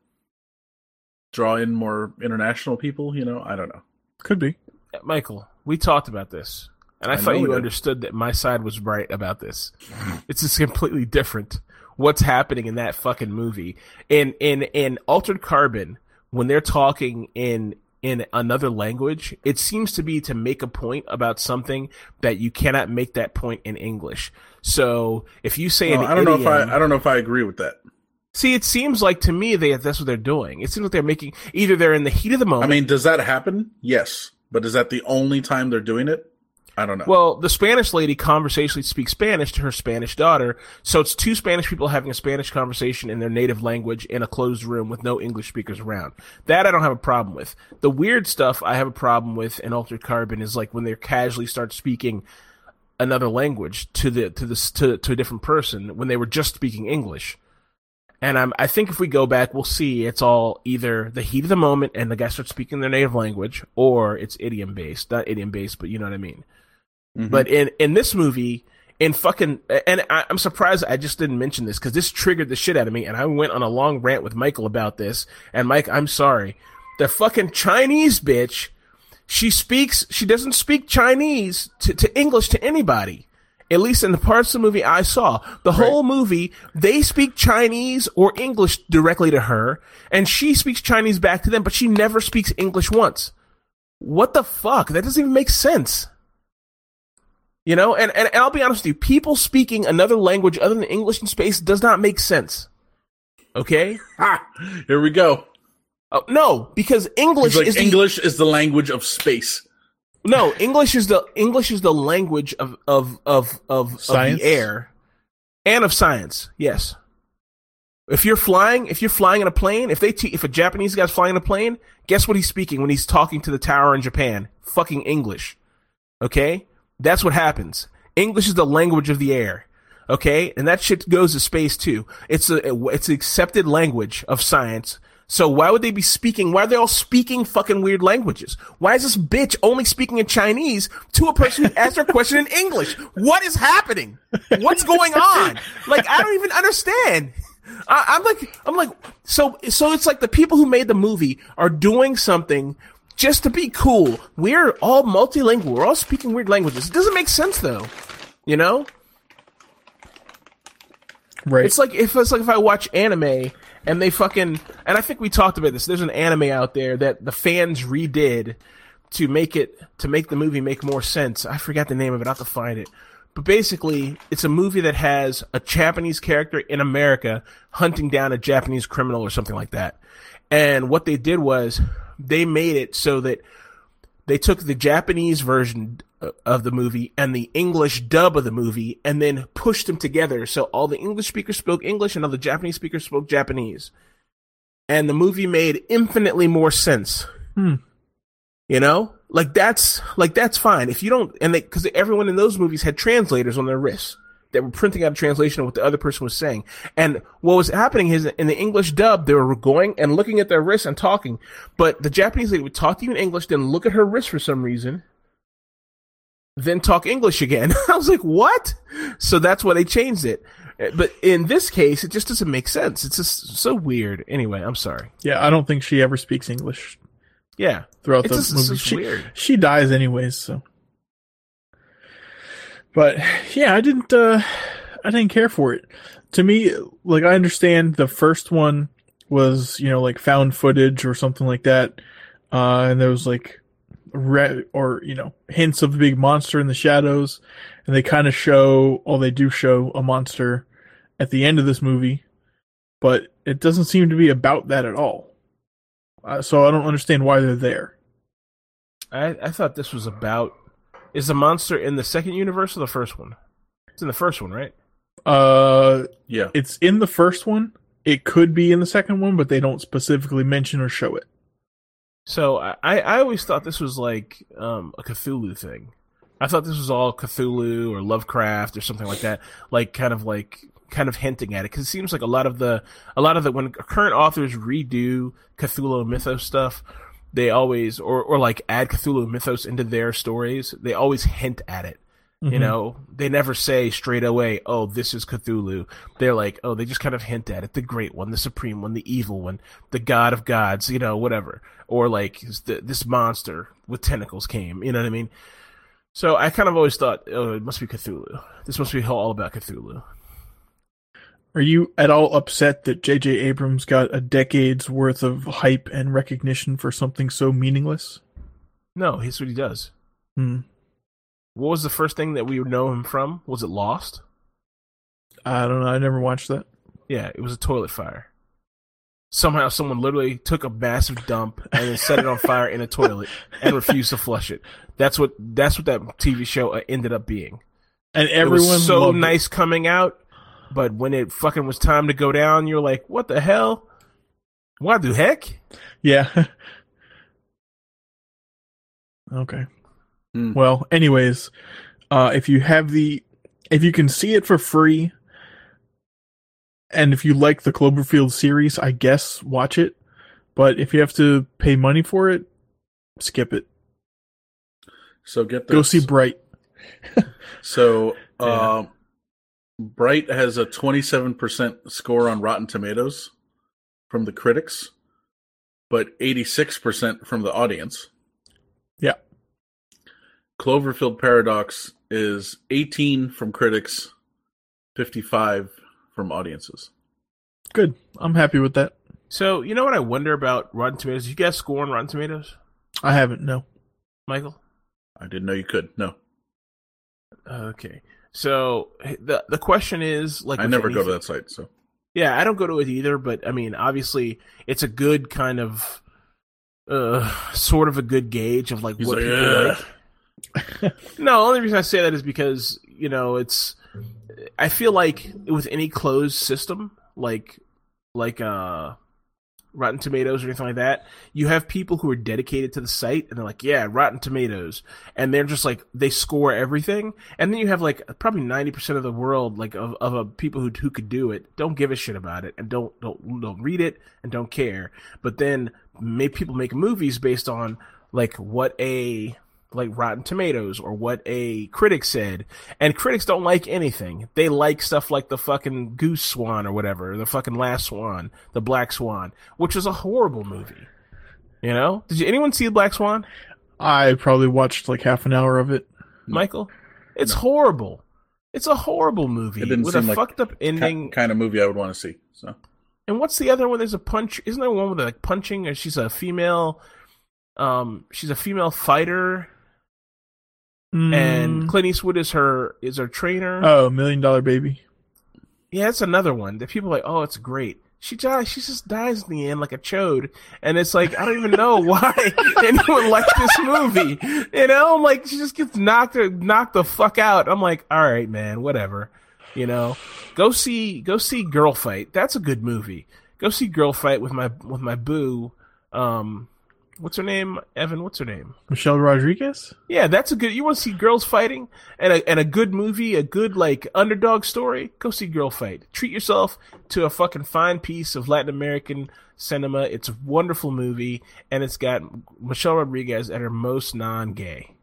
draw in more international people. You know, I don't know. could be Michael, we talked about this, and I, I thought you did. understood that my side was right about this. It's just completely different. What's happening in that fucking movie? In in in Altered Carbon, when they're talking in in another language, it seems to be to make a point about something that you cannot make that point in English. So if you say Well, I don't know if I I don't know if I agree with that. See, it seems like to me they that's what they're doing. It seems like they're making either they're in the heat of the moment. I mean, does that happen? Yes, but is that the only time they're doing it? I don't know. well, the Spanish lady conversationally speaks Spanish to her Spanish daughter, so it's two Spanish people having a Spanish conversation in their native language in a closed room with no English speakers around. That I don't have a problem with. The weird stuff I have a problem with in Altered Carbon is like when they casually start speaking another language to the to the to, to a different person when they were just speaking English. And I'm, I think if we go back, we'll see it's all either the heat of the moment and the guy starts speaking their native language, or it's idiom based. Not idiom based, but you know what I mean. Mhm. But in in this movie, in fucking, and I, I'm surprised I just didn't mention this because this triggered the shit out of me, and I went on a long rant with Michael about this. And Mike, I'm sorry, the fucking Chinese bitch, she speaks, she doesn't speak Chinese to, to English to anybody. At least in the parts of the movie I saw, the whole movie, they speak Chinese or English directly to her, and she speaks Chinese back to them, but she never speaks English once. What the fuck? That doesn't even make sense. You know, and, and, and I'll be honest with you, people speaking another language other than English in space does not make sense. Okay? ha! Here we go. Oh, no, because English like is the, English is the language of space. no English is the English is the language of of of of, of the air and of science. Yes. If you're flying, if you're flying in a plane, if they te- if a Japanese guy's flying in a plane, guess what he's speaking when he's talking to the tower in Japan? Fucking English. Okay? That's what happens. English is the language of the air. Okay? And that shit goes to space too. It's a it's an accepted language of science. So why would they be speaking? Why are they all speaking fucking weird languages? Why is this bitch only speaking in Chinese to a person who asked her question in English? What is happening? What's going on? Like I don't even understand. I, I'm like, I'm like, so, so it's like the people who made the movie are doing something just to be cool. We're all multilingual. We're all speaking weird languages. It doesn't make sense though. You know? Right. It's like if it's like if I watch anime and they fucking and I think we talked about this. There's an anime out there that the fans redid to make it to make the movie make more sense. I forgot the name of it. I have to find it. But basically, it's a movie that has a Japanese character in America hunting down a Japanese criminal or something like that. And what they did was they made it so that they took the Japanese version of the movie and the English dub of the movie and then pushed them together. So all the English speakers spoke English and all the Japanese speakers spoke Japanese. And the movie made infinitely more sense. Hmm. You know? Like that's, like that's fine. If you don't, and they, cause everyone in those movies had translators on their wrists that were printing out a translation of what the other person was saying. And what was happening is in the English dub, they were going and looking at their wrists and talking. But the Japanese lady would talk to you in English, then look at her wrist for some reason, then talk English again. I was like, what? So that's why they changed it. But in this case, it just doesn't make sense. It's just so weird. Anyway, I'm sorry. yeah, I don't think she ever speaks English Yeah. throughout It's the just, it's movie. She, weird. she dies anyways, so. But yeah, I didn't. uh I didn't care for it. To me, like I understand the first one was you know like found footage or something like that, uh, and there was like red or you know hints of the big monster in the shadows, and they kind of show. Oh, they do show a monster at the end of this movie, but it doesn't seem to be about that at all. Uh, so I don't understand why they're there. I, I thought this was about. Is the monster in the second universe or the first one? It's in the first one, right? Uh, Yeah. it's in the first one. It could be in the second one, but they don't specifically mention or show it. So I, I always thought this was like um, a Cthulhu thing. I thought this was all Cthulhu or Lovecraft or something like that, like kind of like kind of hinting at it because it seems like a lot of the a lot of the when current authors redo Cthulhu mythos stuff, they always or or like add Cthulhu mythos into their stories, they always hint at it. You Mhm. know, they never say straight away, "Oh, this is Cthulhu." They're like, "Oh, they just kind of hint at it: the great one, the supreme one, the evil one, the god of gods, you know, whatever." Or like this monster, with tentacles came. You know what I mean? So I kind of always thought, oh, it must be Cthulhu. This must be all about Cthulhu. Are you at all upset that J.J. Abrams got a decade's worth of hype and recognition for something so meaningless? No, here's what he does. Hmm. What was the first thing that we would know him from? Was it Lost? I don't know. I never watched that. Yeah, it was a toilet fire. Somehow, someone literally took a massive dump and then set it on fire in a toilet and refused to flush it. That's what that's what that TV show ended up being. And everyone was so loved it. nice coming out, but when it fucking was time to go down, you're like, "What the hell? What the heck?" Yeah. okay. Hmm. Well, anyways, uh, if you have the, if you can see it for free, and if you like the Cloverfield series, I guess watch it. But if you have to pay money for it, skip it. So get the Go see Bright. So, Yeah. Bright has a 27% score on Rotten Tomatoes from the critics, but 86% from the audience. Yeah. Cloverfield Paradox is 18 from critics, 55 from audiences. Good. I'm happy with that. So you know what I wonder about Rotten Tomatoes? You guys score on Rotten Tomatoes, I haven't. No. Michael? I didn't know you could. No, Okay. So the the question is like I never go to that site. So Yeah, I don't go to it either, but I mean, obviously, it's a good kind of, uh, sort of a good gauge of like He's what like, people like. no, the only reason I say that is because you know it's. I feel like with any closed system, like like uh, Rotten Tomatoes or anything like that, you have people who are dedicated to the site and they're like, yeah, Rotten Tomatoes, and they're just like they score everything, and then you have like probably ninety percent of the world, like of of uh, people who who could do it, don't give a shit about it and don't don't don't read it and don't care, but then make people make movies based on like what a like Rotten Tomatoes or what a critic said. And critics don't like anything. They like stuff like the fucking Goose Swan or whatever, the fucking Last Swan, the Black Swan, which was a horrible movie. You know? Did you, anyone see Black Swan? I probably watched like half an hour of it. Michael? It's horrible. It's a horrible movie It didn't with a like fucked up ending. Kind of movie I would want to see. So And what's the other one? There's a punch. Isn't there one with like punching? Or she's a female. Um, she's a female fighter, and Mm. Clint Eastwood is her is her trainer. oh, Million Dollar Baby. Yeah, it's another one that people are like, oh, it's great. She dies. She just dies in the end like a chode, and it's like I don't even know why anyone liked this movie. You know, like she just gets knocked knocked the fuck out. I'm like, all right, man, whatever. You know, go see go see Girl Fight. That's a good movie. Go see Girl Fight with my with my boo. Um, what's her name? Evan. What's her name? Michelle Rodriguez. Yeah, that's a good. You want to see girls fighting and a and a good movie, a good like underdog story? Go see Girl Fight. Treat yourself to a fucking fine piece of Latin American cinema. It's a wonderful movie, and it's got Michelle Rodriguez at her most non-gay.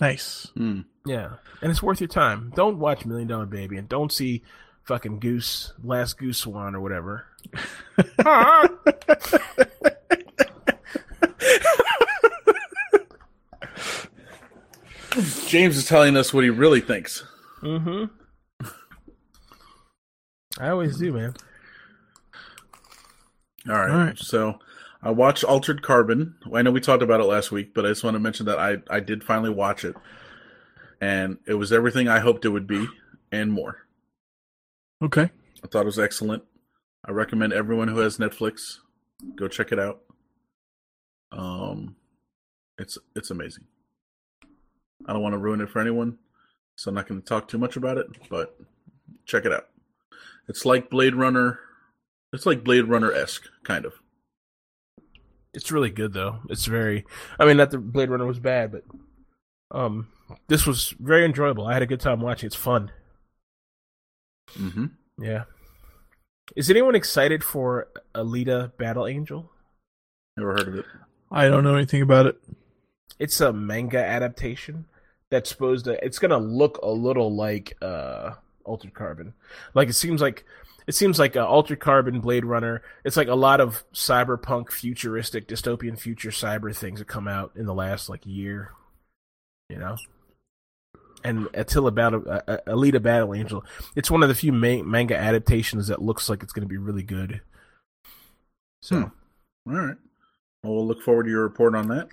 Nice. hmm. Yeah, and it's worth your time. Don't watch Million Dollar Baby, and don't see fucking Goose, Last Goose Swan, or whatever. James is telling us what he really thinks. mm-hmm. I always do, man. All right. All right. So I watched Altered Carbon. I know we talked about it last week, but I just want to mention that I, I did finally watch it. And it was everything I hoped it would be and more. Okay. I thought it was excellent. I recommend everyone who has Netflix go check it out. Um it's it's amazing. I don't want to ruin it for anyone, so I'm not going to talk too much about it, but check it out. It's like Blade Runner. It's like Blade Runner-esque kind of. It's really good though. It's very. I mean, not the Blade Runner was bad, but um, this was very enjoyable. I had a good time watching. It's fun. Mhm. Yeah. Is anyone excited for Alita Battle Angel? Never heard of it. I don't know anything about it. It's a manga adaptation that's supposed to. It's gonna look a little like uh Altered Carbon. Like it seems like it seems like uh, Altered Carbon, Blade Runner. It's like a lot of cyberpunk, futuristic, dystopian future cyber things that come out in the last like year. You know, and Attila Battle, uh, uh, Alita Battle Angel. It's one of the few ma- manga adaptations that looks like it's going to be really good. So, Hmm. All right. Well, we'll look forward to your report on that.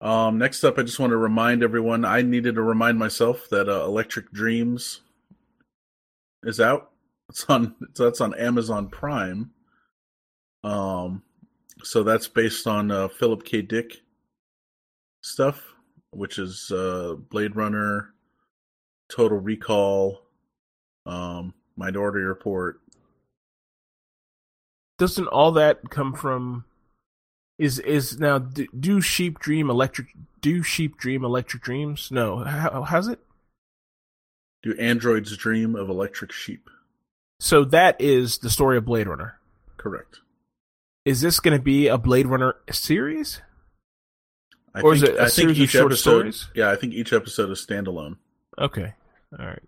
Um, next up, I just want to remind everyone. I needed to remind myself that uh, Electric Dreams is out. It's on. That's on Amazon Prime. Um, so that's based on uh, Philip K. Dick stuff, which is uh, Blade Runner, Total Recall, um, Minority Report, doesn't all that come from? Is is now do, do sheep dream electric? Do sheep dream electric dreams? No, how, how's it? Do androids dream of electric sheep? So that is the story of Blade Runner. Correct. Is this going to be a Blade Runner series? I Or is think, it a I think series of each short episode, stories? Yeah, I think each episode is standalone, Okay, all right.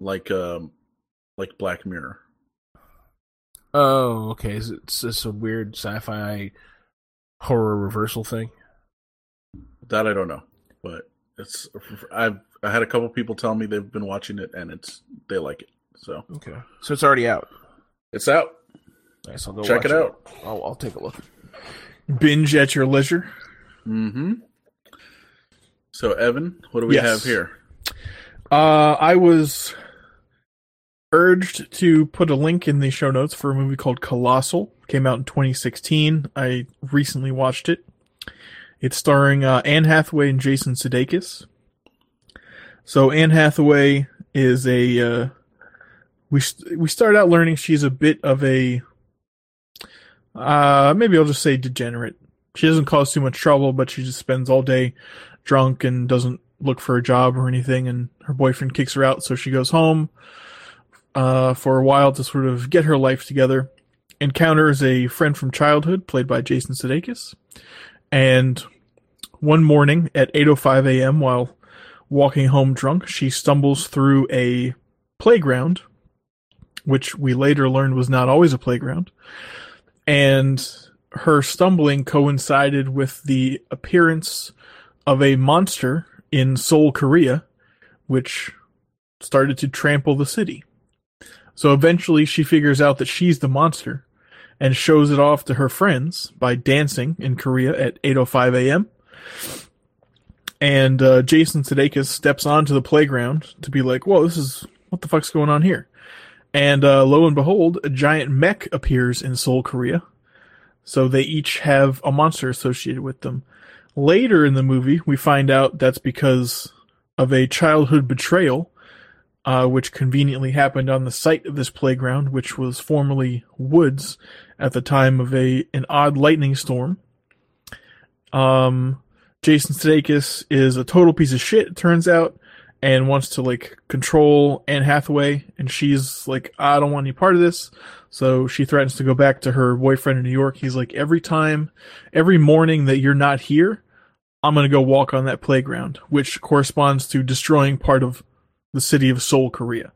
like um, like Black Mirror. Oh, okay. Is it is this a weird sci-fi horror reversal thing? That I don't know, but it's I've I had a couple people tell me they've been watching it and it's they like it, so Okay, so it's already out. it's out. Nice. I'll go Check watch it out. I'll, I'll take a look. Binge at your leisure. Mm-hmm. So Evan, what do we Yes. have here? Uh, I was urged to put a link in the show notes for a movie called Colossal. Came out in 2016. I recently watched it. It's starring uh, Anne Hathaway and Jason Sudeikis. So Anne Hathaway is a uh, we st- we start out learning she's a bit of a uh maybe I'll just say degenerate. She doesn't cause too much trouble, but she just spends all day drunk and doesn't look for a job or anything and her boyfriend kicks her out so she goes home uh, for a while to sort of get her life together encounters a friend from childhood played by jason sudeikis and one morning at 8.05 a.m while walking home drunk she stumbles through a playground which we later learned was not always a playground and her stumbling coincided with the appearance of a monster in Seoul, Korea, which started to trample the city. So eventually she figures out that she's the monster and shows it off to her friends by dancing in Korea at 8:05 a.m. And uh, Jason Sudeikis steps onto the playground to be like, "Whoa, this is what the fuck's going on here?" And uh, lo and behold, a giant mech appears in Seoul, Korea. So they each have a monster associated with them. Later in the movie, we find out that's because of a childhood betrayal, uh, which conveniently happened on the site of this playground, which was formerly woods at the time of a an odd lightning storm. Um, Jason Sudeikis is a total piece of shit, it turns out, and wants to like control Anne Hathaway, and she's like, I don't want any part of this. So she threatens to go back to her boyfriend in New York. He's like, every time, every morning that you're not here, I'm going to go walk on that playground, which corresponds to destroying part of the city of Seoul, Korea.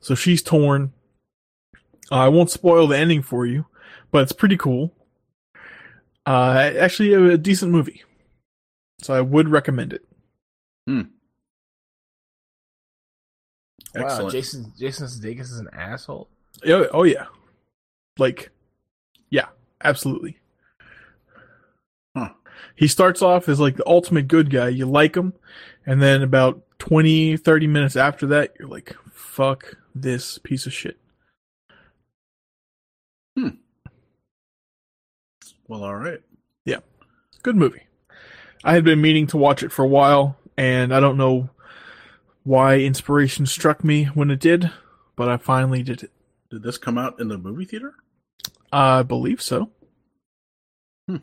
So she's torn. Uh, I won't spoil the ending for you, but it's pretty cool. Uh, actually, a decent movie. So I would recommend it. Wow, Excellent. Jason Jason Sudeikis is an asshole. Oh, oh yeah. Like, yeah, absolutely. Huh. He starts off as like the ultimate good guy. You like him. And then about 20, 30 minutes after that, you're like, fuck this piece of shit. Hmm. Well, all right. Yeah. Good movie. I had been meaning to watch it for a while, and I don't know why inspiration struck me when it did, but I finally did it. Did this come out in the movie theater? I believe so. Hmm.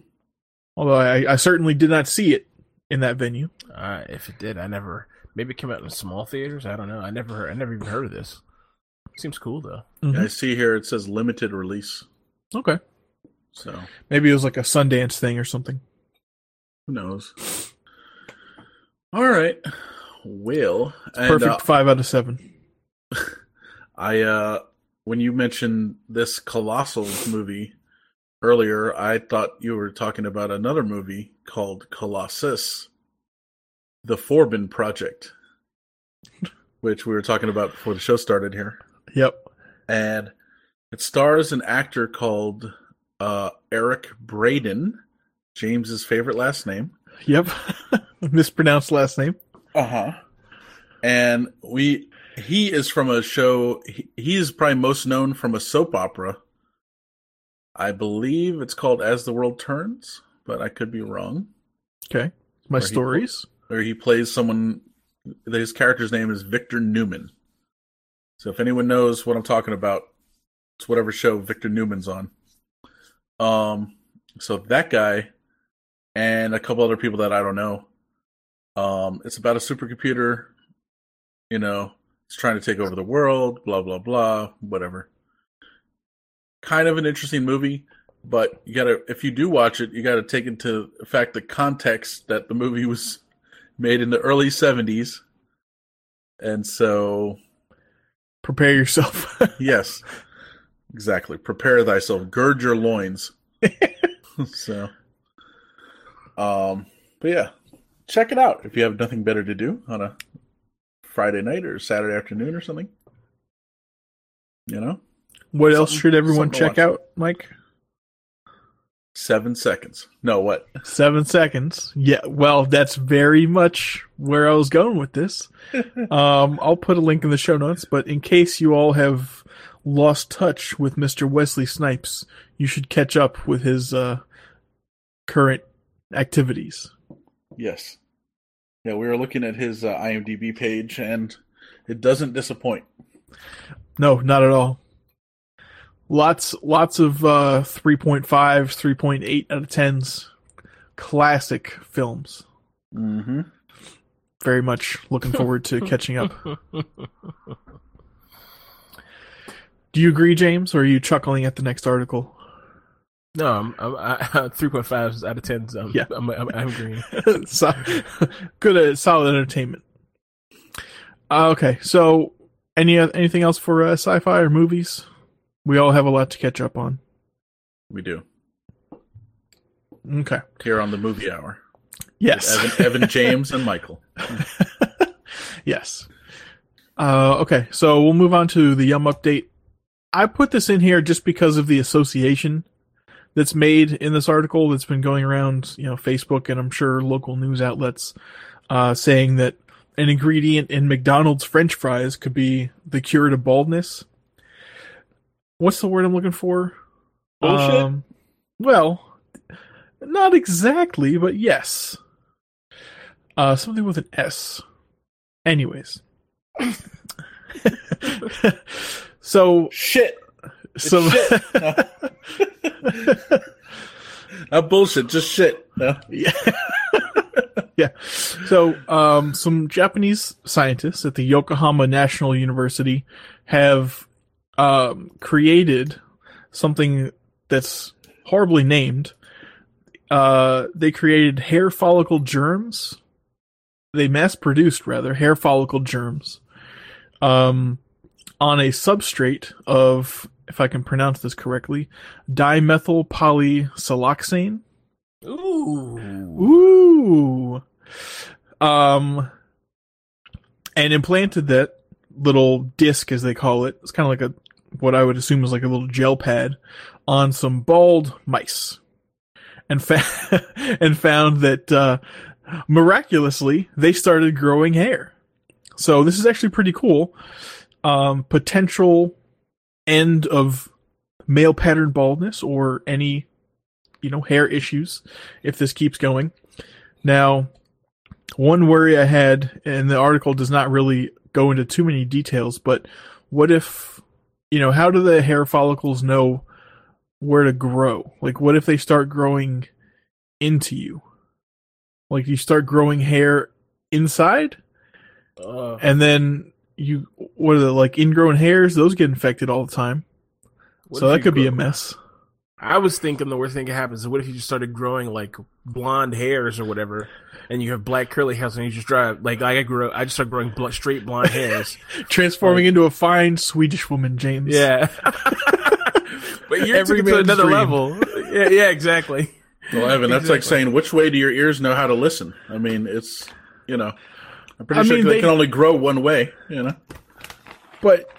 Although I, I certainly did not see it in that venue. Uh, if it did, I never. Maybe it came out in small theaters. I don't know. I never. Heard, I never even heard of this. Seems cool though. Mhm. Yeah, I see here it says limited release. Okay. So Maybe it was like a Sundance thing or something. who knows? All right. will. And, Perfect uh, five out of seven. I uh when you mentioned this colossal movie earlier, I thought you were talking about another movie called Colossus, The Forbin Project, which we were talking about before the show started here. Yep. And it stars an actor called uh Eric Braeden, James's favorite last name. Yep. Mispronounced last name. Uh-huh. And we he is from a show he, he is probably most known from a soap opera. I believe it's called As the World Turns, but I could be wrong. Okay. My he- stories. Where he plays someone his character's name is Victor Newman. So if anyone knows what I'm talking about, it's whatever show Victor Newman's on. Um so that guy and a couple other people that I don't know. Um it's about a supercomputer, you know, it's trying to take over the world, blah blah blah, whatever. Kind of an interesting movie, but you gotta if you do watch it, you gotta take into fact the context that the movie was made in the early seventies. And so Prepare yourself. yes. Exactly. Prepare thyself. Gird your loins. so um but yeah. Check it out if you have nothing better to do on a Friday night or Saturday afternoon or something. You know? what else should everyone check out, Mike? Seven seconds. No, what? Seven seconds. Yeah, well, that's very much where I was going with this. um, I'll put a link in the show notes, but in case you all have lost touch with Mr. Wesley Snipes, you should catch up with his uh, current activities. Yes. Yeah, we were looking at his uh, IMDb page and it doesn't disappoint. No, not at all. Lots, lots of uh, 3.5s, 3.8 out of 10s. Classic films. Mm-hmm. Very much looking forward to catching up. Do you agree, James, or are you chuckling at the next article? No, I'm, I'm I, three point five out of ten. I'm, Yeah. I'm, I'm, I'm agreeing. so, good, uh, solid entertainment. Uh, okay, so any anything else for uh, sci-fi or movies? We all have a lot to catch up on. We do. Okay. Here on the movie hour. Yes. Evan, Evan James and Michael. yes. Uh, okay, so we'll move on to the Yum update. I put this in here just because of the association that's made in this article that's been going around, you know, Facebook and I'm sure local news outlets, uh, saying that an ingredient in McDonald's French fries could be the cure to baldness. What's the word I'm looking for? Bullshit? Um, well, not exactly, but yes. Uh, something with an S. Anyways. so Shit. Some shit. Not bullshit, just shit. No. yeah. yeah. So, um, some Japanese scientists at the Yokohama National University have um, created something that's horribly named. Uh, they created hair follicle germs. They mass produced, rather, hair follicle germs um, on a substrate of, if I can pronounce this correctly, dimethyl polysiloxane. Ooh. Ooh. Um, and implanted that little disc, as they call it. It's kind of like a what I would assume is like a little gel pad on some bald mice, and fa- and found that uh, miraculously they started growing hair. So this is actually pretty cool. Um, potential end of male pattern baldness or any you know hair issues if this keeps going. Now, one worry I had, and the article does not really go into too many details, but what if, you know, how do the hair follicles know where to grow? Like, what if they start growing into you? Like, you start growing hair inside, Uh, and then you, what are the, like, ingrown hairs? Those get infected all the time. what so that you could be a mess. I was thinking the worst thing that happens is what if you just started growing like blonde hairs or whatever, and you have black curly hairs, and you just drive like I grew, I just started growing bl- straight blonde hairs. Transforming into a fine Swedish woman, James. yeah, but you're Every to another dream. level. Yeah, yeah, exactly. Well, Evan, that's like saying which way do your ears know how to listen? I mean, it's you know, I'm pretty I sure mean, they, they- can only grow one way. You know, But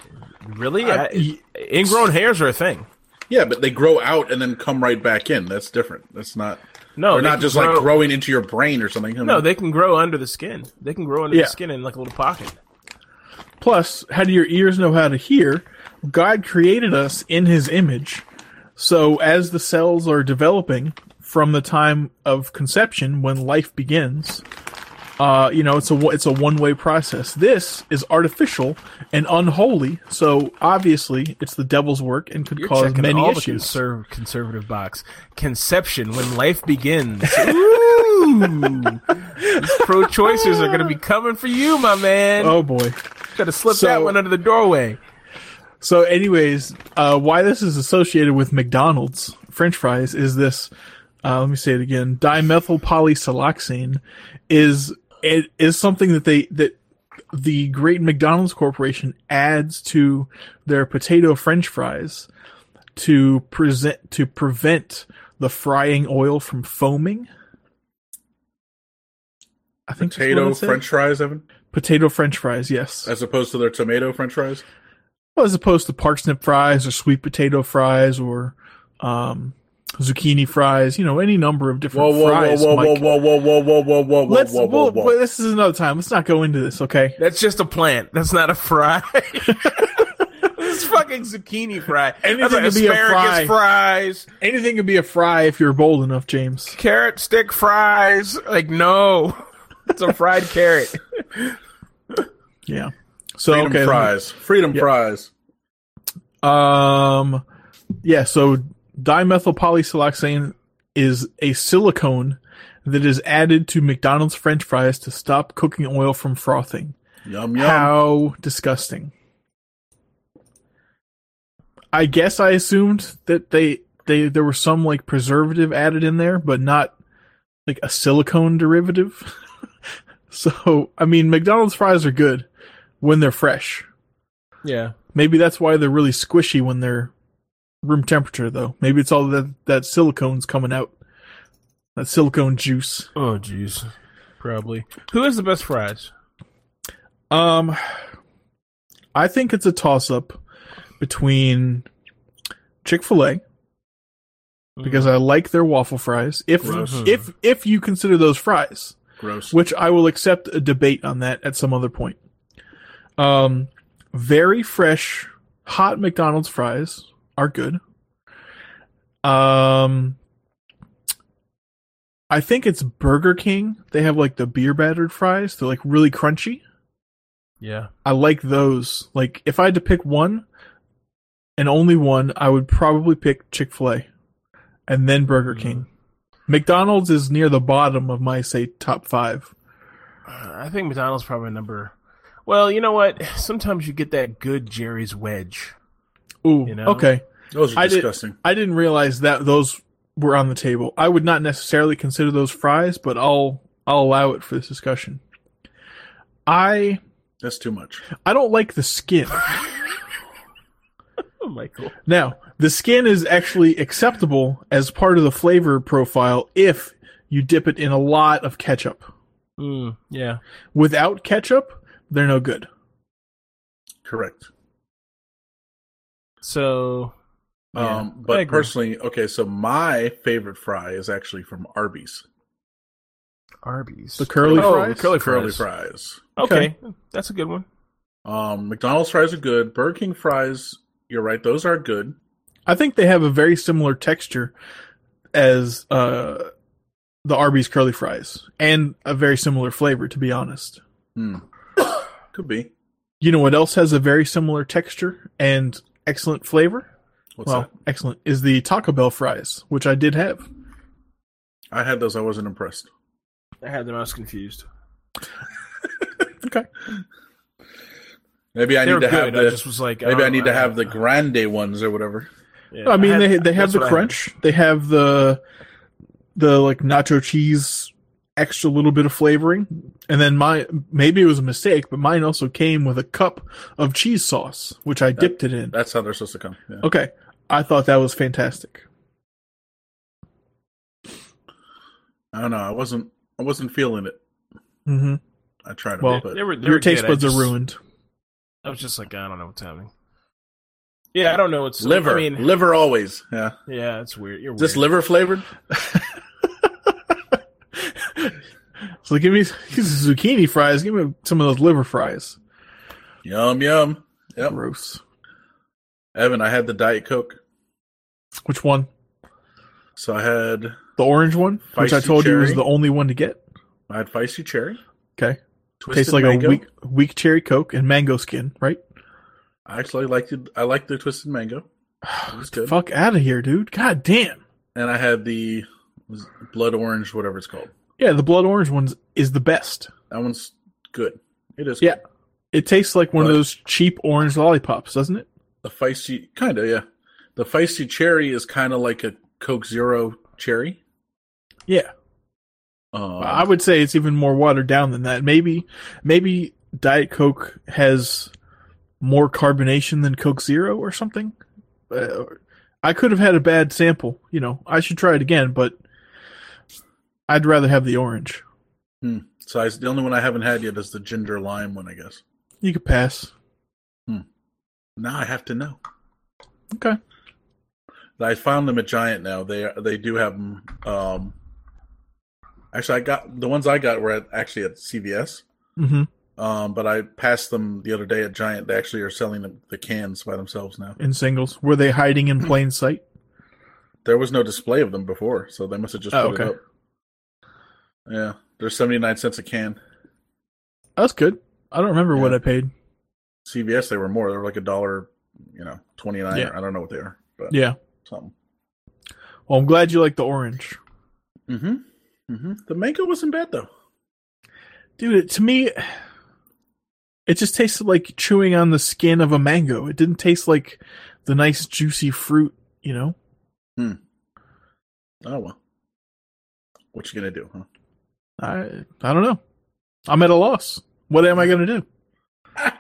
Really, I- I- ingrown hairs are a thing. yeah, but they grow out and then come right back in. That's different. That's not. No, They're not just grow- like growing into your brain or something. No, they can grow under the skin. They can grow under Yeah. the skin in like a little pocket. plus, how do your ears know how to hear? God created us in his image. So as the cells are developing from the time of conception when life begins, uh, you know, it's a it's a one way process. This is artificial and unholy, so obviously it's the devil's work and could You're cause many all the conserv- conservative box. Conception when life begins. Pro-choicers are going to be coming for you, my man. oh boy. Got to slip so- that one under the doorway. So, anyways, uh, why this is associated with McDonald's French fries is this. Uh, let me say it again. Dimethyl polysiloxane is it is something that they that the great McDonald's Corporation adds to their potato French fries to present to prevent the frying oil from foaming. I think potato. French fries, Evan, potato French fries. Yes. as opposed to their tomato French fries. Well, as opposed to parsnip fries or sweet potato fries or um, zucchini fries, you know, any number of different whoa, whoa, fries. whoa, whoa, Mike. whoa, whoa, whoa, whoa, whoa, whoa, whoa, Let's. whoa, whoa, well, whoa. this is another time. Let's not go into this, okay? That's just a plant. That's not a fry. this is fucking zucchini fry. Anything That's like could be a fry. fries, Anything could be a fry if you're bold enough, James. carrot stick fries. Like no, it's a fried carrot. Yeah. So Freedom okay. let me- fries. Freedom fries. Um, yeah. So dimethyl polysiloxane is a silicone that is added to McDonald's French fries to stop cooking oil from frothing. Yum yum. How disgusting. I guess I assumed that they they there was some like preservative added in there, but not like a silicone derivative. so, I mean, McDonald's fries are good when they're fresh. Yeah. Maybe that's why they're really squishy when they're room temperature though. Maybe it's all that that silicone's coming out. That silicone juice. Oh jeez. Probably. Who has the best fries? Um, I think it's a toss up between Chick Fil A because I like their waffle fries. If Gross. if if you consider those fries, Gross. which I will accept a debate on that at some other point. Um, very fresh, hot McDonald's fries are good. Um, I think it's Burger King. They have like the beer battered fries. They're like really crunchy. Yeah. I like those. Like if I had to pick one and only one, I would probably pick Chick Fil A, and then Burger King. McDonald's is near the bottom of my say top five. Uh, I think McDonald's probably number. Well, you know what? Sometimes you get that good Jerry's wedge. Ooh, You know? okay. Those are I did- disgusting. I didn't realize that those were on the table. I would not necessarily consider those fries, but I'll I'll allow it for this discussion. I That's too much. I don't like the skin. Oh, Michael. Now, the skin is actually acceptable as part of the flavor profile if you dip it in a lot of ketchup. Mm, yeah. Without ketchup, they're no good. Correct. So. yeah, um, but personally, okay, so my favorite fry is actually from Arby's. Arby's. The curly oh, fries? the curly Curly fries. fries. Okay. that's a good one. Um, McDonald's fries are good. Burger King fries, you're right, those are good. I think they have a very similar texture as uh, the Arby's curly fries and a very similar flavor, to be honest. Hmm. Could be. You know what else has a very similar texture and excellent flavor? What's well, that? excellent is the Taco Bell fries, which I did have. I had those. I wasn't impressed. I had them. I was confused. Okay. Maybe I They need to good. have I just was like, maybe I oh, need to have the grande ones or whatever. Yeah, I mean, had- they they have the what had. crunch. They have the the like nacho cheese, extra little bit of flavoring, and then my maybe it was a mistake, but mine also came with a cup of cheese sauce, which I dipped it in. That's how they're supposed to come. Yeah. Okay, I thought that was fantastic. I don't know. I wasn't. I wasn't feeling it. Mm-hmm. I tried Well, it, but They were, they Your were taste good. I buds are ruined. I was just like, I don't know what's happening. Yeah, I don't know what's liver, I mean, liver always. Yeah. yeah, it's weird. You're Is this liver flavored? So give me these zucchini fries. Give me some of those liver fries. Yum yum. Yep. Gross. Evan, I had the diet coke, Which one? so I had The orange one, which I told you was the only one to get. I had feisty cherry. Okay, Twisted tastes like mango. a weak weak cherry coke and mango skin, right? I actually liked it. I liked the twisted mango, It was good. Fuck out of here, dude. God damn. and I had the blood orange, whatever it's called. Yeah, the blood orange ones is the best. That one's good. It is. Yeah. good. It tastes like one of those cheap orange lollipops, doesn't it? The feisty, kind of, yeah. The feisty cherry is kind of like a Coke Zero cherry. Yeah. Um, I would say it's even more watered down than that. Maybe maybe Diet Coke has more carbonation than Coke Zero or something. Uh, I could have had a bad sample. You know, I should try it again, but I'd rather have the orange. so I, the only one I haven't had yet is the ginger lime one, I guess. You could pass. Now I have to know. Okay. I found them at Giant now. They they do have them. Um, actually, I got the ones I got were at, actually at CVS. hmm Um, but I passed them the other day at Giant. They actually are selling the, the cans by themselves now. In singles, were they hiding in plain sight? There was no display of them before, so they must have just Oh, put okay. it up. Yeah, they're seventy nine cents a can. That's good. I don't remember what I paid. CVS they were more. They were like a dollar, you know, twenty nine. Yeah. I don't know what they are, but Yeah. something. Well, I'm glad you like the orange, Mm-hmm. Mm-hmm. The mango wasn't bad though. dude. It, to me, it just tasted like chewing on the skin of a mango. It didn't taste like the nice juicy fruit. You know. Hmm. Oh well. What you gonna do, huh? I I don't know. I'm at a loss. What am I going to do?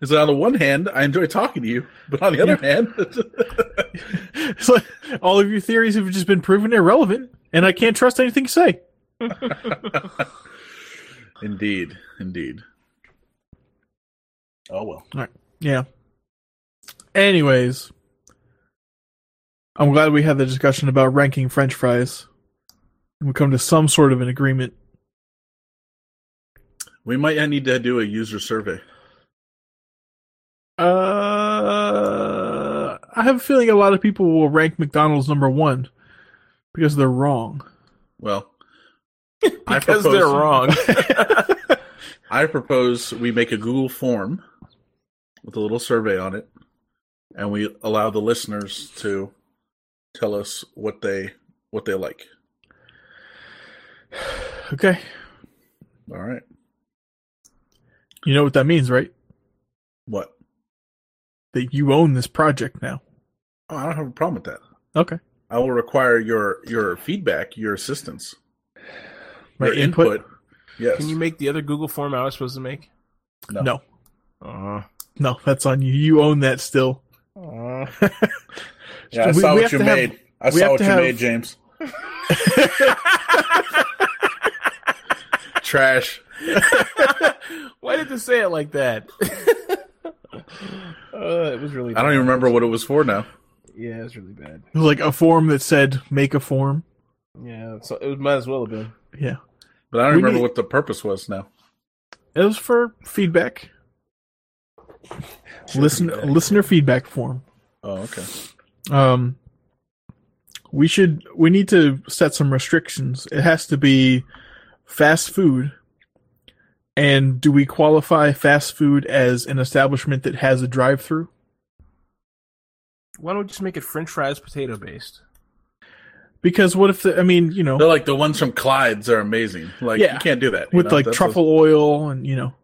Is on the one hand, I enjoy talking to you, but on the other hand, It's like all of your theories have just been proven irrelevant, and I can't trust anything you say. indeed, indeed. Oh well. Yeah. Anyways, I'm glad we had the discussion about ranking French fries. We come to some sort of an agreement. We might need to do a user survey. Uh, I have a feeling a lot of people will rank McDonald's number one because they're wrong. Well, I because propose- they're wrong. I propose we make a Google form with a little survey on it, and we allow the listeners to tell us what they what they like. Okay, All right. You know what that means, right? What? That you own this project now. Oh, I don't have a problem with that. Okay. I will require your your feedback, your assistance, My your input? input. Yes. Can you make the other Google form I was supposed to make? No. No, Uh, no, that's on you. You own that still. uh, Yeah, I We- saw we what have you to have- made. I saw what you have- made, James. Trash. why did you say it like that? uh, it was really. I don't even remember what it was for now. Yeah, it was really bad. It was like a form that said "make a form." Yeah, so it might as well have been. Yeah, But I don't We remember need- what the purpose was now. it was for feedback. Listen, feedback. listener feedback form. Oh, okay. Um, we should we need to set some restrictions. It has to be fast food. And do we qualify fast food as an establishment that has a drive-through? Why don't we just make it French fries potato based? Because what if the, I mean, you know, They're like the ones from Clyde's are amazing. Like Yeah. you can't do that with know? like That's truffle oil and you know,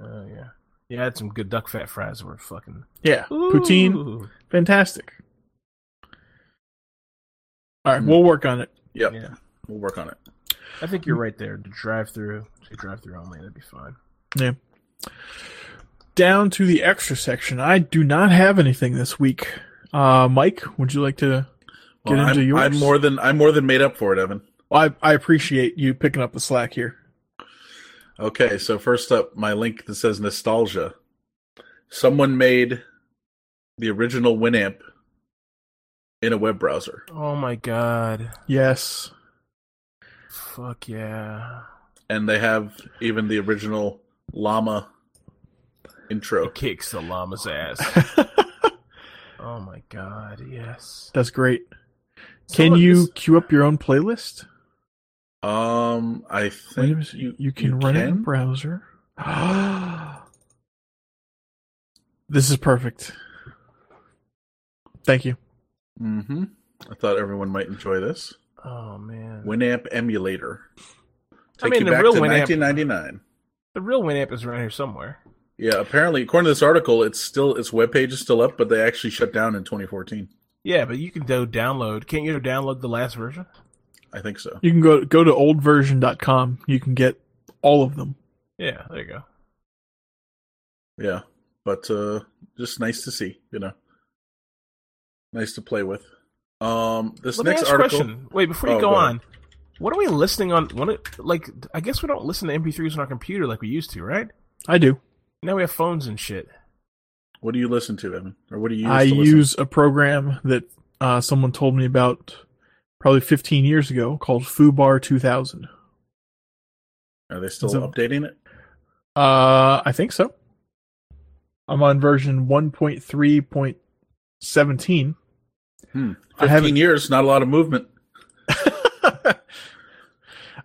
Oh yeah, yeah. I had some good duck fat fries. Were fucking yeah, poutine, fantastic. All right, Mm. we'll work on it. Yep, Yeah. we'll work on it. I think you're right there. To drive through, say drive through only, that'd be fine. Yeah. Down to the extra section. I do not have anything this week. Uh, Mike, would you like to get Well, into I'm, yours? I'm more than I'm more than made up for it, Evan. I, I appreciate you picking up the slack here. Okay, so first up, my link that says nostalgia. Someone made the original Winamp in a web browser, Oh my god. Yes. Fuck yeah. and they have even the original llama intro. It kicks the llama's ass. oh my god, yes. That's great. Can Someone- you this- queue up your own playlist? Um, I Wait a think you you can run it in the browser. this is perfect. Thank you. Mm-hmm. I thought everyone might enjoy this Oh man. Winamp emulator. I mean, you the back real to Winamp- 1999. the real Winamp is around here somewhere. Yeah, apparently, according to this article, it's still its webpage is still up, but they actually shut down in 2014. Yeah, but you can go download. Can't you download the last version? I think so. You can go go to oldversion.com. You can get all of them. Yeah, there you go. Yeah, but uh just nice to see, you know. Nice to play with. Um, this Let me next ask a article. question. Wait, before you Oh, go, go ahead. on, what are we listening on? What are- like? I guess we don't listen to MP3s on our computer like we used to, right? I do. Now we have phones and shit. What do you listen to, Evan? Or what do you use? I to listen? use a program that uh, someone told me about probably 15 years ago called foobar 2000. Are they still Is it- updating it? Uh, I think so. I'm on version 1.3.17. Hmm. I 15 haven't- years, not a lot of movement.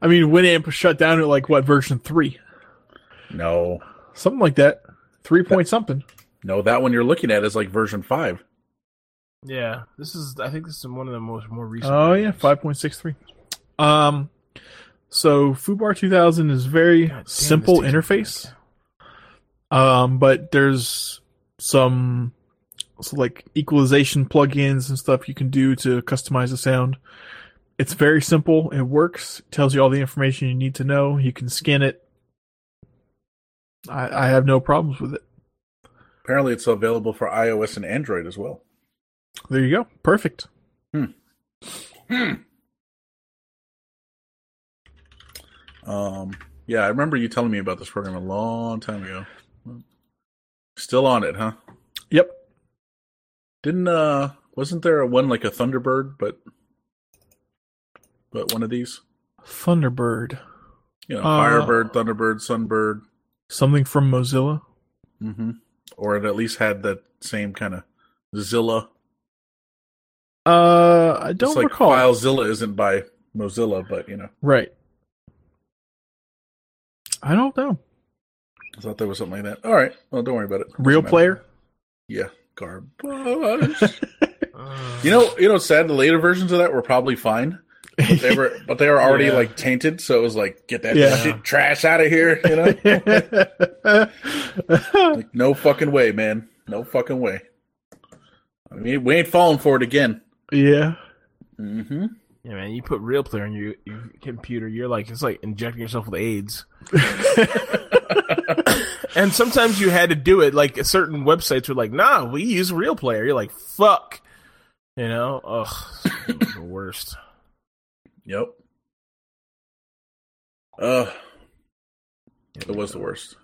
I mean, Winamp was shut down at like what version three, No, something like that, three point something. no, that one you're looking at is like version five. Yeah, this is. I think this is one of the most more recent. Oh yeah, five point six three. Um, so foobar 2000 is very damn, simple interface. Um, but there's some so like equalization plugins and stuff you can do to customize the sound. It's very simple. It works. tells you all the information you need to know. You can scan it. I, I have no problems with it. Apparently, it's available for iOS and Android as well. There you go. Perfect. Hmm. Um, yeah, I remember you telling me about this program a long time ago. Still on it, huh? Yep. Didn't uh wasn't there a one like a Thunderbird, but but one of these? Thunderbird. You know, Uh, Firebird, Thunderbird, Sunbird. Something from Mozilla. Mm-hmm. Or it at least had that same kind of Zilla. Uh, I don't it's like recall. FileZilla isn't by Mozilla, but you know, Right. I don't know. I thought there was something like that. All right, well, don't worry about it. Real player. Yeah, garbage. You know, you know, it's sad. The later versions of that were probably fine. but They were, but they were already Yeah. like tainted. So it was like, get that Yeah. shit trash out of here. You know, like no fucking way, man. No fucking way. I mean, we ain't falling for it again. yeah. Mm-hmm. yeah, man. You put real player on your, your computer, you're like it's like injecting yourself with AIDS. And sometimes you had to do it. Like certain websites were like, "Nah, we use real player." You're like, "Fuck," you know? Ugh, the worst. Yep. Uh, it was the worst.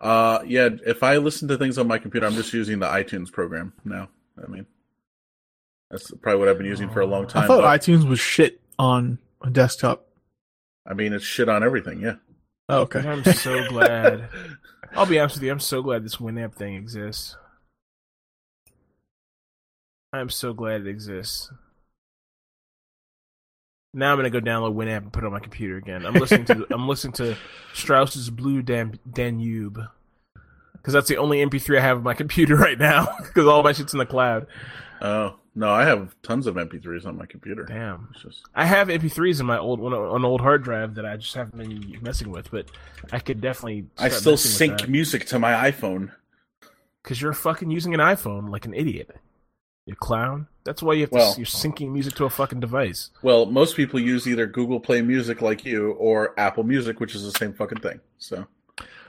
Uh, yeah. If I listen to things on my computer, I'm just using the iTunes program now. I mean, that's probably what I've been using for a long time. I thought but- iTunes was shit on a desktop. I mean, it's shit on everything. Yeah. Oh, okay. I'm so glad. I'll be honest with you. I'm so glad this Winamp thing exists. I'm so glad it exists. Now I'm gonna go download Winamp and put it on my computer again. I'm listening to I'm listening to Strauss's Blue Dan- Danube because that's the only MP3 I have on my computer right now because all my shit's in the cloud. Oh no, I have tons of MP3s on my computer. Damn. It's just I have MP3s in my old on an old hard drive that I just haven't been messing with, but I could definitely. I still sync music to my iPhone. because you're fucking using an iPhone like an idiot. You clown. That's why you have to. Well- you're syncing music to a fucking device. Well, most people use either Google Play Music like you or Apple Music, which is the same fucking thing. So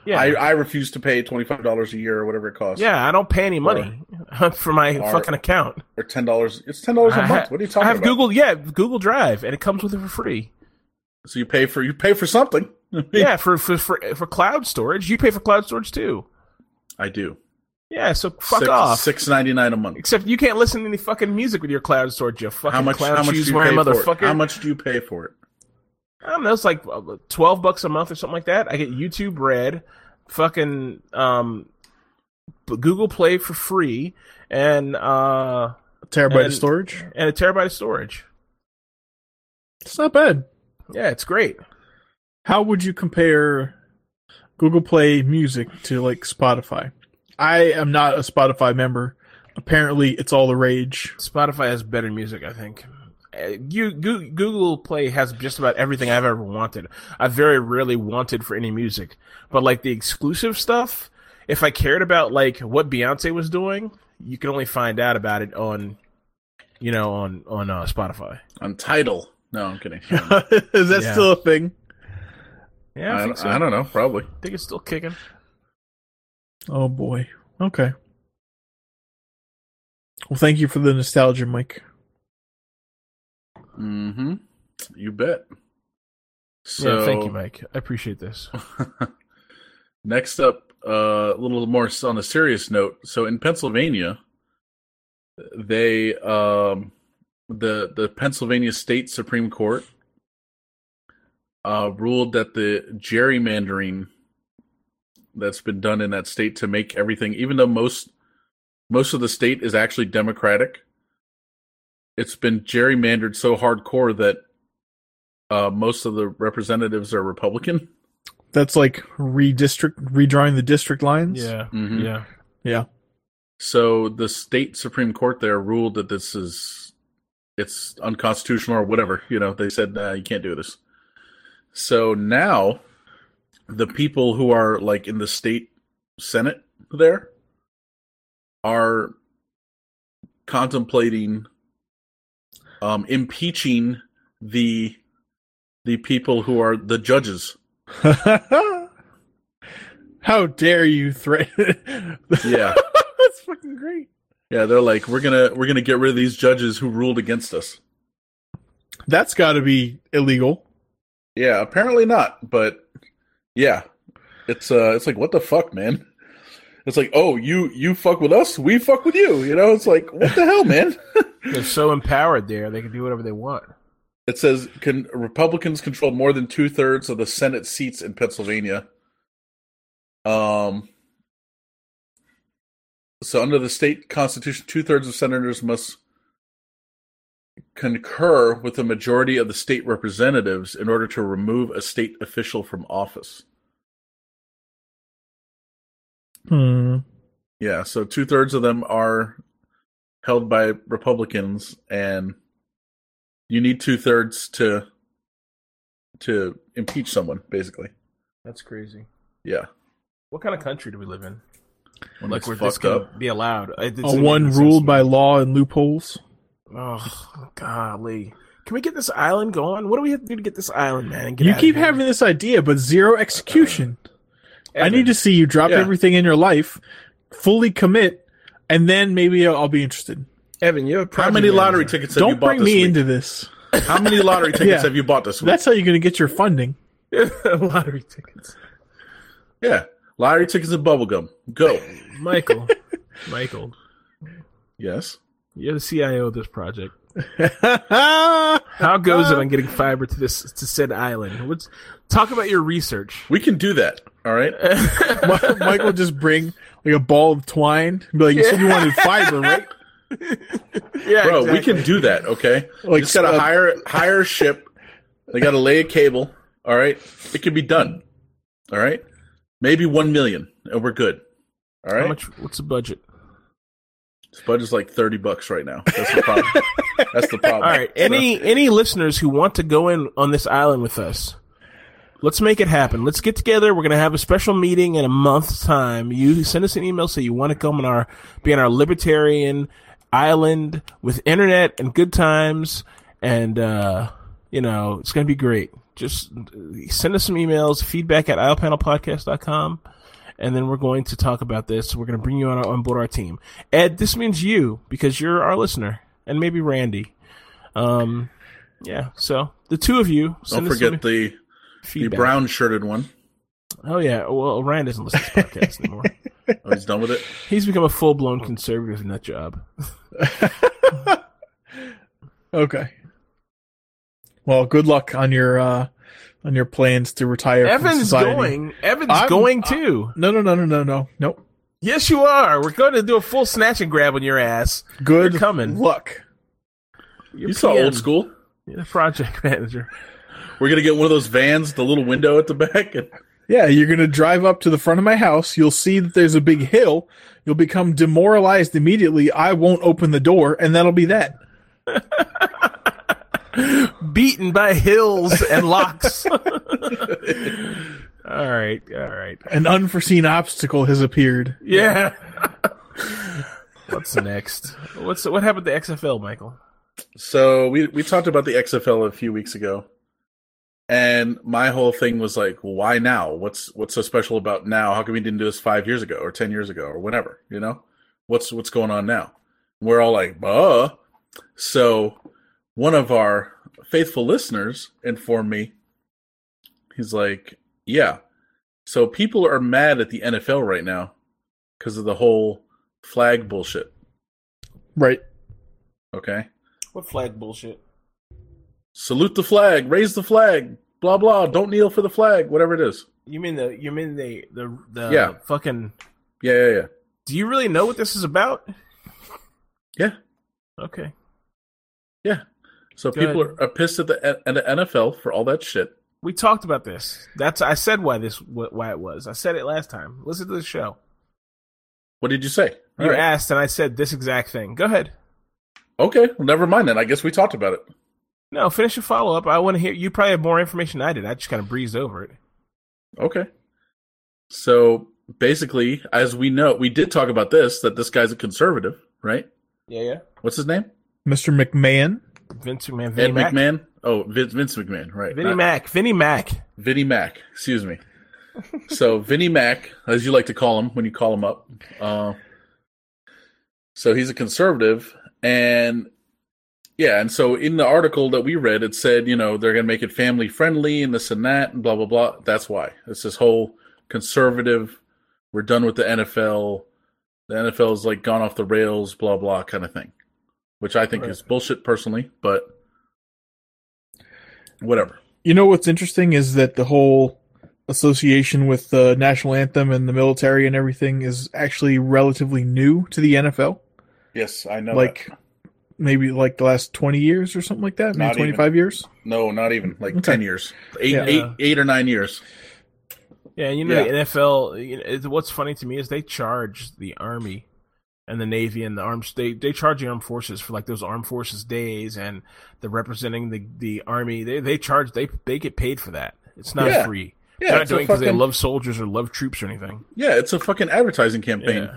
Yeah, I, I refuse to pay twenty five dollars a year or whatever it costs. yeah. I don't pay any money for my or- fucking account. Or ten dollars. It's ten dollars a month. ha- What are you talking about? I have about? Google. Yeah, Google Drive, and it comes with it for free. So you pay for you pay for something. yeah, for, for for for cloud storage, you pay for cloud storage too. I do. Yeah, so fuck Six, off. Six ninety nine a month. Except you can't listen to any fucking music with your cloud storage. You fucking How much? cloud How much do shoes you wearing pay for it? motherfucker. How much do you pay for it? I don't know. It's like uh, twelve bucks a month or something like that. I get YouTube Red, fucking um, Google Play for free, and uh, Terabyte And- of storage. and a terabyte of storage. It's not bad. Yeah, it's great. How would you compare Google Play Music to like Spotify? I am not a Spotify member. Apparently, it's all the rage. Spotify has better music, I think. Uh, You Google Play has just about everything I've ever wanted. I very rarely wanted for any music, but like the exclusive stuff, if I cared about like what Beyonce was doing, you can only find out about it on, you know, on on uh, Spotify. On Tidal? No, I'm kidding. Is that Yeah. still a thing? Yeah, I, I, think so. I don't know. Probably. I think it's still kicking. Oh boy. Okay. Well, thank you for the nostalgia, Mike. Mm-hmm. You bet. So yeah, thank you, Mike. I appreciate this. Next up, uh, a little more on a serious note. So in Pennsylvania, they um, the the Pennsylvania State Supreme Court uh, ruled that the gerrymandering that's been done in that state to make everything, even though most most of the state is actually Democratic, it's been gerrymandered so hardcore that uh, most of the representatives are Republican. That's like redistrict, redrawing the district lines. Yeah, Mhm. yeah. Yeah. So the state supreme court there ruled that this is it's unconstitutional or whatever. You know, they said nah, you can't do this. So now the people who are like in the state senate there are contemplating um impeaching the the people who are the judges. How dare you threaten? Yeah. That's fucking great. Yeah, they're like we're going to we're to get rid of these judges who ruled against us. That's got to be illegal. Yeah, apparently not, but yeah. It's uh it's like what the fuck, man? It's like, "Oh, you you fuck with us, we fuck with you." You know, it's like, "What the hell, man?" They're so empowered there; they can do whatever they want. It says can Republicans control more than two thirds of the Senate seats in Pennsylvania. Um. So under the state constitution, two thirds of senators must concur with the majority of the state representatives in order to remove a state official from office. Hmm. Yeah, so two thirds of them are held by Republicans, and you need two thirds to to impeach someone, basically. That's crazy. Yeah, What kind of country do we live in? when like it's where this fucked can up. be allowed? It- it A one ruled by law and loopholes. Oh golly! Can we get this island going? What do we have to do to get this island, man? And get You keep having this idea, but zero execution. I Evan, need to see you drop Yeah. everything in your life, fully commit, and then maybe I'll, I'll be interested. Evan. You have How project many lottery tickets have you Don't bought bring this me week? into this. How many lottery tickets Yeah. have you bought this week? That's how you're going to get your funding. lottery tickets. yeah, lottery tickets and bubblegum. Go. Michael, Michael, Yes. you're the CIO of this project. How goes it on getting fiber to this to said island? Let's talk about your research. We can do that. All right. Mi- Michael just bring like a ball of twine. and Be like, you said you wanted fiber, right? Yeah, Bro, we can do that, okay? Like, Like, just gotta uh, hire hire a ship. They gotta lay a cable. All right, it can be done. All right, maybe one million, and we're good. All right, How much? What's the budget? this budget's like thirty bucks right now. That's the problem. That's the problem. All right. Any any listeners who want to go in on this island with us, let's make it happen. Let's get together. We're gonna have a special meeting in a month's time. You send us an email say you want to come on our be on our libertarian island with internet and good times, and uh, you know it's gonna be great. Just send us some emails, feedback at iopanelpodcast.com, and then we're going to talk about this. We're going to bring you on, on board our team. Ed, this means you because you're our listener, and maybe Randy. Um, yeah. So the two of you. Don't us forget some the the brown shirted one. Oh yeah. Well, Ryan doesn't listen to this podcast anymore. Oh, he's done with it. He's become a full blown conservative nut job. Okay. Well, good luck on your uh on your plans to retire. from Evan's going. Evan's I'm- going too. No, no, no, no, no, no, nope. yes, you are. We're going to do a full snatch and grab on your ass. Good You're coming. luck. You're You saw old school. You're the project manager. We're gonna get one of those vans, the little window at the back. And, Yeah, you're gonna drive up to the front of my house. You'll see that there's a big hill. You'll become demoralized immediately. I won't open the door, and that'll be that. Beaten by hills and locks. all right. All right. An unforeseen obstacle has appeared. Yeah. What's next? What's what happened to XFL, Michael? so we we talked about the XFL a few weeks ago, and my whole thing was like, why now? What's what's so special about now? How come we didn't do this five years ago or ten years ago or whenever? You know, what's what's going on now? We're all like, uh. So one of our faithful listeners informed me. He's like, yeah. So people are mad at the NFL right now because of the whole flag bullshit. Right. Okay. What flag bullshit? salute the flag, raise the flag, blah blah, don't kneel for the flag, whatever it is. You mean the you mean the the the Yeah. fucking Yeah, yeah, yeah. Do you really know what this is about? Yeah. Okay. Yeah. So Good. people are, are pissed at the at the NFL for all that shit. We talked about this. That's I said why this why it was. I said it last time. Listen to the show. What did you say? All You right. asked and I said this exact thing. Go ahead. Okay, well, never mind then. I guess we talked about it. No, finish your follow up. I want to hear. You probably have more information than I did. I just kind of breezed over it. Okay. So basically, as we know, we did talk about this that this guy's a conservative, right? Yeah, yeah. What's his name? Mr. McMahon. Vince McMahon. Vinnie Ed Mac. McMahon. Oh, Vince, Vince McMahon, right? Vinnie Not- Mac. Vinnie Mac. Vinnie Mac, excuse me. So Vinnie Mac, as you like to call him when you call him up. Uh, so he's a conservative, and yeah, and so in the article that we read, it said you know they're going to make it family friendly and this and that and blah blah blah. That's why it's this whole conservative. We're done with the NFL. The NFL is like gone off the rails, blah blah kind of thing, which I think Right. is bullshit personally, but whatever. You know what's interesting is that the whole association with the national anthem and the military and everything is actually relatively new to the NFL. Yes, I know. like maybe like the last 20 years or something like that, maybe Not even. 25 years. No, not even like Okay. ten years, eight, Yeah. eight, eight or nine years. Yeah, you know Yeah. the NFL. You know, it's- what's funny to me is they charge the army and the navy and the arms. They they charge the armed forces for like those armed forces days and the representing the the army. They they charge they they get paid for that. It's not Yeah. free. Yeah, They're not it's a doing because they love soldiers or love troops or anything. Yeah, it's a fucking advertising campaign.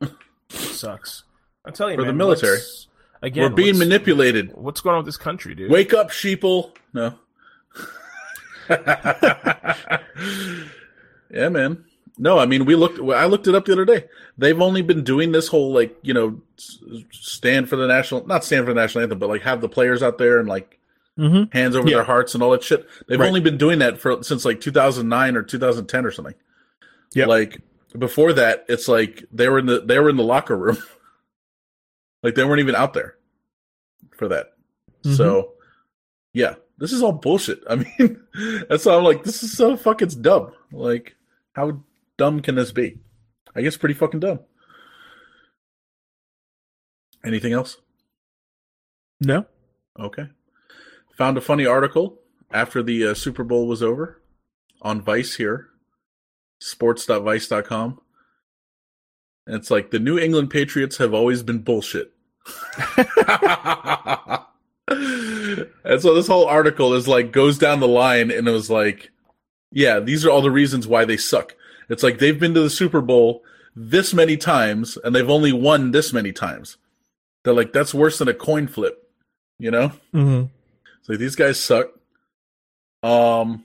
Yeah, it sucks. I'm telling you, For the man, military. what's- Again, We're being manipulated. What's going on with this country, dude? Wake up, sheeple. No. yeah, man. No, I mean we looked. I looked it up the other day. They've only been doing this whole like you know stand for the national, not stand for the national anthem, but like have the players out there and like Mm-hmm. hands over Yeah. their hearts and all that shit. They've Right. only been doing that for since like 2009 or 2010 or something. Yeah, Like before that, it's like they were in the they were in the locker room. like they weren't even out there for that. So yeah, this is all bullshit. I mean, that's why I'm like, this is so fucking dumb. Like, how dumb can this be? I guess pretty fucking dumb. Anything else? No. Okay. Found a funny article after the uh, Super Bowl was over on Vice here, sports.vice.com. And it's like the New England Patriots have always been bullshit. and so this whole article is like goes down the line and it was like, yeah, these are all the reasons why they suck. It's like they've been to the Super Bowl this many times and they've only won this many times. They're like, that's worse than a coin flip, you know? hmm It's like these guys suck. Um,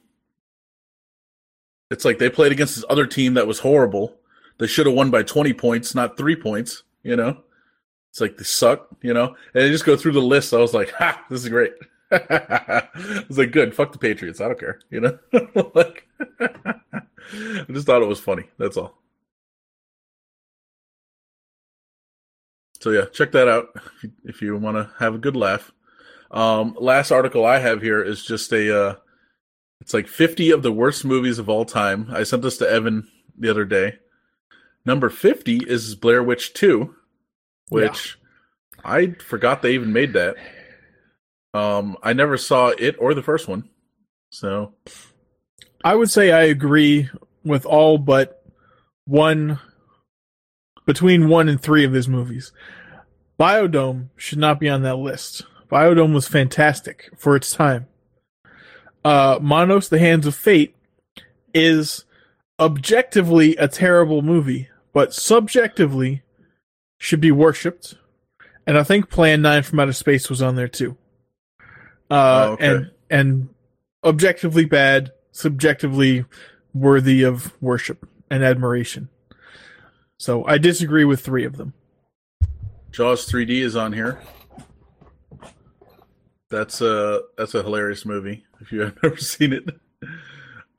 it's like they played against this other team that was horrible. They should have won by twenty points, not three points. You know, it's like they suck. You know, and they just go through the list. I was like, ha, this is great. I was like, good. Fuck the Patriots. I don't care. You know, like I just thought it was funny. That's all. So yeah, check that out if you, want to have a good laugh. Um, last article I have here is just a, uh, it's like 50 of the worst movies of all time. I sent this to Evan the other day. Number 50 is Blair Witch 2, which I forgot they even made that. Um, I never saw it or the first one. So, I would say I agree with all but one between one and three of his movies. Biodome should not be on that list. Biodome was fantastic for its time. Uh, Manos: The Hands of Fate is objectively a terrible movie, but subjectively should be worshipped. And I think Plan Nine from Outer Space was on there too. Uh, Oh, okay. and and objectively bad, subjectively worthy of worship and admiration. So I disagree with three of them. Jaws 3D is on here. That's a that's a hilarious movie. If you have never seen it,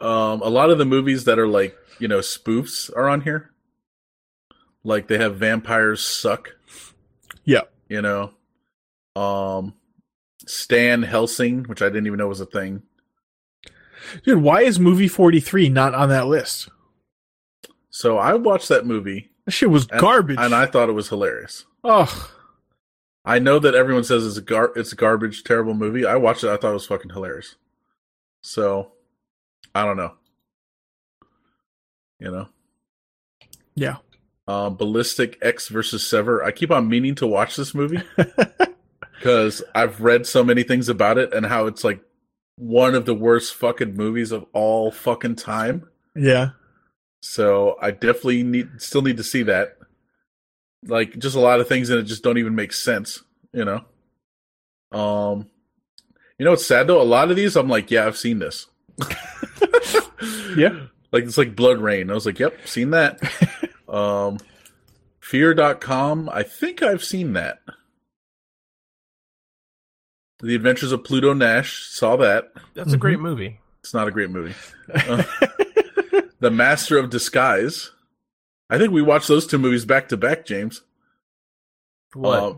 um, a lot of the movies that are like you know spoofs are on here. Like they have vampires suck. Yeah. You know, um, Stan Helsing, which I didn't even know was a thing. Dude, why is movie 43 not on that list? So I watched that movie That shit was and, garbage. and I thought it was hilarious. Ugh. I know that everyone says it's a gar it's a garbage, terrible movie. I watched it. I thought it was fucking hilarious. So, I don't know. You know, Yeah. Um, Ballistic Ecks versus Sever. I keep on meaning to watch this movie because I've read so many things about it and how it's like one of the worst fucking movies of all fucking time. Yeah. So I definitely need still need to see that. Like just a lot of things in it just don't even make sense, you know. Um you know what's sad though? A lot of these I'm like, yeah, I've seen this. Yeah. Like it's like BloodRayne. I was like, yep, seen that. Um fear.com, I think I've seen that. The Adventures of Pluto Nash, saw that. That's a great movie. It's not a great movie. Uh, the Master of Disguise. I think we watched those two movies back to back, James. What? Uh,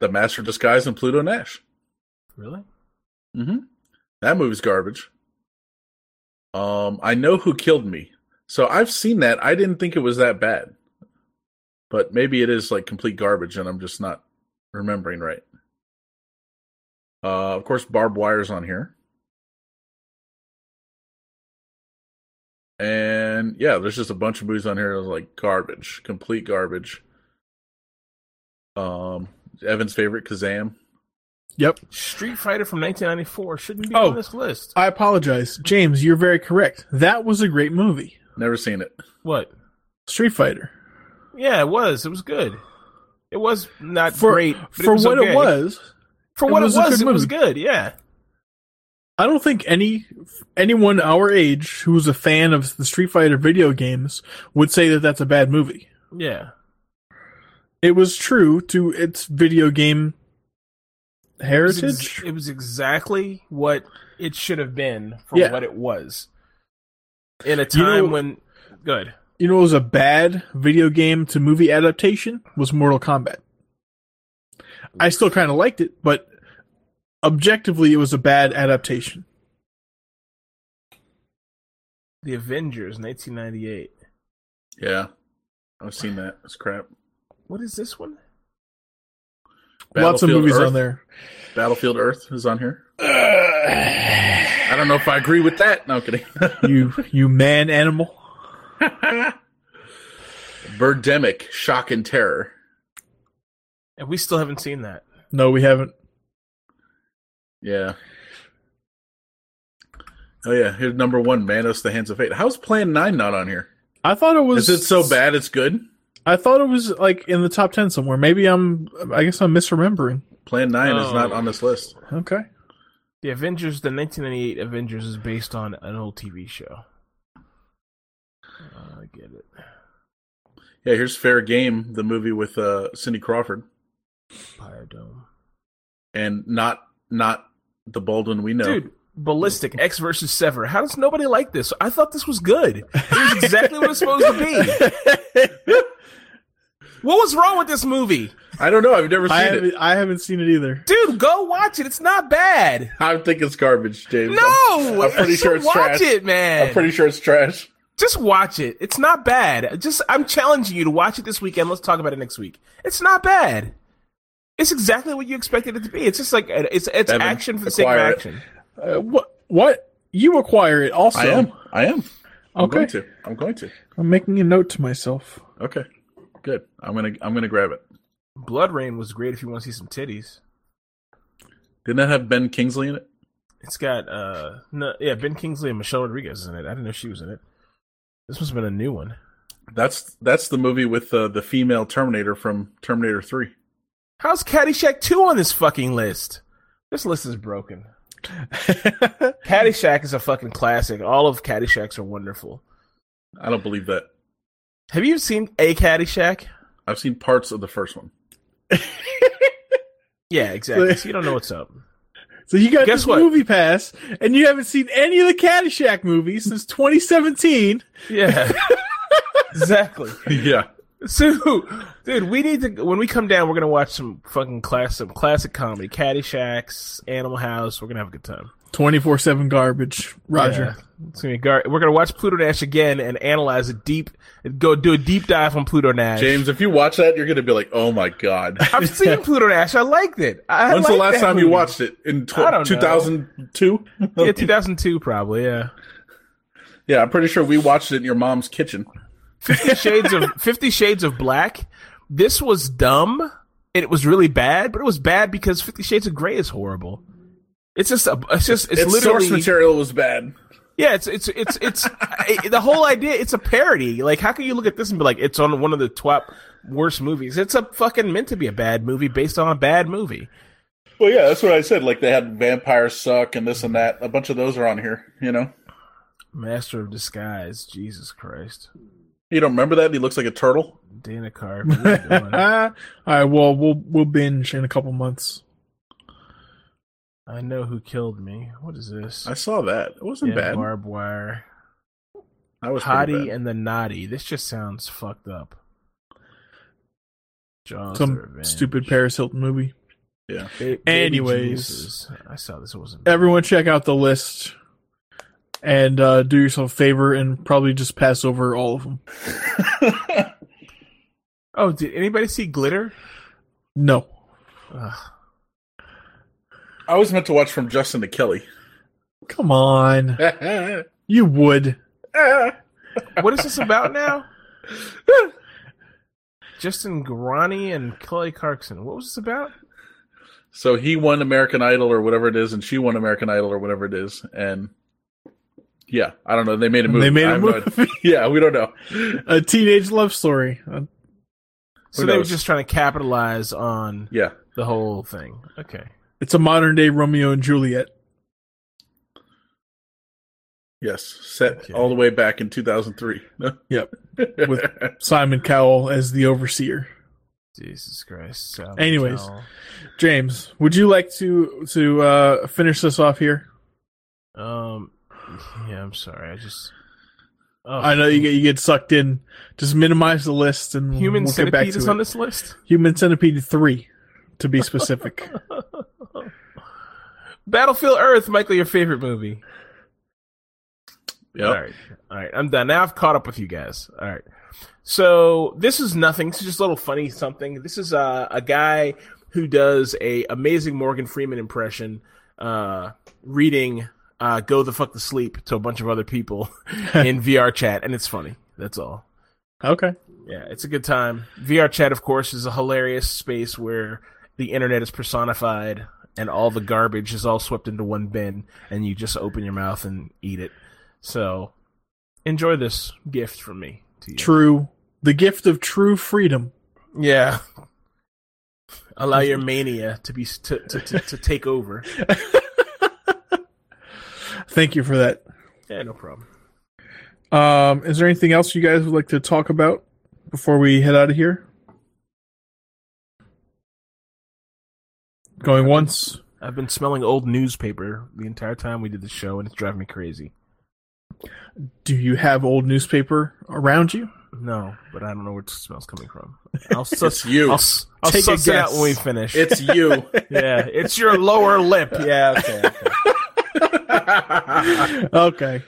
the Master of Disguise and Pluto Nash. really? Mm-hmm. That movie's garbage. Um, I know who killed me. So I've seen that. I didn't think it was that bad. But maybe it is like complete garbage and I'm just not remembering right. Uh, of course, Barbed Wire's on here. And yeah, there's just a bunch of movies on here that was like garbage, complete garbage. Um, Evan's favorite, Kazam. Yep. Street Fighter from 1994 shouldn't be Oh. on this list. I apologize. James, you're very correct. That was a great movie. Never seen it. What? Street Fighter. Yeah, it was. It was good. It was not For, great for it was what okay. it was, For it what was it was, good it was good. Yeah. I don't think any anyone our age who was a fan of the Street Fighter video games would say that that's a bad movie. Yeah. It was true to its video game It was, heritage. ex- it was exactly what it should have been for Yeah. what it was. In a You time know- when good. you know, what was a bad video game to movie adaptation was Mortal Kombat. I still kind of liked it, but objectively, it was a bad adaptation. The Avengers, 1998. Yeah. I've seen that. It's crap. What is this one? Lots of movies Earth. on there. Battlefield Earth is on here. I don't know if I agree with that. No I'm kidding. you you man animal. Birdemic, Shock and Terror. And we still haven't seen that. No, we haven't. Yeah. Oh yeah, here's number one, Manos: The Hands of Fate. How's Plan Nine not on here? I thought it was. Is it so bad it's good? I thought it was like in the top ten somewhere. Maybe I'm. I guess I'm misremembering. Plan Nine is not Oh. on this list. Okay. The Avengers, the 1998 Avengers, is based on an old TV show. Uh, I get it. Yeah, here's Fair Game, the movie with uh, Cindy Crawford, Biodome. and not not the Baldwin we know. Dude, Ballistic Ecks versus Sever. How does nobody like this? I thought this was good. It was exactly what it was supposed to be. What was wrong with this movie? I don't know. I've never I seen haven't. it. I haven't seen it either. Dude, go watch it. It's not bad. I think it's garbage, James. No, I'm pretty sure it's watch trash. it, man. I'm pretty sure it's trash. Just watch it. It's not bad. Just I'm challenging you to watch it this weekend. Let's talk about it next week. It's not bad. It's exactly what you expected it to be. It's just like it's it's Evan, action for the sake of action. Uh, what? What? You acquire it also. I am. I am. I'm Okay. going to. I'm going to. I'm making a note to myself. Okay. Good. I'm gonna. I'm gonna grab it. BloodRayne was great if you want to see some titties. Didn't that have Ben Kingsley in it? It's got uh no yeah Ben Kingsley and Michelle Rodriguez is in it. I didn't know she was in it. This must have been a new one. That's that's the movie with uh, the female Terminator from Terminator Three. How's Caddyshack two on this fucking list? This list is broken. Caddyshack is a fucking classic. All of Caddyshacks are wonderful. I don't believe that. Have you seen a Caddyshack? I've seen parts of the first one. Yeah, exactly. So you don't know what's up. so you got Guess this what? MoviePass, and you haven't seen any of the Caddyshack movies since 2017. Yeah. exactly. yeah. So, dude, we need to when we come down, we're gonna watch some fucking class, some classic comedy, Caddyshack, Animal House. We're gonna have a good time. 24 seven garbage. Roger. Yeah. It's gonna be gar- we're gonna watch Pluto Nash again and analyze it deep, go do a deep dive on Pluto Nash. James, if you watch that, you're gonna be like, "Oh my god." I've seen Pluto Nash. I liked it. I When's the last that time you watched it? In tw- I don't know. 2002? Yeah, 2002 probably. Yeah. yeah, I'm pretty sure we watched it in your mom's kitchen. Fifty Shades of Fifty Shades of Black. This was dumb and it was really bad, but it was bad because Fifty Shades of Grey is horrible. It's just a, it's just it's, Its literally source material was bad. yeah. It's it's it's it's I- the whole idea. It's a parody. Like how can you look at this and be like it's on one of the top worst movies? It's a fucking meant to be a bad movie based on a bad movie. Well, yeah, that's what I said. Like they had vampires suck and this and that. A bunch of those are on here. You know, Master of Disguise. Jesus Christ. you don't remember that? He looks like a turtle. Dana Carvey. what are you doing? All right. Well, we'll we'll binge in a couple months. I know who killed me. What is this? I saw that. It wasn't yeah, bad. barbed wire. I was Hottie and the Nottie. This just sounds fucked up. Jaws. Some stupid Paris Hilton movie. yeah. Ba- Anyways. Geniuses. I saw this. It wasn't. Everyone, check out the list and uh, do yourself a favor and probably just pass over all of them. Oh, did anybody see Glitter? No. Ugh. I was meant to watch from Justin to Kelly. Come on. You would. What is this about now? Justin Guarini and Kelly Clarkson. What was this about? So he won American Idol or whatever it is, and she won American Idol or whatever it is, and yeah, I don't know. They made a movie. They made I a have no movie. idea. yeah, we don't know. A teenage love story. Uh, So they were just trying to capitalize on Yeah, the whole thing. Okay. It's a modern day Romeo and Juliet. yes, set Okay. all the way back in 2003. Yep. With Simon Cowell as the overseer. Jesus Christ. Sal Anyways. Patel. James, would you like to to uh, finish this off here? Um. Yeah, I'm sorry. I just. Oh, I know you get you get sucked in. Just minimize the list and Human we'll Centipede is it. on this list. Human Centipede three, to be specific. Battlefield Earth, Michael, your favorite movie. Yep. All right, all right, I'm done. Now I've caught up with you guys. All right, so this is nothing. This is just a little funny something. This is uh, a guy who does a amazing Morgan Freeman impression, uh, reading uh, "Go the fuck to sleep" to a bunch of other people in VR chat, and it's funny. That's all. okay. Yeah, it's a good time. VR chat, of course, is a hilarious space where the internet is personified and all the garbage is all swept into one bin, and you just open your mouth and eat it. So, enjoy this gift from me to you. True The gift of true freedom. Yeah. Allow your mania to be to to, to, to take over. Thank you for that. Yeah, no problem. Um, is there anything else you guys would like to talk about before we head out of here? Going once. I've been smelling old newspaper the entire time we did the show, and it's driving me crazy. Do you have old newspaper around you? No, but I don't know where the smell's coming from. I'll suss, It's you. I'll, I'll Take a suss it out guess. when we finish. It's you. yeah, it's your lower lip. Yeah, okay. okay. okay.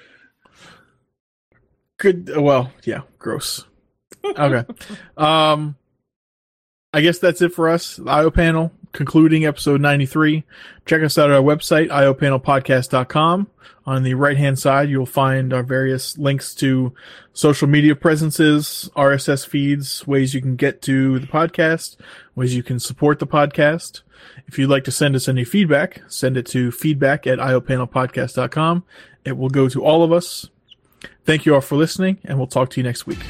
Good. Well, yeah. Gross. Okay. um, I guess that's it for us. The IO panel concluding episode 93. Check us out at our website, iopanelpodcast.com. On the right hand side, you'll find our various links to social media presences, RSS feeds, ways you can get to the podcast, ways you can support the podcast. If you'd like to send us any feedback, send it to feedback at iopanelpodcast.com. It will go to all of us. Thank you all for listening, and we'll talk to you next week.